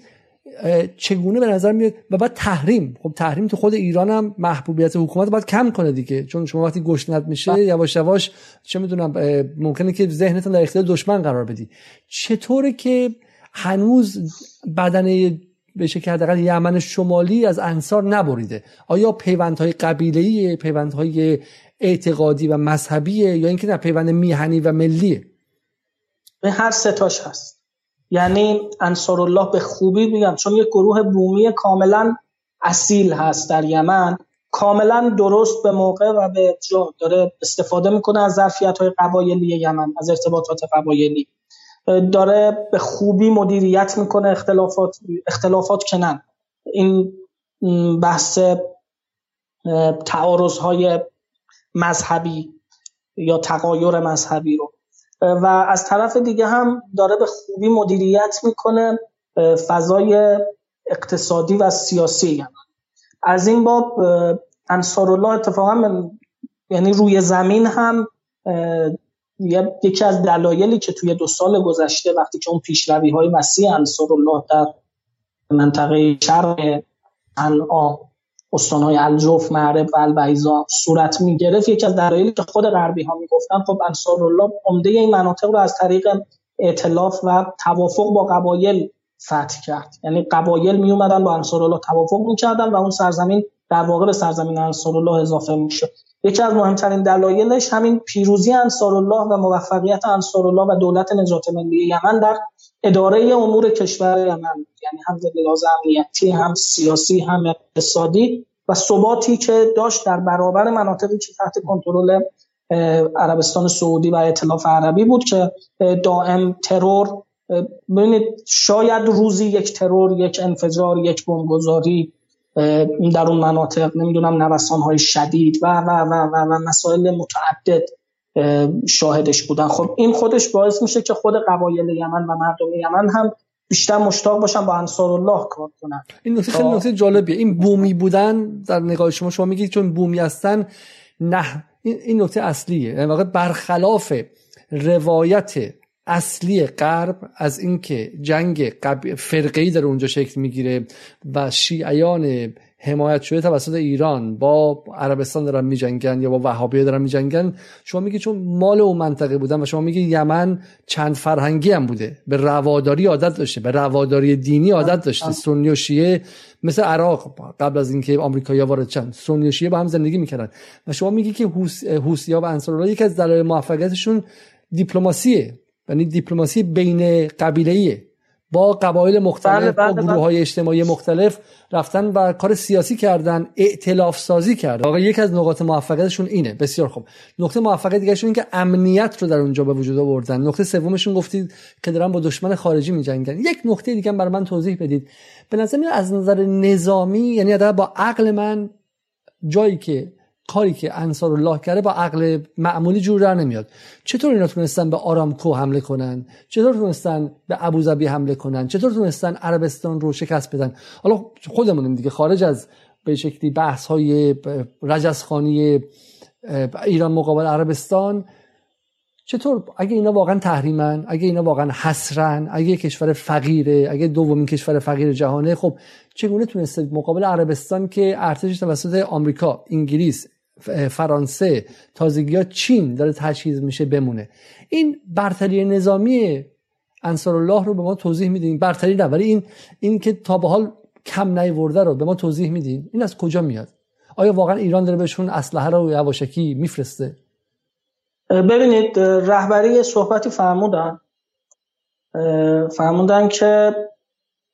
چگونه به نظر میاد؟ و بعد تحریم. خب تحریم تو خود ایران هم محبوبیت حکومت باید کم کنه دیگه. چون شما وقتی گشنت میشه بله. یواش یواش چه می‌دونم ممکنه که ذهنتون در اختیار دشمن قرار بدی. چطوره که هنوز بدن به شکل حداقل یمن شمالی از انصار نبریده؟ آیا پیوندهای قبیله‌ای پیوندهای اعتقادی و مذهبیه یا اینکه نه پیوند میهنی و ملیه؟ به هر ستاش هست. یعنی انصار الله به خوبی میگم چون یک گروه بومی کاملا اصیل هست در یمن کاملا درست به موقع و به جا داره استفاده می‌کنه از ظرفیت های قبایلی یمن از ارتباطات قبایلی. داره به خوبی مدیریت می‌کنه اختلافات اختلافات کنن. این بحث تعارض های مذهبی یا تقایر مذهبی رو. و از طرف دیگه هم داره به خوبی مدیریت می‌کنه فضای اقتصادی و سیاسی. یمن از این باب انصارالله اتفاقا یعنی روی زمین هم یکی از دلایلی که توی دو سال گذشته وقتی که اون پیشروی های مسیح انصارالله در منطقه شرق انعام استانهای الجوف معرب و البیزا صورت می گرفت یکی از دلایلی که خود غربی ها می‌گفتن خب انصارالله عمده این مناطق رو از طریق ائتلاف و توافق با قبایل فتح کرد. یعنی قبایل می اومدن با انصارالله توافق می‌کردن و اون سرزمین در واقع به سرزمین انصارالله اضافه میشه یکی از مهمترین دلایلش همین پیروزی انصارالله و موفقیت انصارالله و دولت نجات ملی یمن در اداره امور کشور یمن یعنی هم لحاظ امنیتی هم سیاسی هم اقتصادی و ثباتی که داشت در برابر مناطقی که تحت کنترل عربستان سعودی و ائتلاف عربی بود که دائم ترور ببینید شاید روزی یک ترور یک انفجار یک بمبگذاری در اون مناطق نمی‌دونم نوسان های شدید و و و و, و مسائل متعدد شاهدش بودن. خب این خودش باعث میشه که خود قبایل یمن و مردم یمن هم بیشتر مشتاق باشن با انصار الله کار کنن. این نکته خیلی نکته جالبیه. این بومی بودن در نگاه شما شما میگید چون بومی هستن نه. این نکته اصلیه. در واقع برخلاف روایت اصلی غرب از اینکه جنگ فرقه‌ای در اونجا شکل می‌گیره و شیعیان حمایت شده توسط ایران با عربستان دارن میجنگن یا با وهابیه دارن میجنگن. شما میگی چون مال اون منطقه بودن و شما میگی یمن چند فرهنگی هم بوده. به رواداری عادت داشته به رواداری دینی عادت داشته. سنی و شیعه مثل عراق قبل از اینکه آمریکایی‌ها وارد چند سنی و شیعه با هم زندگی می‌کردن. و شما میگی که حوثی‌ها و انصارالله یکی از دلایل موفقیتشون دیپلماسیه. یعنی دیپلماسی بین قبیله با قبایل مختلف بله با بله، گروه های بله. اجتماعی مختلف رفتن و کار سیاسی کردن ائتلاف سازی کردن. واقعا یک از نقاط موفقیتشون اینه. بسیار خوب. نقطه موفقیت دیگه این که امنیت رو در اونجا به وجود آوردن. نقطه سومشون گفتید که دارن با دشمن خارجی میجنگن. یک نقطه دیگه برای من توضیح بدید. به نظر از نظر نظامی یعنی با عقل من جایی که کاری که انصار الله کرده با عقل معمولی جور در نمیاد. چطور اینا تونستن به آرامکو حمله کنن؟ چطور تونستن به ابوظبی حمله کنن؟ چطور تونستن عربستان رو شکست بدن؟ حالا خودمونیم دیگه خارج از به شکلی بحث های رجزخانی ایران مقابل عربستان چطور؟ اگه اینا واقعا تحریمن اگه اینا واقعا حسرن اگه کشور فقیره اگه دومین کشور فقیر جهانه خب چگونه تونسته مقابل عربستان که ارتش توسط آمریکا انگلیس فرانسه تازگی ها چین داره تجهیز میشه بمونه. این برتری نظامی انصار الله رو به ما توضیح میدین. برتری نه ولی این این که تا به حال کم نیورده رو به ما توضیح میدین. این از کجا میاد؟ آیا واقعا ایران داره بهشون اسلحه رو یواشکی میفرسته؟ ببینید رهبری صحبتی فرمودن. فرمودن که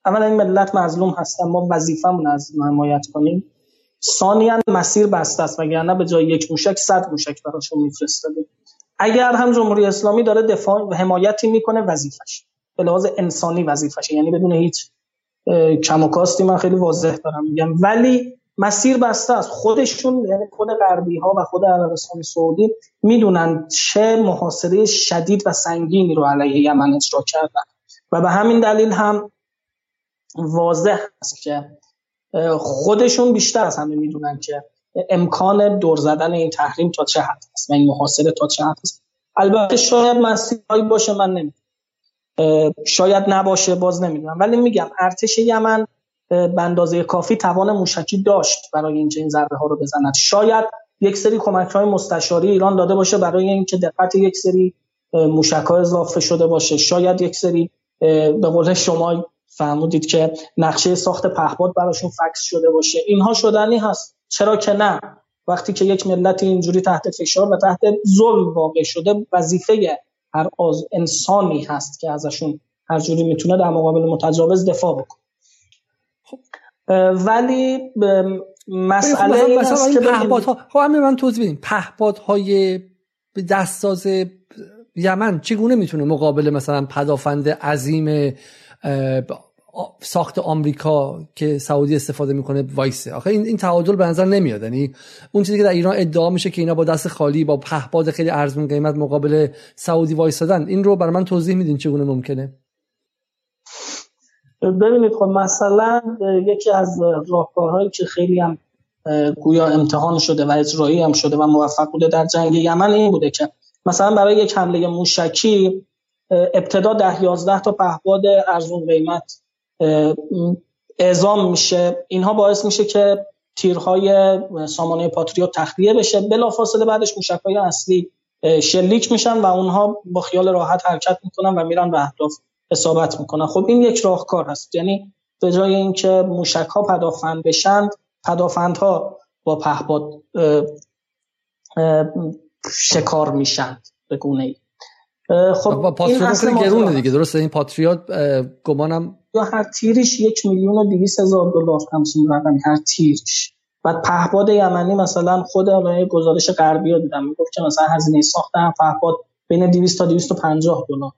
اولا این ملت مظلوم هستن ما وظیفمون از حمایت کنیم. ثانیا مسیر بسته است وگرنه به جای یک موشک صد موشک براشون میفرستاده. اگر هم جمهوری اسلامی داره دفاع و حمایتی می‌کنه وظیفش. به لحاظ انسانی وظیفشه یعنی بدون هیچ کم و کاستی من خیلی واضح دارم میگم. ولی مسیر بسته است. خودشون یعنی خود غربی ها و خود عربستان سعودی می‌دونن چه محاصره شدید و سنگینی رو علیه یمن اجرا کردن. و به همین دلیل هم واضح است که خودشون بیشتر از همه می‌دونن که امکان دور زدن این تحریم تا چه حد است و این محاصره تا چه حد است. البته شاید مسیرهایی باشه من نمی‌دونم شاید نباشه باز نمی‌دونم. ولی میگم ارتش یمن به اندازه کافی توان موشکی داشت برای اینکه این ضربه ها رو بزند. شاید یک سری کمک های مستشاری ایران داده باشه برای اینکه دقت یک سری موشک ها اضافه شده باشه. شاید یک سری به قول شما فرمودید که نقشه ساخت پهپاد براشون فکس شده باشه. اینها شدنی هست. چرا که نه؟ وقتی که یک ملت اینجوری تحت فشار و تحت ظلم واقع شده وظیفه هر از انسانی هست که ازشون هر جوری می‌تونه در مقابل متجاوز دفاع بکنه. خب. ولی مسئله خب مثلا, که پهپادها خب همین من توضیح بدیم پهپادهای دستساز یمن چگونه می‌تونه مقابل مثلا پدافند عظیم ساخت آمریکا که سعودی استفاده می‌کنه وایسه. آخه این این تعادل به نظر نمیاد. یعنی اون چیزی که در ایران ادعا میشه که اینا با دست خالی با پهپاد خیلی ارزون قیمت مقابل سعودی وایسادن این رو برای من توضیح میدین چگونه ممکنه؟ ببینید خب مثلا یکی از راهکارهایی که خیلی هم گویا امتحان شده و اجرایی هم شده و موفق بوده در جنگ یمن این بوده که مثلا برای یک حمله موشکی ابتدا ده یازده تا پهپاد ارزون قیمت اعزام میشه. اینها باعث میشه که تیرهای سامانه پاتریوت تخلیه بشه. بلافاصله بعدش موشکهای اصلی شلیک میشن و اونها با خیال راحت حرکت می‌کنن و میرن به اهداف اصابت می‌کنن. خب این یک راهکار هست یعنی به جای اینکه موشک ها پدافند بشند پدافندها با پهپاد شکار میشند به گونه ای خب پاتریوت خیلی گرونه دیگه درسته؟ این پاتریوت گمانم یا هر تیرش یک میلیون و دیویس هزار دلار همچین رقمی هر تیرش. بعد پهپاد یمنی مثلا خود الان گزارش غربی ها دیدم می‌گفت که مثلا هزینه ساخت هم پهپاد بین 200 تا 250 دلار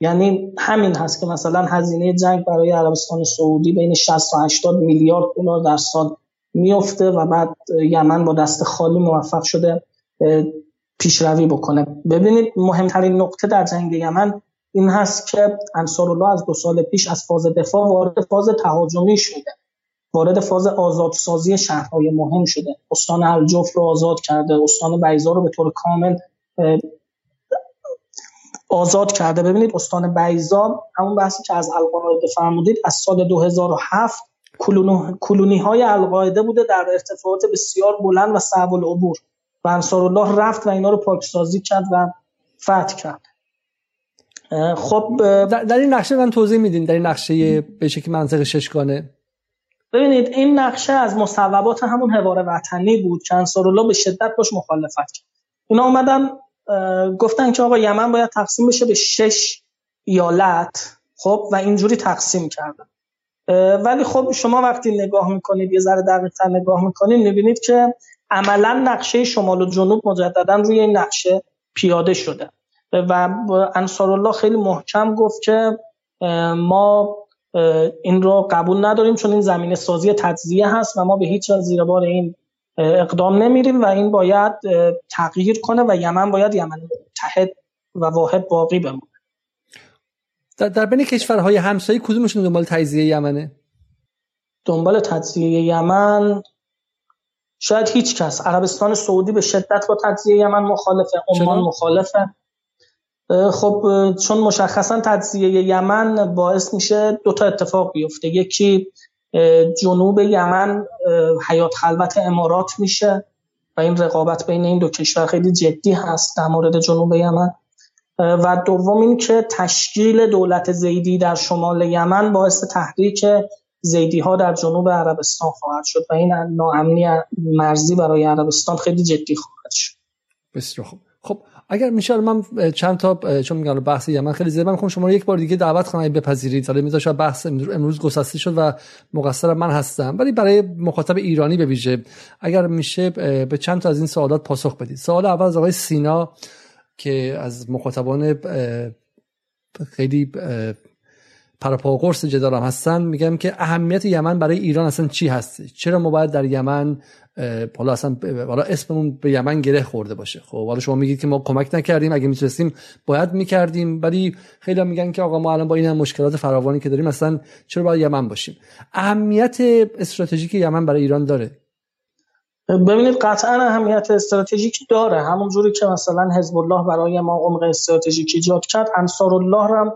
یعنی همین هست که مثلا هزینه جنگ برای عربستان سعودی بین 60 تا 80 میلیارد دلار در سال میفته و بعد یمن با دست خالی موفق شده. پیشروی بکنه. ببینید مهمترین نقطه در جنگ یمن این هست که انصارالله از دو سال پیش از فاز دفاع وارد فاز تهاجمی شده. وارد فاز آزادسازی شهرهای مهم شده. استان الجف رو آزاد کرده استان بیزا رو به طور کامل آزاد کرده. ببینید استان بیزا همون بحثی که از القاعده فرمودید از سال 2007 کلونی های القاعده بوده در ارتفاعات بسیار بلند و صعب العبور. و انصارالله رفت و اینا رو پاکسازی کرد و فتح کرد. خب در, این نقشه من توضیح میدین در این نقشه به شکل منطق ششگانه. ببینید این نقشه از مصوبات همون حوار وطنی بود که انصارالله به شدت باش مخالفت کرد. اینا اومدن گفتن که آقا یمن باید تقسیم بشه به شش ایالت خب و اینجوری تقسیم کردن. ولی خب شما وقتی نگاه می‌کنید یه ذره دقیق نگاه می‌کنید می‌بینید که عملا نقشه شمال و جنوب مجددا روی این نقشه پیاده شده. و انصارالله خیلی محکم گفت که ما این رو قبول نداریم چون این زمین سازی تجزیه هست و ما به هیچ زیر بار این اقدام نمیریم و این باید تغییر کنه و یمن باید یمن متحد و واحد باقی بمونه. در, در بین کشورهای همسایه کدومشون دنبال تجزیه یمنه؟ دنبال تجزیه یمن شاید هیچ کس. عربستان سعودی به شدت با تجزیه یمن مخالفه عمان مخالفه. خب چون مشخصا تجزیه یمن باعث میشه دو تا اتفاق بیفته. یکی جنوب یمن حیات خلوت امارات میشه و این رقابت بین این دو کشور خیلی جدی هست در مورد جنوب یمن. و دوم این که تشکیل دولت زیدی در شمال یمن باعث تحریک زیدی ها در جنوب عربستان خواهد شد و این ناامنی مرزی برای عربستان خیلی جدی خواهد شد. بسیار خوب. خب اگر میشه من چند تا چون میگم بحث یمن خیلی زیاد می‌خوام شما رو یک بار دیگه دعوت کنم بپذیرید. حالا میذاشم بحث امروز گسسته شد و مقصر من هستم. ولی برای مخاطب ایرانی به ویژه اگر میشه به چند تا از این سوالات پاسخ بدید. سوال اول از آقای سینا که از مخاطبان خیلی پراپاگورس جدالم هستن میگم که اهمیت یمن برای ایران اصلا چی هستی چرا ما باید در یمن حالا اصلا اسممون به یمن گره خورده باشه؟ خب حالا شما میگید که ما کمک نکردیم اگه می‌تونستیم باید می‌کردیم ولی خیلی میگن که آقا ما الان با این هم مشکلات فراوانی که داریم اصلا چرا باید یمن باشیم؟ اهمیت استراتژیک یمن برای ایران داره؟ ببینید قطعا اهمیت استراتژیک داره. همون جوری که مثلا حزب الله برای ما عمق استراتژیک ایجاد کرد انصار الله هم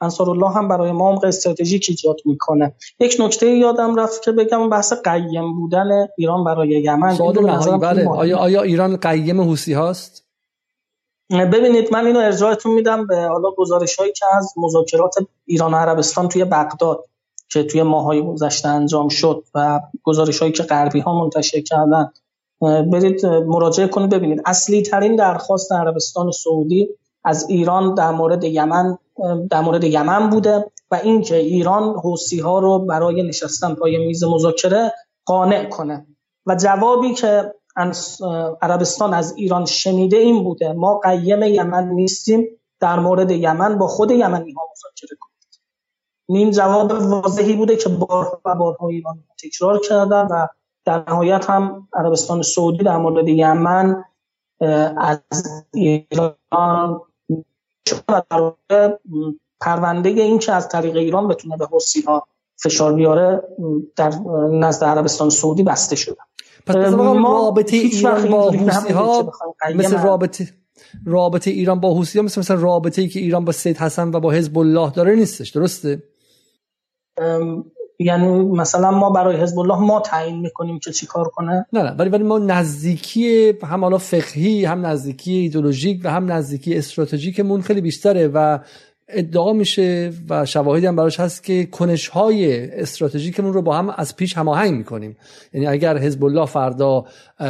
انصار الله هم برای ما عمق استراتژیک ایجاد می‌کنه. یک نکته یادم رفت که بگم بحث قیم بودن ایران برای یمن. بله. آیا آیا ایران قیم حوسی هاست؟ ببینید من اینو ارجاعتون میدم به حالا گزارش هایی که از مذاکرات ایران و عربستان توی بغداد که توی ماهای گذشته انجام شد و گزارش هایی که غربی ها منتشر کردن. برید مراجعه کنید ببینید. اصلی ترین درخواست عربستان سعودی از ایران در مورد یمن در مورد یمن بوده و اینکه ایران حوسی ها رو برای نشستن پای میز مذاکره قانع کنه. و جوابی که عربستان از ایران شنیده این بوده ما قیم یمن نیستیم در مورد یمن با خود یمنی ها مذاکره کنید. این جواب واضحی بوده که بار و بارها ایران تکرار کردن و در نهایت هم عربستان سعودی در مورد یمن از ایران و در پرونده این که از طریق ایران بتونه به حسی ها فشار بیاره در نزد عربستان سعودی بسته شده. پس ما رابطه ایران با حوسی ها مثل رابطه رابطه ایران با حوسی ها مثل مثل رابطه ای که ایران با سید حسن و با حزب الله داره نیستش درسته؟ یعنی مثلا ما برای حزب الله ما تعیین می‌کنیم که چیکار کنه؟ نه نه ولی ولی ما نزدیکی هم حالا فقهی هم نزدیکی ایدولوژیک و هم نزدیکی استراتژیکمون خیلی بیشتره و ادعا میشه و شواهدی هم براش هست که کنش های استراتژیکمون رو با هم از پیش هماهنگ می‌کنیم. یعنی اگر حزب الله فردا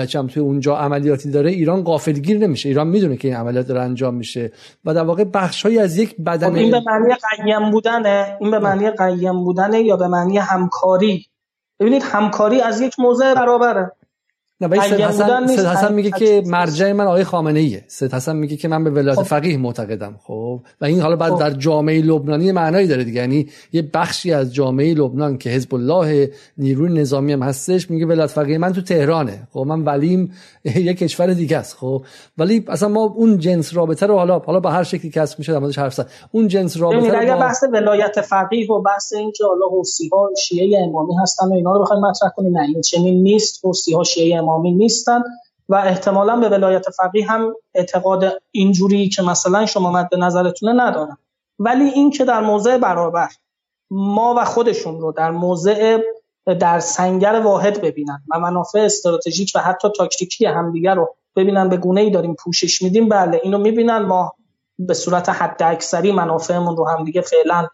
چم توی اونجا عملیاتی داره ایران غافلگیر نمیشه. ایران می‌دونه که این عملیات داره انجام میشه. و در واقع بخشهایی از یک بدن خب این به معنی قیم بودنه. این به معنی قیم بودنه یا به معنی همکاری؟ ببینید همکاری از یک موضع برابره. نه ولی سید حسن, سید حسن میگه که مرجع من آقای خامنه ایه سید حسن میگه که من به ولایت خب. فقیه معتقدم خب. و این حالا بعد خب. در جامعه لبنانی معنایی داره دیگه. یعنی یه بخشی از جامعه لبنان که حزب الله نیروی نظامی هم هستش میگه ولایت فقیه من تو تهرانه. خب من ولیم یه کشور دیگه است خب. ولی اصلا ما اون جنس رابطه رو حالا حالا به هر شکلی کسب میشه در موردش حرف زد. اون جنس رابطه رو اگر بحث ولایت فقیه و بحث اینکه حالا حوسی ها شیعه امامی هستن و اینا رو بخوایم مطرح کنیم نه این چنین نیست. حوسی ها شیعه امامی نیستن و احتمالا به ولایت فقیه هم اعتقاد اینجوری که مثلا شما مد نظرتونه ندارن. ولی این که در موضع برابر ما و خودشون رو در موضع در سنگر واحد ببینن و منافع استراتژیک و حتی تاکتیکی همدیگر رو ببینن به گونه ای داریم پوشش میدیم بله اینو می‌بینن. ما به صورت حد اکثری منافعمون رو همدیگه فعلا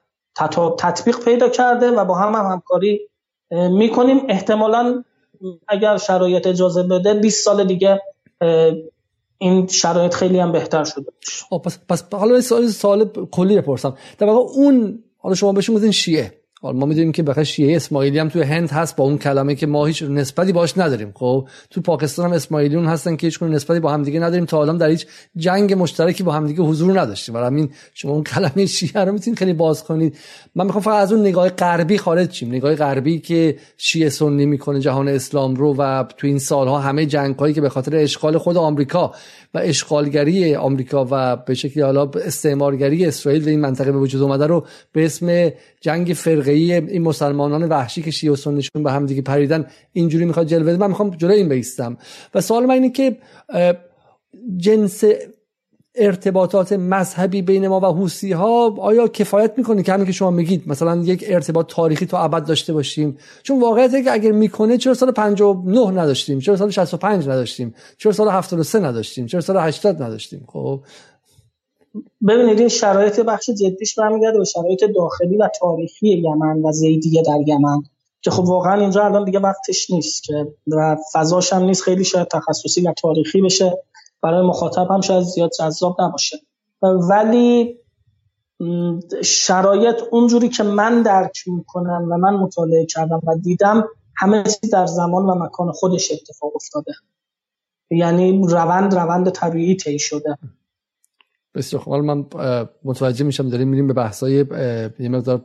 تطبیق پیدا کرده و با هم, هم همکاری می‌کنیم. احتمالا اگر شرایط اجازه بده 20 سال دیگه این شرایط خیلی هم بهتر شده پس پس حالا سوال سوال کلی بپرسم در واقع اون حالا شما بهشون گفتین شیعه. ما می‌دونیم که بخاطر شیعه اسماعیلی هم توی هند هست با اون کلمه که ما هیچ نسبتی باش نداریم. خب تو پاکستان هم اسماعیلیون هستن که هیچ نسبتی با همدیگه نداریم تا الان در هیچ جنگ مشترکی با همدیگه حضور نداشتیم. برای همین شما اون کلمه شیعه رو می‌تونید خیلی باز کنید. من می‌خوام فقط از اون نگاه غربی خارج شیم. نگاه غربی که شیعه سنی می‌کنه جهان اسلام رو و تو این سالها همه جنگ هایی که به خاطر اشغال خود آمریکا و اشغالگری آمریکا و به شکلی حالا استعمارگری اسرائیل در این منطقه به وجود اومده رو به اسم جنگ فرقه‌ای این مسلمانان وحشی که شیعه و سنیشون به هم دیگه پریدن اینجوری می‌خواد جلوه بده من می‌خوام جلوی این بیستم. و سوال من اینه که جنس ارتباطات مذهبی بین ما و حوسی ها آیا کفایت می‌کنه که همین که شما میگید؟ مثلا یک ارتباط تاریخی تو ابد داشته باشیم. چون واقعیت که اگر می‌کنه چرا سال 59 نداشتیم؟ چرا سال 65 نداشتیم؟ چرا سال 73 نداشتیم؟ چرا سال 80 نداشتیم؟ خب ببینید این شرایط بخش جدیش برمیگرده به شرایط داخلی و تاریخی یمن و زیدیه در یمن که خب واقعا اینجا الان دیگه وقتش نیست که و فضاش هم نیست. خیلی شاید تخصصی و تاریخی بشه. برای مخاطب هم شاید زیاد جذاب نباشه. ولی شرایط اونجوری که من درک می‌کنم و من مطالعه کردم و دیدم همه چیز در زمان و مکان خودش اتفاق افتاده. یعنی روند روند طبیعی طی شده. بسیار خوب. من متوجه میشم داریم میریم به بحثای یه مقدار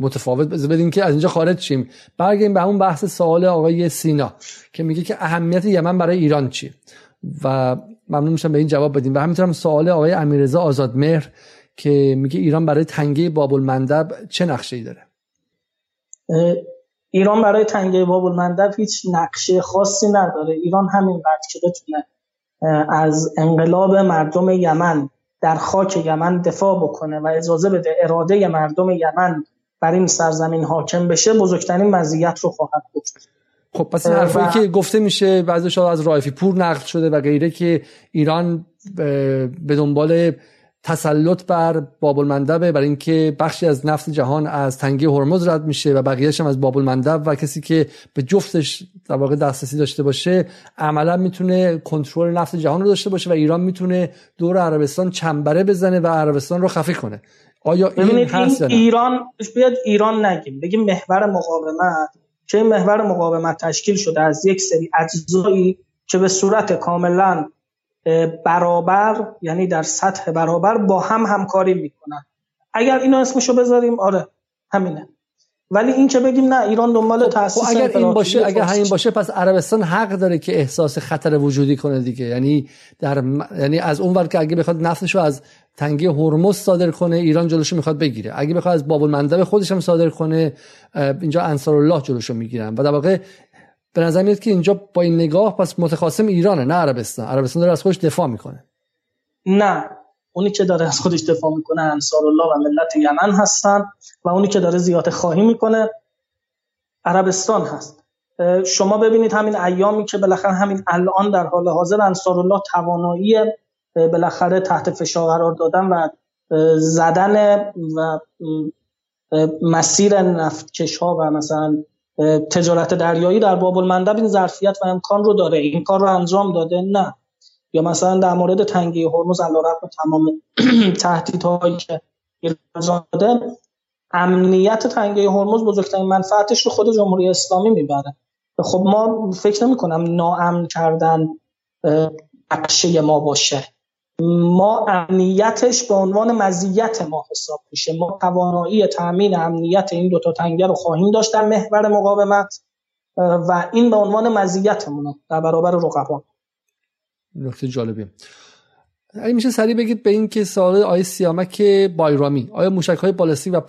متفاوت. بدیم که از اینجا خارج شیم. برگردیم به اون بحث سوال آقای سینا که میگه که اهمیت یمن برای ایران چیه و ممنون میشم به این جواب بدیم و همینطور سوال آقای امیررضا آزادمهر که میگه ایران برای تنگه باب المندب چه نقشه ای داره ایران برای تنگه باب المندب هیچ نقشه خاصی نداره. ایران همین که بتونه از انقلاب مردم یمن در خاک یمن دفاع بکنه و اجازه بده اراده مردم یمن بر این سرزمین حاکم بشه بزرگترین مزیت رو خواهد بود خب پس این حرفایی که گفته میشه بعضیش از رایفی پور نقل شده و غیره که ایران به دنبال تسلط بر باب المندب برای اینکه بخشی از نفت جهان از تنگه هرمز رد میشه و بقیهش هم از باب المندب و کسی که به جفتش در واقع دسترسی داشته باشه عملا می‌تونه کنترل نفت جهان رو داشته باشه و ایران می‌تونه دور عربستان چنبره بزنه و عربستان رو خفه کنه. آیا این هست این ایران بیاد ایران نگیم. بگیم محور مقاومت که این محور مقاومت تشکیل شده از یک سری اجزایی که به صورت کاملا برابر یعنی در سطح برابر با هم همکاری می‌کنن. اگر اینو اسمشو بذاریم آره همینه. ولی این که بگیم نه ایران دنبال خب, خب تاسیس اگر این باشه اگر همین باشه پس عربستان حق داره که احساس خطر وجودی کنه دیگه. یعنی در یعنی از اون ور که اگه بخواد نفتشو از تنگه هرمز صادر کنه ایران جلوشو می‌خواد بگیره. اگه بخواد از باب المندب خودش هم صادر کنه اینجا انصار الله جلوشو می‌گیرن. و در واقع به نظر میاد که اینجا با این نگاه پس متخاصم ایرانه نه عربستان. عربستان داره از خودش دفاع می‌کنه. نه. اونی که داره از خودش دفاع می‌کنه انصار الله و ملت یمن هستن و اونی که داره زیاد خواهی می‌کنه عربستان هست. شما ببینید همین ایامی که بالاخره همین الان در حال حاضر انصار الله توانایی بالاخره تحت فشار قرار دادن و زدن و مسیر نفتکش ها و مثلا تجارت دریایی در باب المندب این ظرفیت و امکان رو داره. این کار رو انجام داده؟ نه. یا مثلا در مورد تنگی هرمز علیرغم تمام تهدیدهایی که ایران داده امنیت تنگی هرمز بزرگترین منفعتش رو خود جمهوری اسلامی می‌بره. خب ما فکر نمی کنم ناامن کردن نقشه ما باشه. ما امنیتش به عنوان مزیت ما حساب میشه. ما توانایی تامین امنیت این دوتا تنگه رو خواهیم داشت در محور مقاومت و این به عنوان مزیتمونه در برابر رقبا. نکته جالبیه. اگه میشه سریع بگید به این که سوال آیه سیامک بایرامی آیا موشک های بالستیک و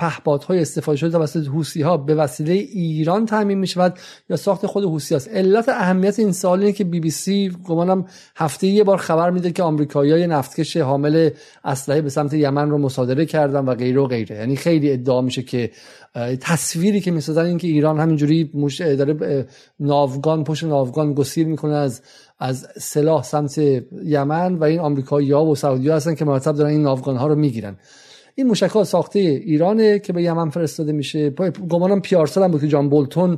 های استفاده شده توسط حوسی ها به وسیله ایران تعمین می‌شود یا ساخت خود حوسی است؟ علت اهمیت این سوال اینه که بی بی سی گمانم هفته یه بار خبر میده که آمریکایی‌های نفتکش حامل اسلحه به سمت یمن رو مصادره کردن و غیره و غیره. یعنی خیلی ادعا میشه که تصویری که می‌سازن این که ایران همینجوری داره ناوگان پشت ناوگان گسیل می‌کنه از از سلاح سمت یمن و این آمریکایی ها و سعودی ها هستن که مرتب دارن این ناوگان ها رو می‌گیرن. این موشک ها ساخته ایرانه که به یمن فرستاده میشه. گمانم پیارسال هم بود که جان بولتون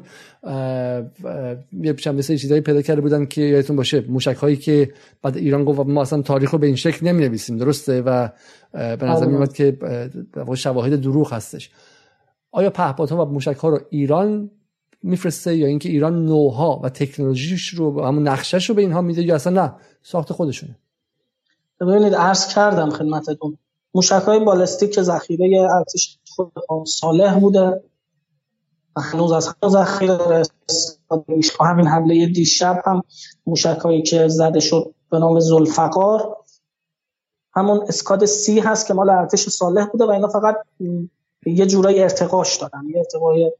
یه چند سه چیزایی پیدا کرده بودن که یادتون باشه. موشک هایی که بعد ایران گفت ما اصلا تاریخ رو به این شکل نمی نویسیم درسته؟ و به نظر آره. میاد که شواهد دروغ هستش. آیا پهپادها و موشک ها رو ایران میفرسته یا اینکه ایران نوها و تکنولوژیش رو همون نقشش رو به اینها میده یا اصلا نه ساخت خودشونه. ببینید عرض کردم خدمتتون موشک های بالستیک ذخیره ارتش خود صالح بوده و هنوز از همون ذخیره همین حمله دیشب هم موشک هایی که زده شد به نام زلفقار همون اسکاد سی هست که مال ارتش صالح بوده و اینا فقط یه جورایی ارتقاش دادن یه ارتقای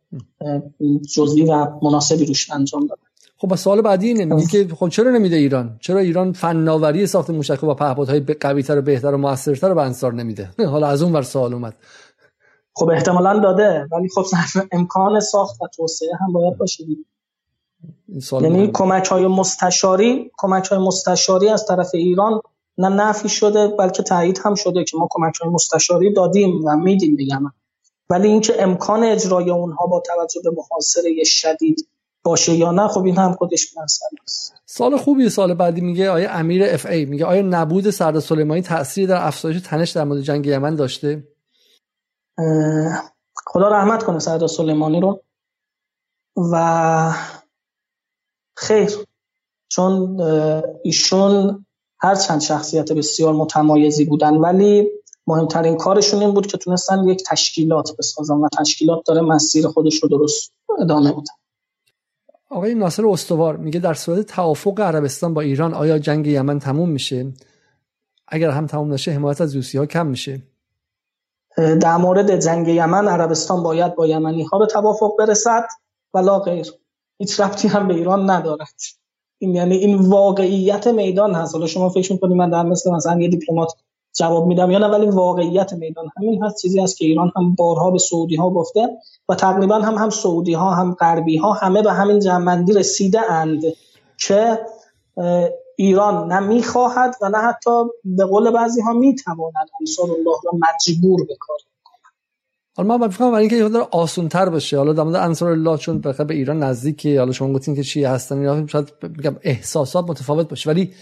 جزئی و مناسبی روش انجام دادن. خب سوال بعدی اینه میگه که خب چرا نمیده ایران؟ چرا ایران فناوری ساخت موشک و پهپادهای قوی‌تر و بهتر و موثرتر رو به انصار نمیده؟ حالا از اون ور سوال اومد. خب احتمالا داده ولی خب امکان ساخت و توسعه هم باید باشه یعنی کمک های مستشاری کمک های مستشاری از طرف ایران نه نفی شده بلکه تایید هم شده که ما کمک های مستشاری دادیم و میدیم بگم ولی اینکه امکان اجرای اونها با توجه به محاصره شدید باشه یا نه خب این هم خودش مسئله است. سال خوبی سال بعدی میگه آیا امیر اف ای میگه آیا نبود سرد سلیمانی تأثیری در افزایش تنش در مورد جنگ یمن داشته؟ خدا رحمت کنه سرد سلیمانی رو. و خیر چون ایشون هر چند شخصیت بسیار متمایزی بودن ولی مهمترین کارشون این بود که تونستن یک تشکیلات بسازن و تشکیلات داره مسیر خودش رو درست ادامه میده. آقای ناصر استوار میگه در صورت توافق عربستان با ایران آیا جنگ یمن تموم میشه؟ اگر هم تموم نشه حمایت از روسیه ها کم میشه. در مورد جنگ یمن عربستان باید با یمنی ها به توافق برسد ولا غیر. هیچ ربطی هم به ایران ندارد. این یعنی این واقعیت میدان هست. حالا شما فکر می‌کنید من در مثل مثلا یه دیپلمات جواب میدم. یا نه ولی واقعیت میدان همین هست. چیزی هست که ایران هم بارها به سعودی ها گفته و تقریبا هم هم سعودی ها هم غربی ها همه به همین جنبندی رسیده اند که ایران نه می‌خواهد و نه حتی به قول بعضی ها می‌تواند انصار الله را مجبور بکنه حالا من فکر برای اینکه یه آسان تر باشه حالا در مورد انصار الله چون به ایران نزدیکه حالا شما گفتین که شیعه هستن اینا شاید بگم احساسات متفاوت باشه. ولی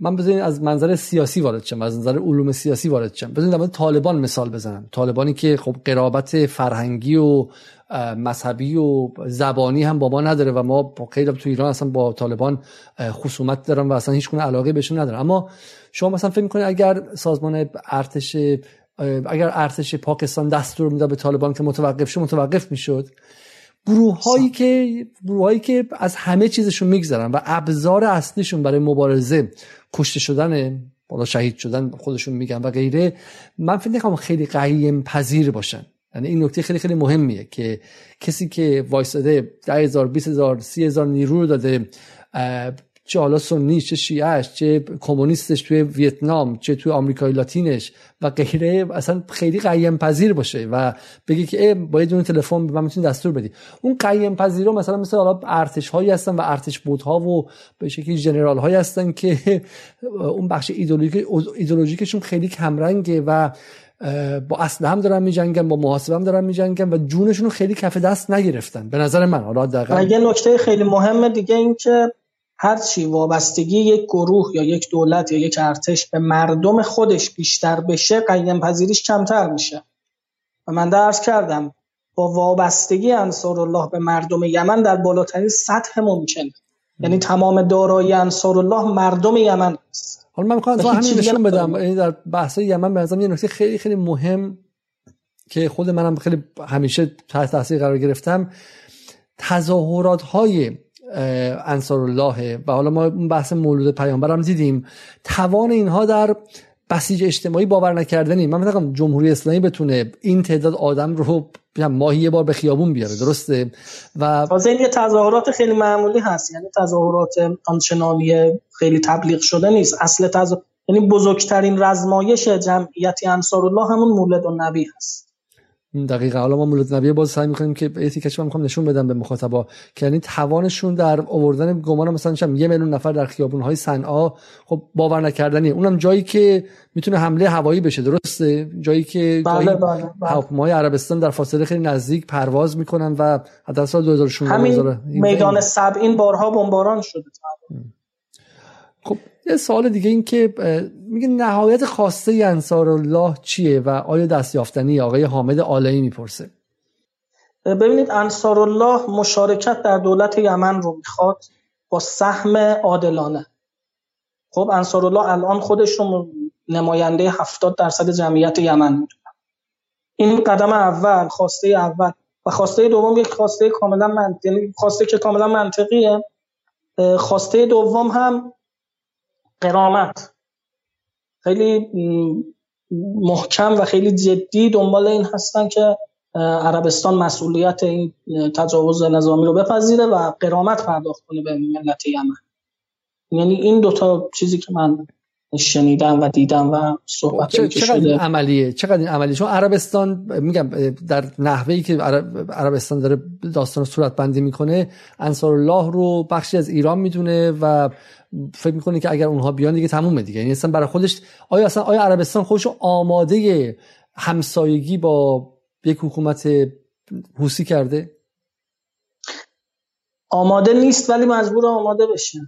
من بذارین از منظر سیاسی وارد شم از نظر علوم سیاسی وارد شم. بذارین در طالبان مثال بزنم. طالبانی که خب قرابت فرهنگی و مذهبی و زبانی هم با ما نداره و ما خیلی تو ایران اصلا با طالبان خصومت دارم و اصلا هیچ گونه علاقه بهشون ندارم. اما شما مثلا فکر می‌کنید اگر سازمان ارتش اگر ارتش پاکستان دستور می‌داد به طالبان که متوقف شد متوقف می‌شد. گروه هایی که گروه هایی که از همه چیزشون میگذرن و ابزار اصلیشون برای مبارزه کشته شدن بالا شهید شدن خودشون میگن و غیره. من فکر نکنم خیلی قیم پذیر باشن. یعنی این نکته خیلی خیلی مهمیه که کسی که وایساده 10000 20000 30000 نیرو رو داده چه حالا سنی چه شیعهش چه کمونیستش توی ویتنام چه توی آمریکای لاتینش و غیره اصلا خیلی قیم پذیر باشه و بگی که باید اون تلفن به من می‌تونی دستور بدی. اون قیم پذیر مثلا مثل حالا ارتش هایی هستن و ارتش ها و به شکلی جنرال هایی هستن که اون بخش ایدئولوژیک ایدئولوژیکشون خیلی کمرنگه و با اصل هم دارن میجنگن با محاسبه هم دارن میجنگن و جونشون رو خیلی کف دست نگرفتن به نظر من. حالا دقیقا یه نکته خیلی مهم دیگه این که هرچی وابستگی یک گروه یا یک دولت یا یک ارتش به مردم خودش بیشتر بشه قیم پذیریش کمتر میشه. و من درس کردم با وابستگی انصار الله به مردم یمن در بالاترین سطح ممکن. یعنی تمام دارایی انصار الله مردم یمن است. حالا من می‌خوام همین نشون بدم. یعنی در بحث یمن به یه نکته خیلی خیلی مهم که خود منم خیلی همیشه تحت تاثیر قرار گرفتم. تظاهرات های انصار الله و حالا ما بحث مولود پیامبر هم دیدیم. توان اینها در بسیج اجتماعی باور نکردنی. من میگم جمهوری اسلامی بتونه این تعداد آدم رو ماهی یه بار به خیابون بیاره. درسته؟ و تازه این یه تظاهرات خیلی معمولی هست. یعنی تظاهرات آنچنانی خیلی تبلیغ شده نیست. اصل تظاهر یعنی بزرگترین رزمایش جمعیتی انصار الله همون مولد و نبی هست. دقیقا. حالا ما مولد نبیه باز سعی می‌کنیم که یه تیکش می‌خوام نشون بدم به مخاطبا. که یعنی توانشون در آوردن گمان مثلا چم یه میلیون نفر در خیابون های صنعا خب باور نکردنی. اونم جایی که می‌تونه حمله هوایی بشه درسته؟ جایی که بله بله بله. عربستان در فاصله خیلی نزدیک پرواز می‌کنن و حتی سال 2016 همین میدان این بارها بمباران شده. خب یه سوال دیگه این که میگه نهایت خواسته انصار الله چیه و آیا دستیافتنی آقای حامد آلایی می‌پرسه؟ ببینید انصار الله مشارکت در دولت یمن رو می‌خواد با سهم عادلانه. خب انصار الله الان خودش رو نماینده 70 درصد جمعیت یمن می‌دونه. این قدم اول خواسته اول و خواسته دوم یک خواسته کاملا منطقی یعنی خواسته که کاملا منطقیه. خواسته دوم هم قرامت خیلی محکم و خیلی جدی دنبال این هستن که عربستان مسئولیت این تجاوز نظامی رو بپذیره و قرامت پرداخت کنه به ملت یمن. یعنی این دوتا چیزی که من شنیدم و دیدم و صحبت چه، چقدر این عملیه؟ چقدر این عملیه؟ چون عربستان میگم در نحوهی که عربستان داره داستان صورت بندی می‌کنه انصار الله رو بخشی از ایران می‌دونه و فکر می‌کنه که اگر اونها بیان دیگه تمومه دیگه. یعنی اصلا برای خودش آیا اصلا آیا عربستان خودش آماده همسایگی با یک حکومت حوسی کرده؟ آماده نیست ولی مجبور آماده بشه.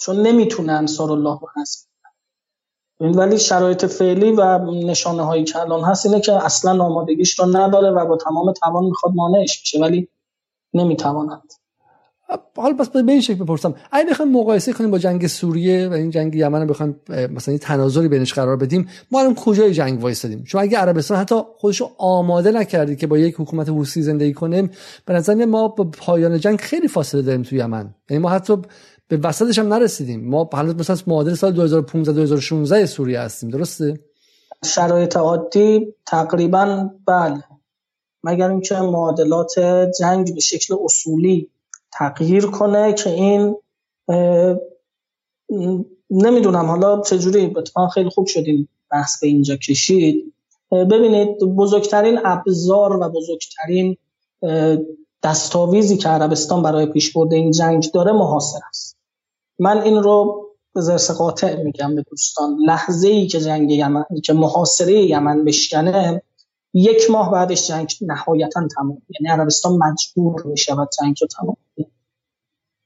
چون نمی‌تونه انصار الله رو حذف ولی شرایط فعلی و نشانه هایی که الان هست اینه که اصلا آمادگیش رو نداره و با تمام توان می‌خواد مانعش بشه ولی نمی‌تواند. حالا بس به این شکل بپرسم. اگه بخوایم مقایسه کنیم با جنگ سوریه و این جنگ یمن رو بخوایم مثلا این تناظری بینش قرار بدیم ما الان کجای جنگ وایسادیم؟ چون اگه عربستان حتی خودشو آماده نکردی که با یک حکومت حوثی زندگی کنیم به نظر ما با پایان جنگ خیلی فاصله داریم تو یمن. یعنی ما حتی به وسطش هم نرسیدیم. ما هنوز مثلا معادل سال 2015 2016 سوریه هستیم درسته؟ شرایط عادی تقریبا بله. مگر اینکه معادلات جنگ به شکل اصولی تغییر کنه که این نمی‌دونم. حالا چجوری؟ اتفاقا خیلی خوب شدیم بحث به اینجا کشید. ببینید بزرگترین ابزار و بزرگترین دستاویزی که عربستان برای پیش برده این جنگ داره محاصره است. من این رو به زرس قاطع میگم به دوستان. لحظه ای که جنگ یمن که محاصره یمن بشکنه یک ماه بعدش جنگ نهایتا تمام یعنی عربستان مجبور میشه و جنگ رو تمام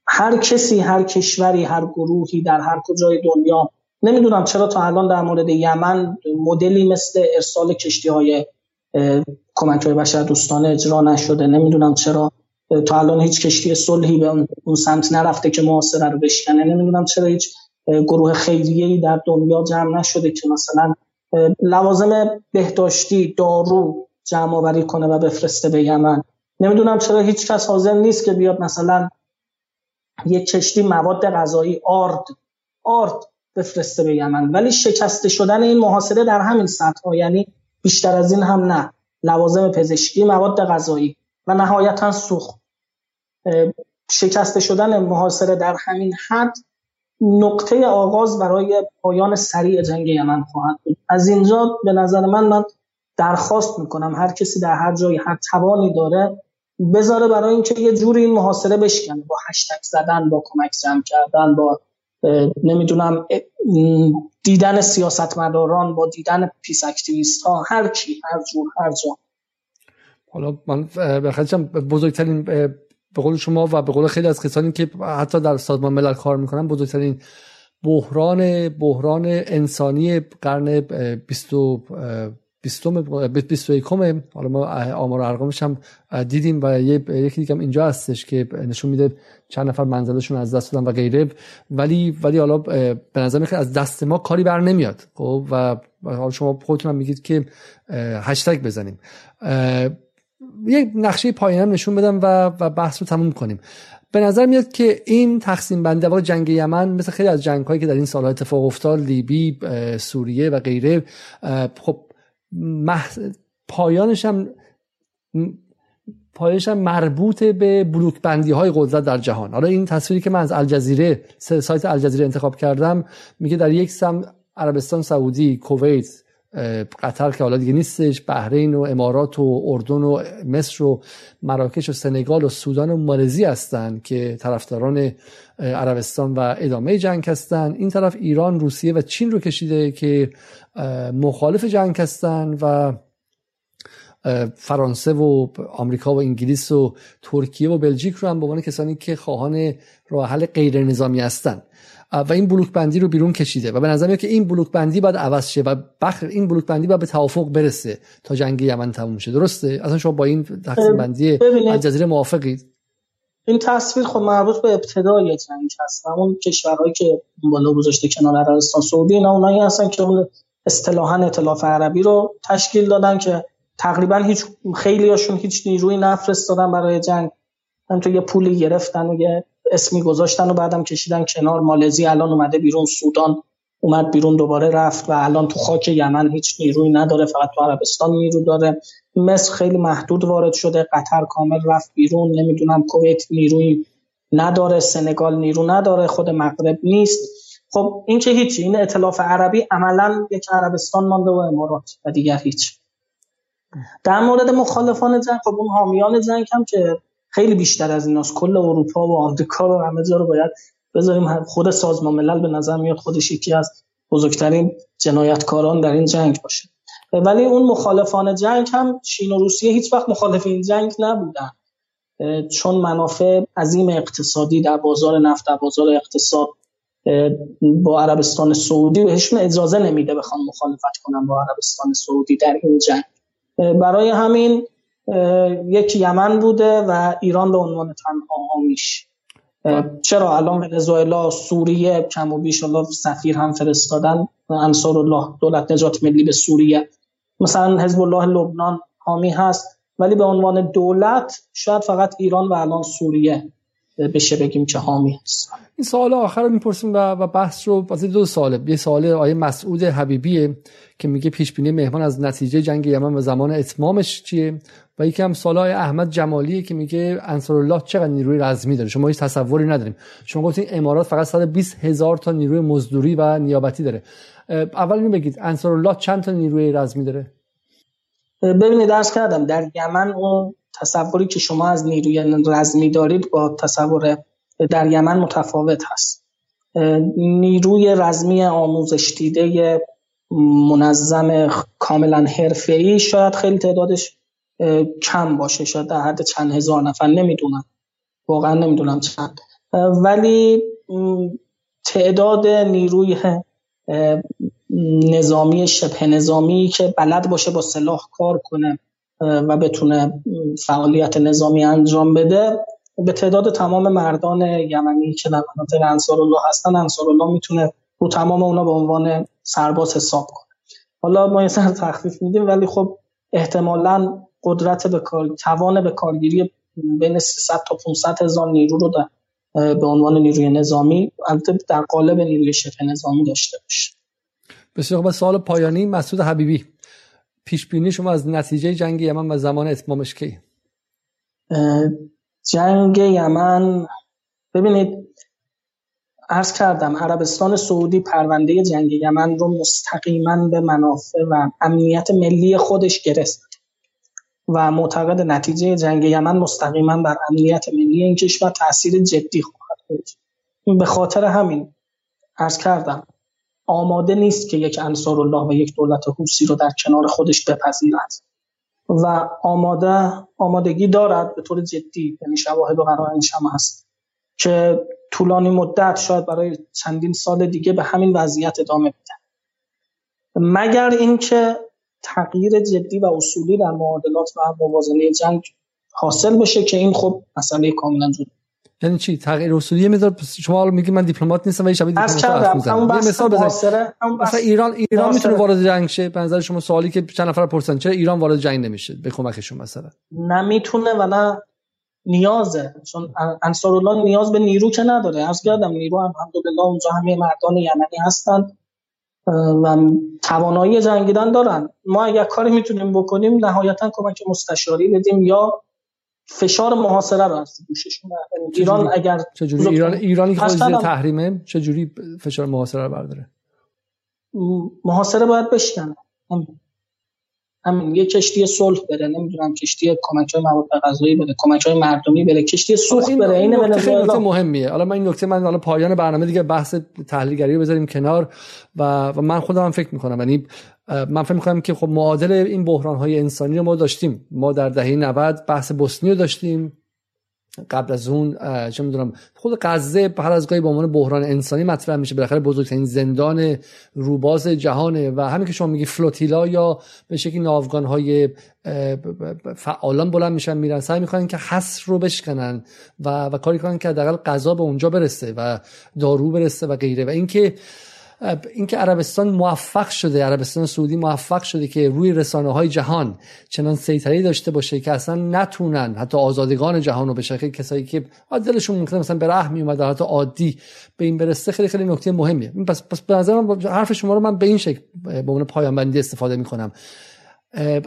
هر کسی هر کشوری هر گروهی در هر کجای دنیا نمی‌دونم چرا تا الان در مورد یمن مدلی مثل ارسال کشتی های کمک های بشر دوستانه اجرا نشده. نمی‌دونم چرا تا الان هیچ کشتی صلحی به اون سمت نرفته که محاصره رو بشکنه. نمی‌دونم چرا هیچ گروه خیریه‌ای در دنیا جمع نشده که مثلا لوازم بهداشتی دارو جمع آوری کنه و بفرسته به یمن. نمی‌دونم چرا هیچ کس حاضر نیست که بیاد مثلا یک کشتی مواد غذایی آرد آرد بفرسته به یمن. ولی شکسته شدن این محاصره در همین سطح ها یعنی بیشتر از این هم نه. لوازم پزشکی مواد غذایی و نهایتا سوخت. شکسته شدن محاصره در همین حد نقطه آغاز برای پایان سریع جنگ یمن خواهد بود. از اینجا به نظر من من درخواست می‌کنم هر کسی در هر جایی هر توانی داره بذاره برای اینکه یه جوری این محاصره بشکنه. با هشتگ زدن با کمک جمع کردن با نمی‌دونم دیدن سیاستمداران با دیدن peace activist ها هر کی هر جور هر جا. حالا من بزرگترین به قول شما و به قول خیلی از کسانی که حتی در سازمان ملل کار می‌کنن بزرگترین بحران بحران انسانی قرن 20 بیستم بیست حالا ما آمار و ارقامش هم دیدیم و یکی دیگه اینجا هستش که نشون میده چند نفر منزلشون از دست دادن و غیره. ولی ولی حالا به نظر میاد از دست ما کاری بر نمیاد. خب و حالا شما خودتون هم میگید که هشتگ بزنیم. یک نقشه پایینم نشون بدم و, و بحث رو تموم کنیم. به نظر میاد که این تقسیم بندی و جنگ یمن مثل خیلی از جنگ هایی که در این سالها اتفاق افتاد لیبی سوریه و غیره خب پایانش هم پایانش هم مربوط به بلوک بندی های قدرت در جهان. حالا این تصویری که من از الجزیره سایت الجزیره انتخاب کردم میگه در یک سم عربستان سعودی کویت قطر که حالا دیگه نیستش بحرین و امارات و اردن و مصر و مراکش و سنگال و سودان و مالزی هستند که طرفداران عربستان و ادامه جنگ هستند این طرف ایران روسیه و چین رو کشیده که مخالف جنگ هستند و فرانسه و آمریکا و انگلیس و ترکیه و بلژیک رو هم به عنوان کسانی که خواهان راه حل غیر نظامی هستند و این بلوک بندی رو بیرون کشیده و به نظر میاد که این بلوک بندی باید عوض شه و بخر این بلوک بندی باید به توافق برسه تا جنگ یمن تموم شه. درسته؟ اصلا شما با این تقسیم بندی الجزیره موافقید این تصویر خب مربوط به ابتدای جنگ هست. اون کشورهایی که بالا گذاشته کنار عربستان سعودی اینا اونایی هستن که اون اصطلاحا ائتلاف عربی رو تشکیل دادن که تقریبا هیچ خیلی هاشون هیچ نیروی نفرستادن برای جنگ. هم تو یه پولی گرفتن و یه اسمی گذاشتن و بعدم کشیدن کنار. مالزی الان اومده بیرون. سودان اومد بیرون دوباره رفت و الان تو خاک یمن هیچ نیروی نداره. فقط تو عربستان نیرو داره. مصر خیلی محدود وارد شده. قطر کامل رفت بیرون. نمی‌دونم کویت نیروی نداره. سنگال نیرو نداره. خود مغرب نیست. خب این که هیچی. این اطلاف عربی عملا یک عربستان مانده و امارات و دیگر هیچ. در مورد مخالفان جنگ خب اون حامیان جنگ هم که خیلی بیشتر از ایناست. کل اروپا و آمریکا رو همه رو باید بذاریم. خود سازمان ملل به نظر میاد خودش یکی از بزرگترین جنایتکاران در این جنگ باشه. ولی اون مخالفان جنگ هم چین و روسیه هیچ وقت مخالف این جنگ نبودن. چون منافع عظیم اقتصادی در بازار نفت در بازار اقتصاد با عربستان سعودی بهشون اجازه نمیده بخوان مخالفت کنن با عربستان سعودی در این جنگ. برای همین یک یمن بوده و ایران به عنوان تنها حامیش چرا؟ الان ونزوئلا سوریه کم و بیش سفیر هم فرستادن. انصار الله دولت نجات ملی به سوریه. مثلا حزب الله لبنان حامی هست ولی به عنوان دولت شاید فقط ایران و الان سوریه. بشه بگیم که حامی هست. این سوال آخر رو می‌پرسیم و بحث رو از دو ساله. یه سوال آیه مسعود حبیبیه که میگه پیش بینی مهمان از نتیجه جنگ یمن و زمان اتمامش چیه؟ و یکی هم سوال احمد جمالیه که میگه انصارالله چقدر نیروی رزمی داره؟ شما هیچ تصوری نداریم. شما گفتین امارات فقط 120 هزار تا نیروی مزدوری و نیابتی داره. اول اینو بگید. انصارالله چند تا نیروی رزمی داره؟ ببینید درس کردم در یمن اون تصوری که شما از نیروی رزمی دارید با تصور در یمن متفاوت هست. نیروی رزمی آموزش دیده منظم کاملا حرفه‌ای شاید خیلی تعدادش کم باشه شاید در حد چند هزار نفر نمی‌دونم. واقعا نمی‌دونم چند. ولی تعداد نیروی نظامی شبه نظامی که بلد باشه با سلاح کار کنه و بتونه فعالیت نظامی انجام بده. به تعداد تمام مردان یمنی که در مناطق انصار الله هستن انصار الله می‌تونه رو تمام اونا به عنوان سرباز حساب کنه. حالا ما یه سر تخفیف میدیم ولی خب احتمالا قدرت به کار توان به کارگیری بین 300 تا 500 هزار نیرو رو در به عنوان نیروی نظامی البته در قالب نیروی شبه نظامی داشته باشه. بسیار سوال پایانی مسعود حبیبی. پیش بینی شما از نتیجه جنگ یمن و زمان اتمامش کی؟ جنگ یمن ببینید عرض کردم عربستان سعودی پرونده جنگ یمن رو مستقیما به منافع و امنیت ملی خودش گرفت و معتقد نتیجه جنگ یمن مستقیما بر امنیت ملی این کشور تاثیر جدی خواهد داشت به خاطر همین عرض کردم آماده نیست که یک انصار الله و یک دولت حوسی رو در کنار خودش بپذیرد. و آماده آمادگی دارد به طور جدی یعنی شواهد و قرائنش هم هست که طولانی مدت شاید برای چندین سال دیگه به همین وضعیت ادامه بده مگر اینکه تغییر جدی و اصولی در معادلات و موازنه جنگ حاصل بشه که این خب مسئله کاملا جدا یعنی چی؟ تغییر اصولی؟ یه مقدار شما حالا میگی من دیپلمات نیستم ولی شبیه دیپلمات حرف می‌زنم. یه مثال بزنید. مثلا ایران ایران می‌تونه وارد جنگ شه؟ به نظر شما سوالی که چند نفر پرسن چرا ایران وارد جنگ نمیشه؟ به کمکشون مثلا. نمی‌تونه و نه نیازه. چون انصار الله نیاز به نیرو که نداره. از کردم نیرو هم الحمدلله اونجا همه مردان یمنی هستند و توانایی جنگیدن دارن. ما اگر کاری می‌تونیم بکنیم نهایتا کمک مستشاری بدیم یا فشار محاصره رو از دوششون ایران اگر چجوری؟ ایران ایرانی که زیر تحریمه چجوری فشار محاصره رو برداره؟ محاصره باید بشکنه. همین یه کشتی صلح بره نمی‌دونم کشتی کمک های مواد غذایی بده کمک های مردمی بره کشتی سوخت بره این نکته مهمیه. حالا من این نکته من حالا پایان برنامه دیگه بحث تحلیلگری رو بذاریم کنار و, و من خودم هم فکر می‌کنم. یعنی من فکر می‌کنم که خب معادل این بحران های انسانی رو ما داشتیم. ما در دهه 90 بحث بوسنی رو داشتیم. قبل از اون چه می‌دونم خود غزه هر از گاهی به عنوان بحران انسانی مطرح میشه. بالاخره بزرگترین زندان روباز جهانه و همین که شما میگی فلوتیلا یا به شکلی ناوگان های فعالان بلند میشن میرن. سعی می‌کنن که حس رو بشکنن و, و کاری کنن که حداقل غذا به اونجا برسه و دارو برسه و غیره. و اینکه اینکه عربستان موفق شده عربستان سعودی موفق شده که روی رسانه های جهان چنان سیطره داشته باشه که اصلا نتونن حتی آزادگان جهان رو بشه کسایی که دلشون ممکنه مثلا به رحم میومد حالت عادی به این برسه خیلی خیلی نکته مهمیه. پس پس به نظر من حرف شما رو من به این شکل به عنوان پایان بندی استفاده می‌کنم.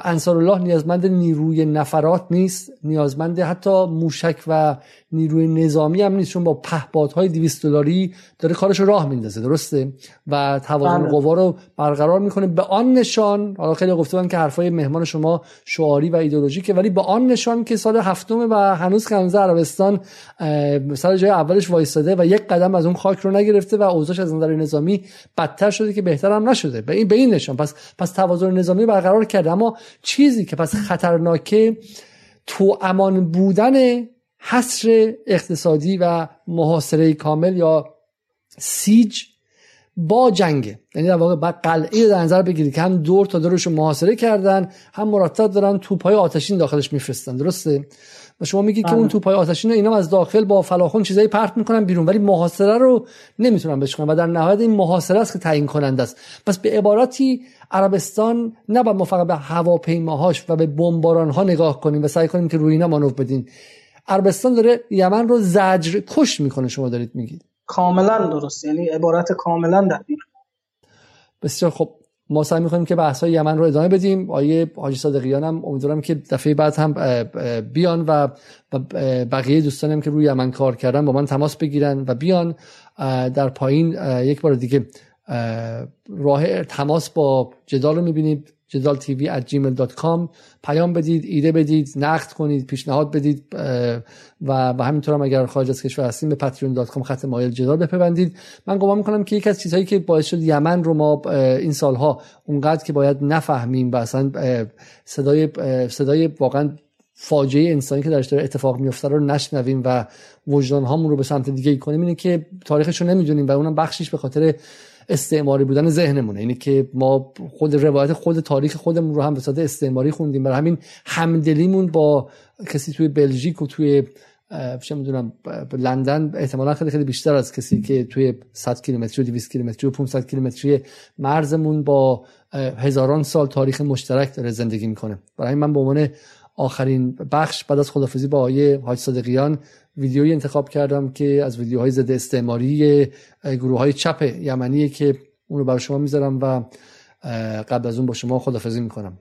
انصار الله نیازمند نیروی نفرات نیست نیازمند حتی موشک و نیروی نظامی هم نیست چون با پهپادهای 200 دلاری داره کارش راه میندازه درسته؟ و توازن بله. قوا رو برقرار می‌کنه. به آن نشان حالا خیلی گفته که حرفای مهمان شما شعاری و ایدولوژیکه ولی به آن نشان که سال هفتم و هنوز کنزه عربستان سر جای اولش وایستاده و یک قدم از اون خاک رو نگرفته و اوضاعش از نظر نظامی بدتر شده که بهتر هم نشده. به این به این نشان. پس پس توازن نظامی برقرار کرده. اما چیزی که پس خطرناکه تو امان بودن حصر اقتصادی و محاصره کامل یا سیج با جنگه یعنی در واقع بعد قلعه در نظر بگیرید که هم دور تا دورش محاصره کردن هم مرتب دارن توپای آتشین داخلش میفرستن. درسته؟ و شما میگید که اون توپای آتشین اینا از داخل با فلاخون چیزایی پرت می‌کنن بیرون ولی محاصره رو نمی‌تونن بشکنن و در نهایت این محاصره است که تعیین کننده است. پس به عباراتی عربستان نه ما فقط به هواپیماهاش و به ها نگاه کنیم و سعی کنیم که روی اینا مانور بدین. عربستان داره یمن رو زجر کش می‌کنه شما دارید میگید. کاملا درست. یعنی عبارت کاملا دقیق. بسیار خب ما سعی می‌کنیم که بحث های یمن رو ادامه بدیم. آیه حاجی صادقیان هم امیدوارم که دفعه بعد هم بیان و بقیه دوستانم که روی یمن کار کردن با من تماس بگیرن و بیان. در پایین یک بار دیگه راه تماس با جدال رو می‌بینید. جدال تیوی at gmail.com پیام بدید ایده بدید نقد کنید پیشنهاد بدید و و همینطور هم اگر خارج از کشور هستیم به patreon.com خط مایل جدال بپیوندید من گمان می‌کنم که یکی از چیزهایی که باعث شد یمن رو ما این سالها اونقدر که باید نفهمیم و اصلا صدای صدای واقعا فاجعه انسانی که درش داره اتفاق میفته رو نشنویم و وجدان هامون رو به سمت دیگه کنیم اینه که تاریخش رو نمی‌دونیم و اونم بخشش به خاطر استعماری بودن ذهنمونه. اینه که ما خود روایت خود تاریخ خودمون رو هم به صورت استعماری خوندیم. برای همین همدلیمون با کسی توی بلژیک و توی چه می‌دونم لندن احتمالا خیلی خیلی بیشتر از کسی که توی 100 کیلومتری و 200 کیلومتری و 500 کیلومتری مرزمون با هزاران سال تاریخ مشترک داره زندگی می‌کنه. برای من به عنوان آخرین بخش بعد از خدافزی با آیه حاج صادقیان ویدیویی انتخاب کردم که از ویدیوهای ضد استعماری گروه های چپ یمنی که اون رو برای شما می‌ذارم و قبل از اون با شما خدافزی می‌کنم.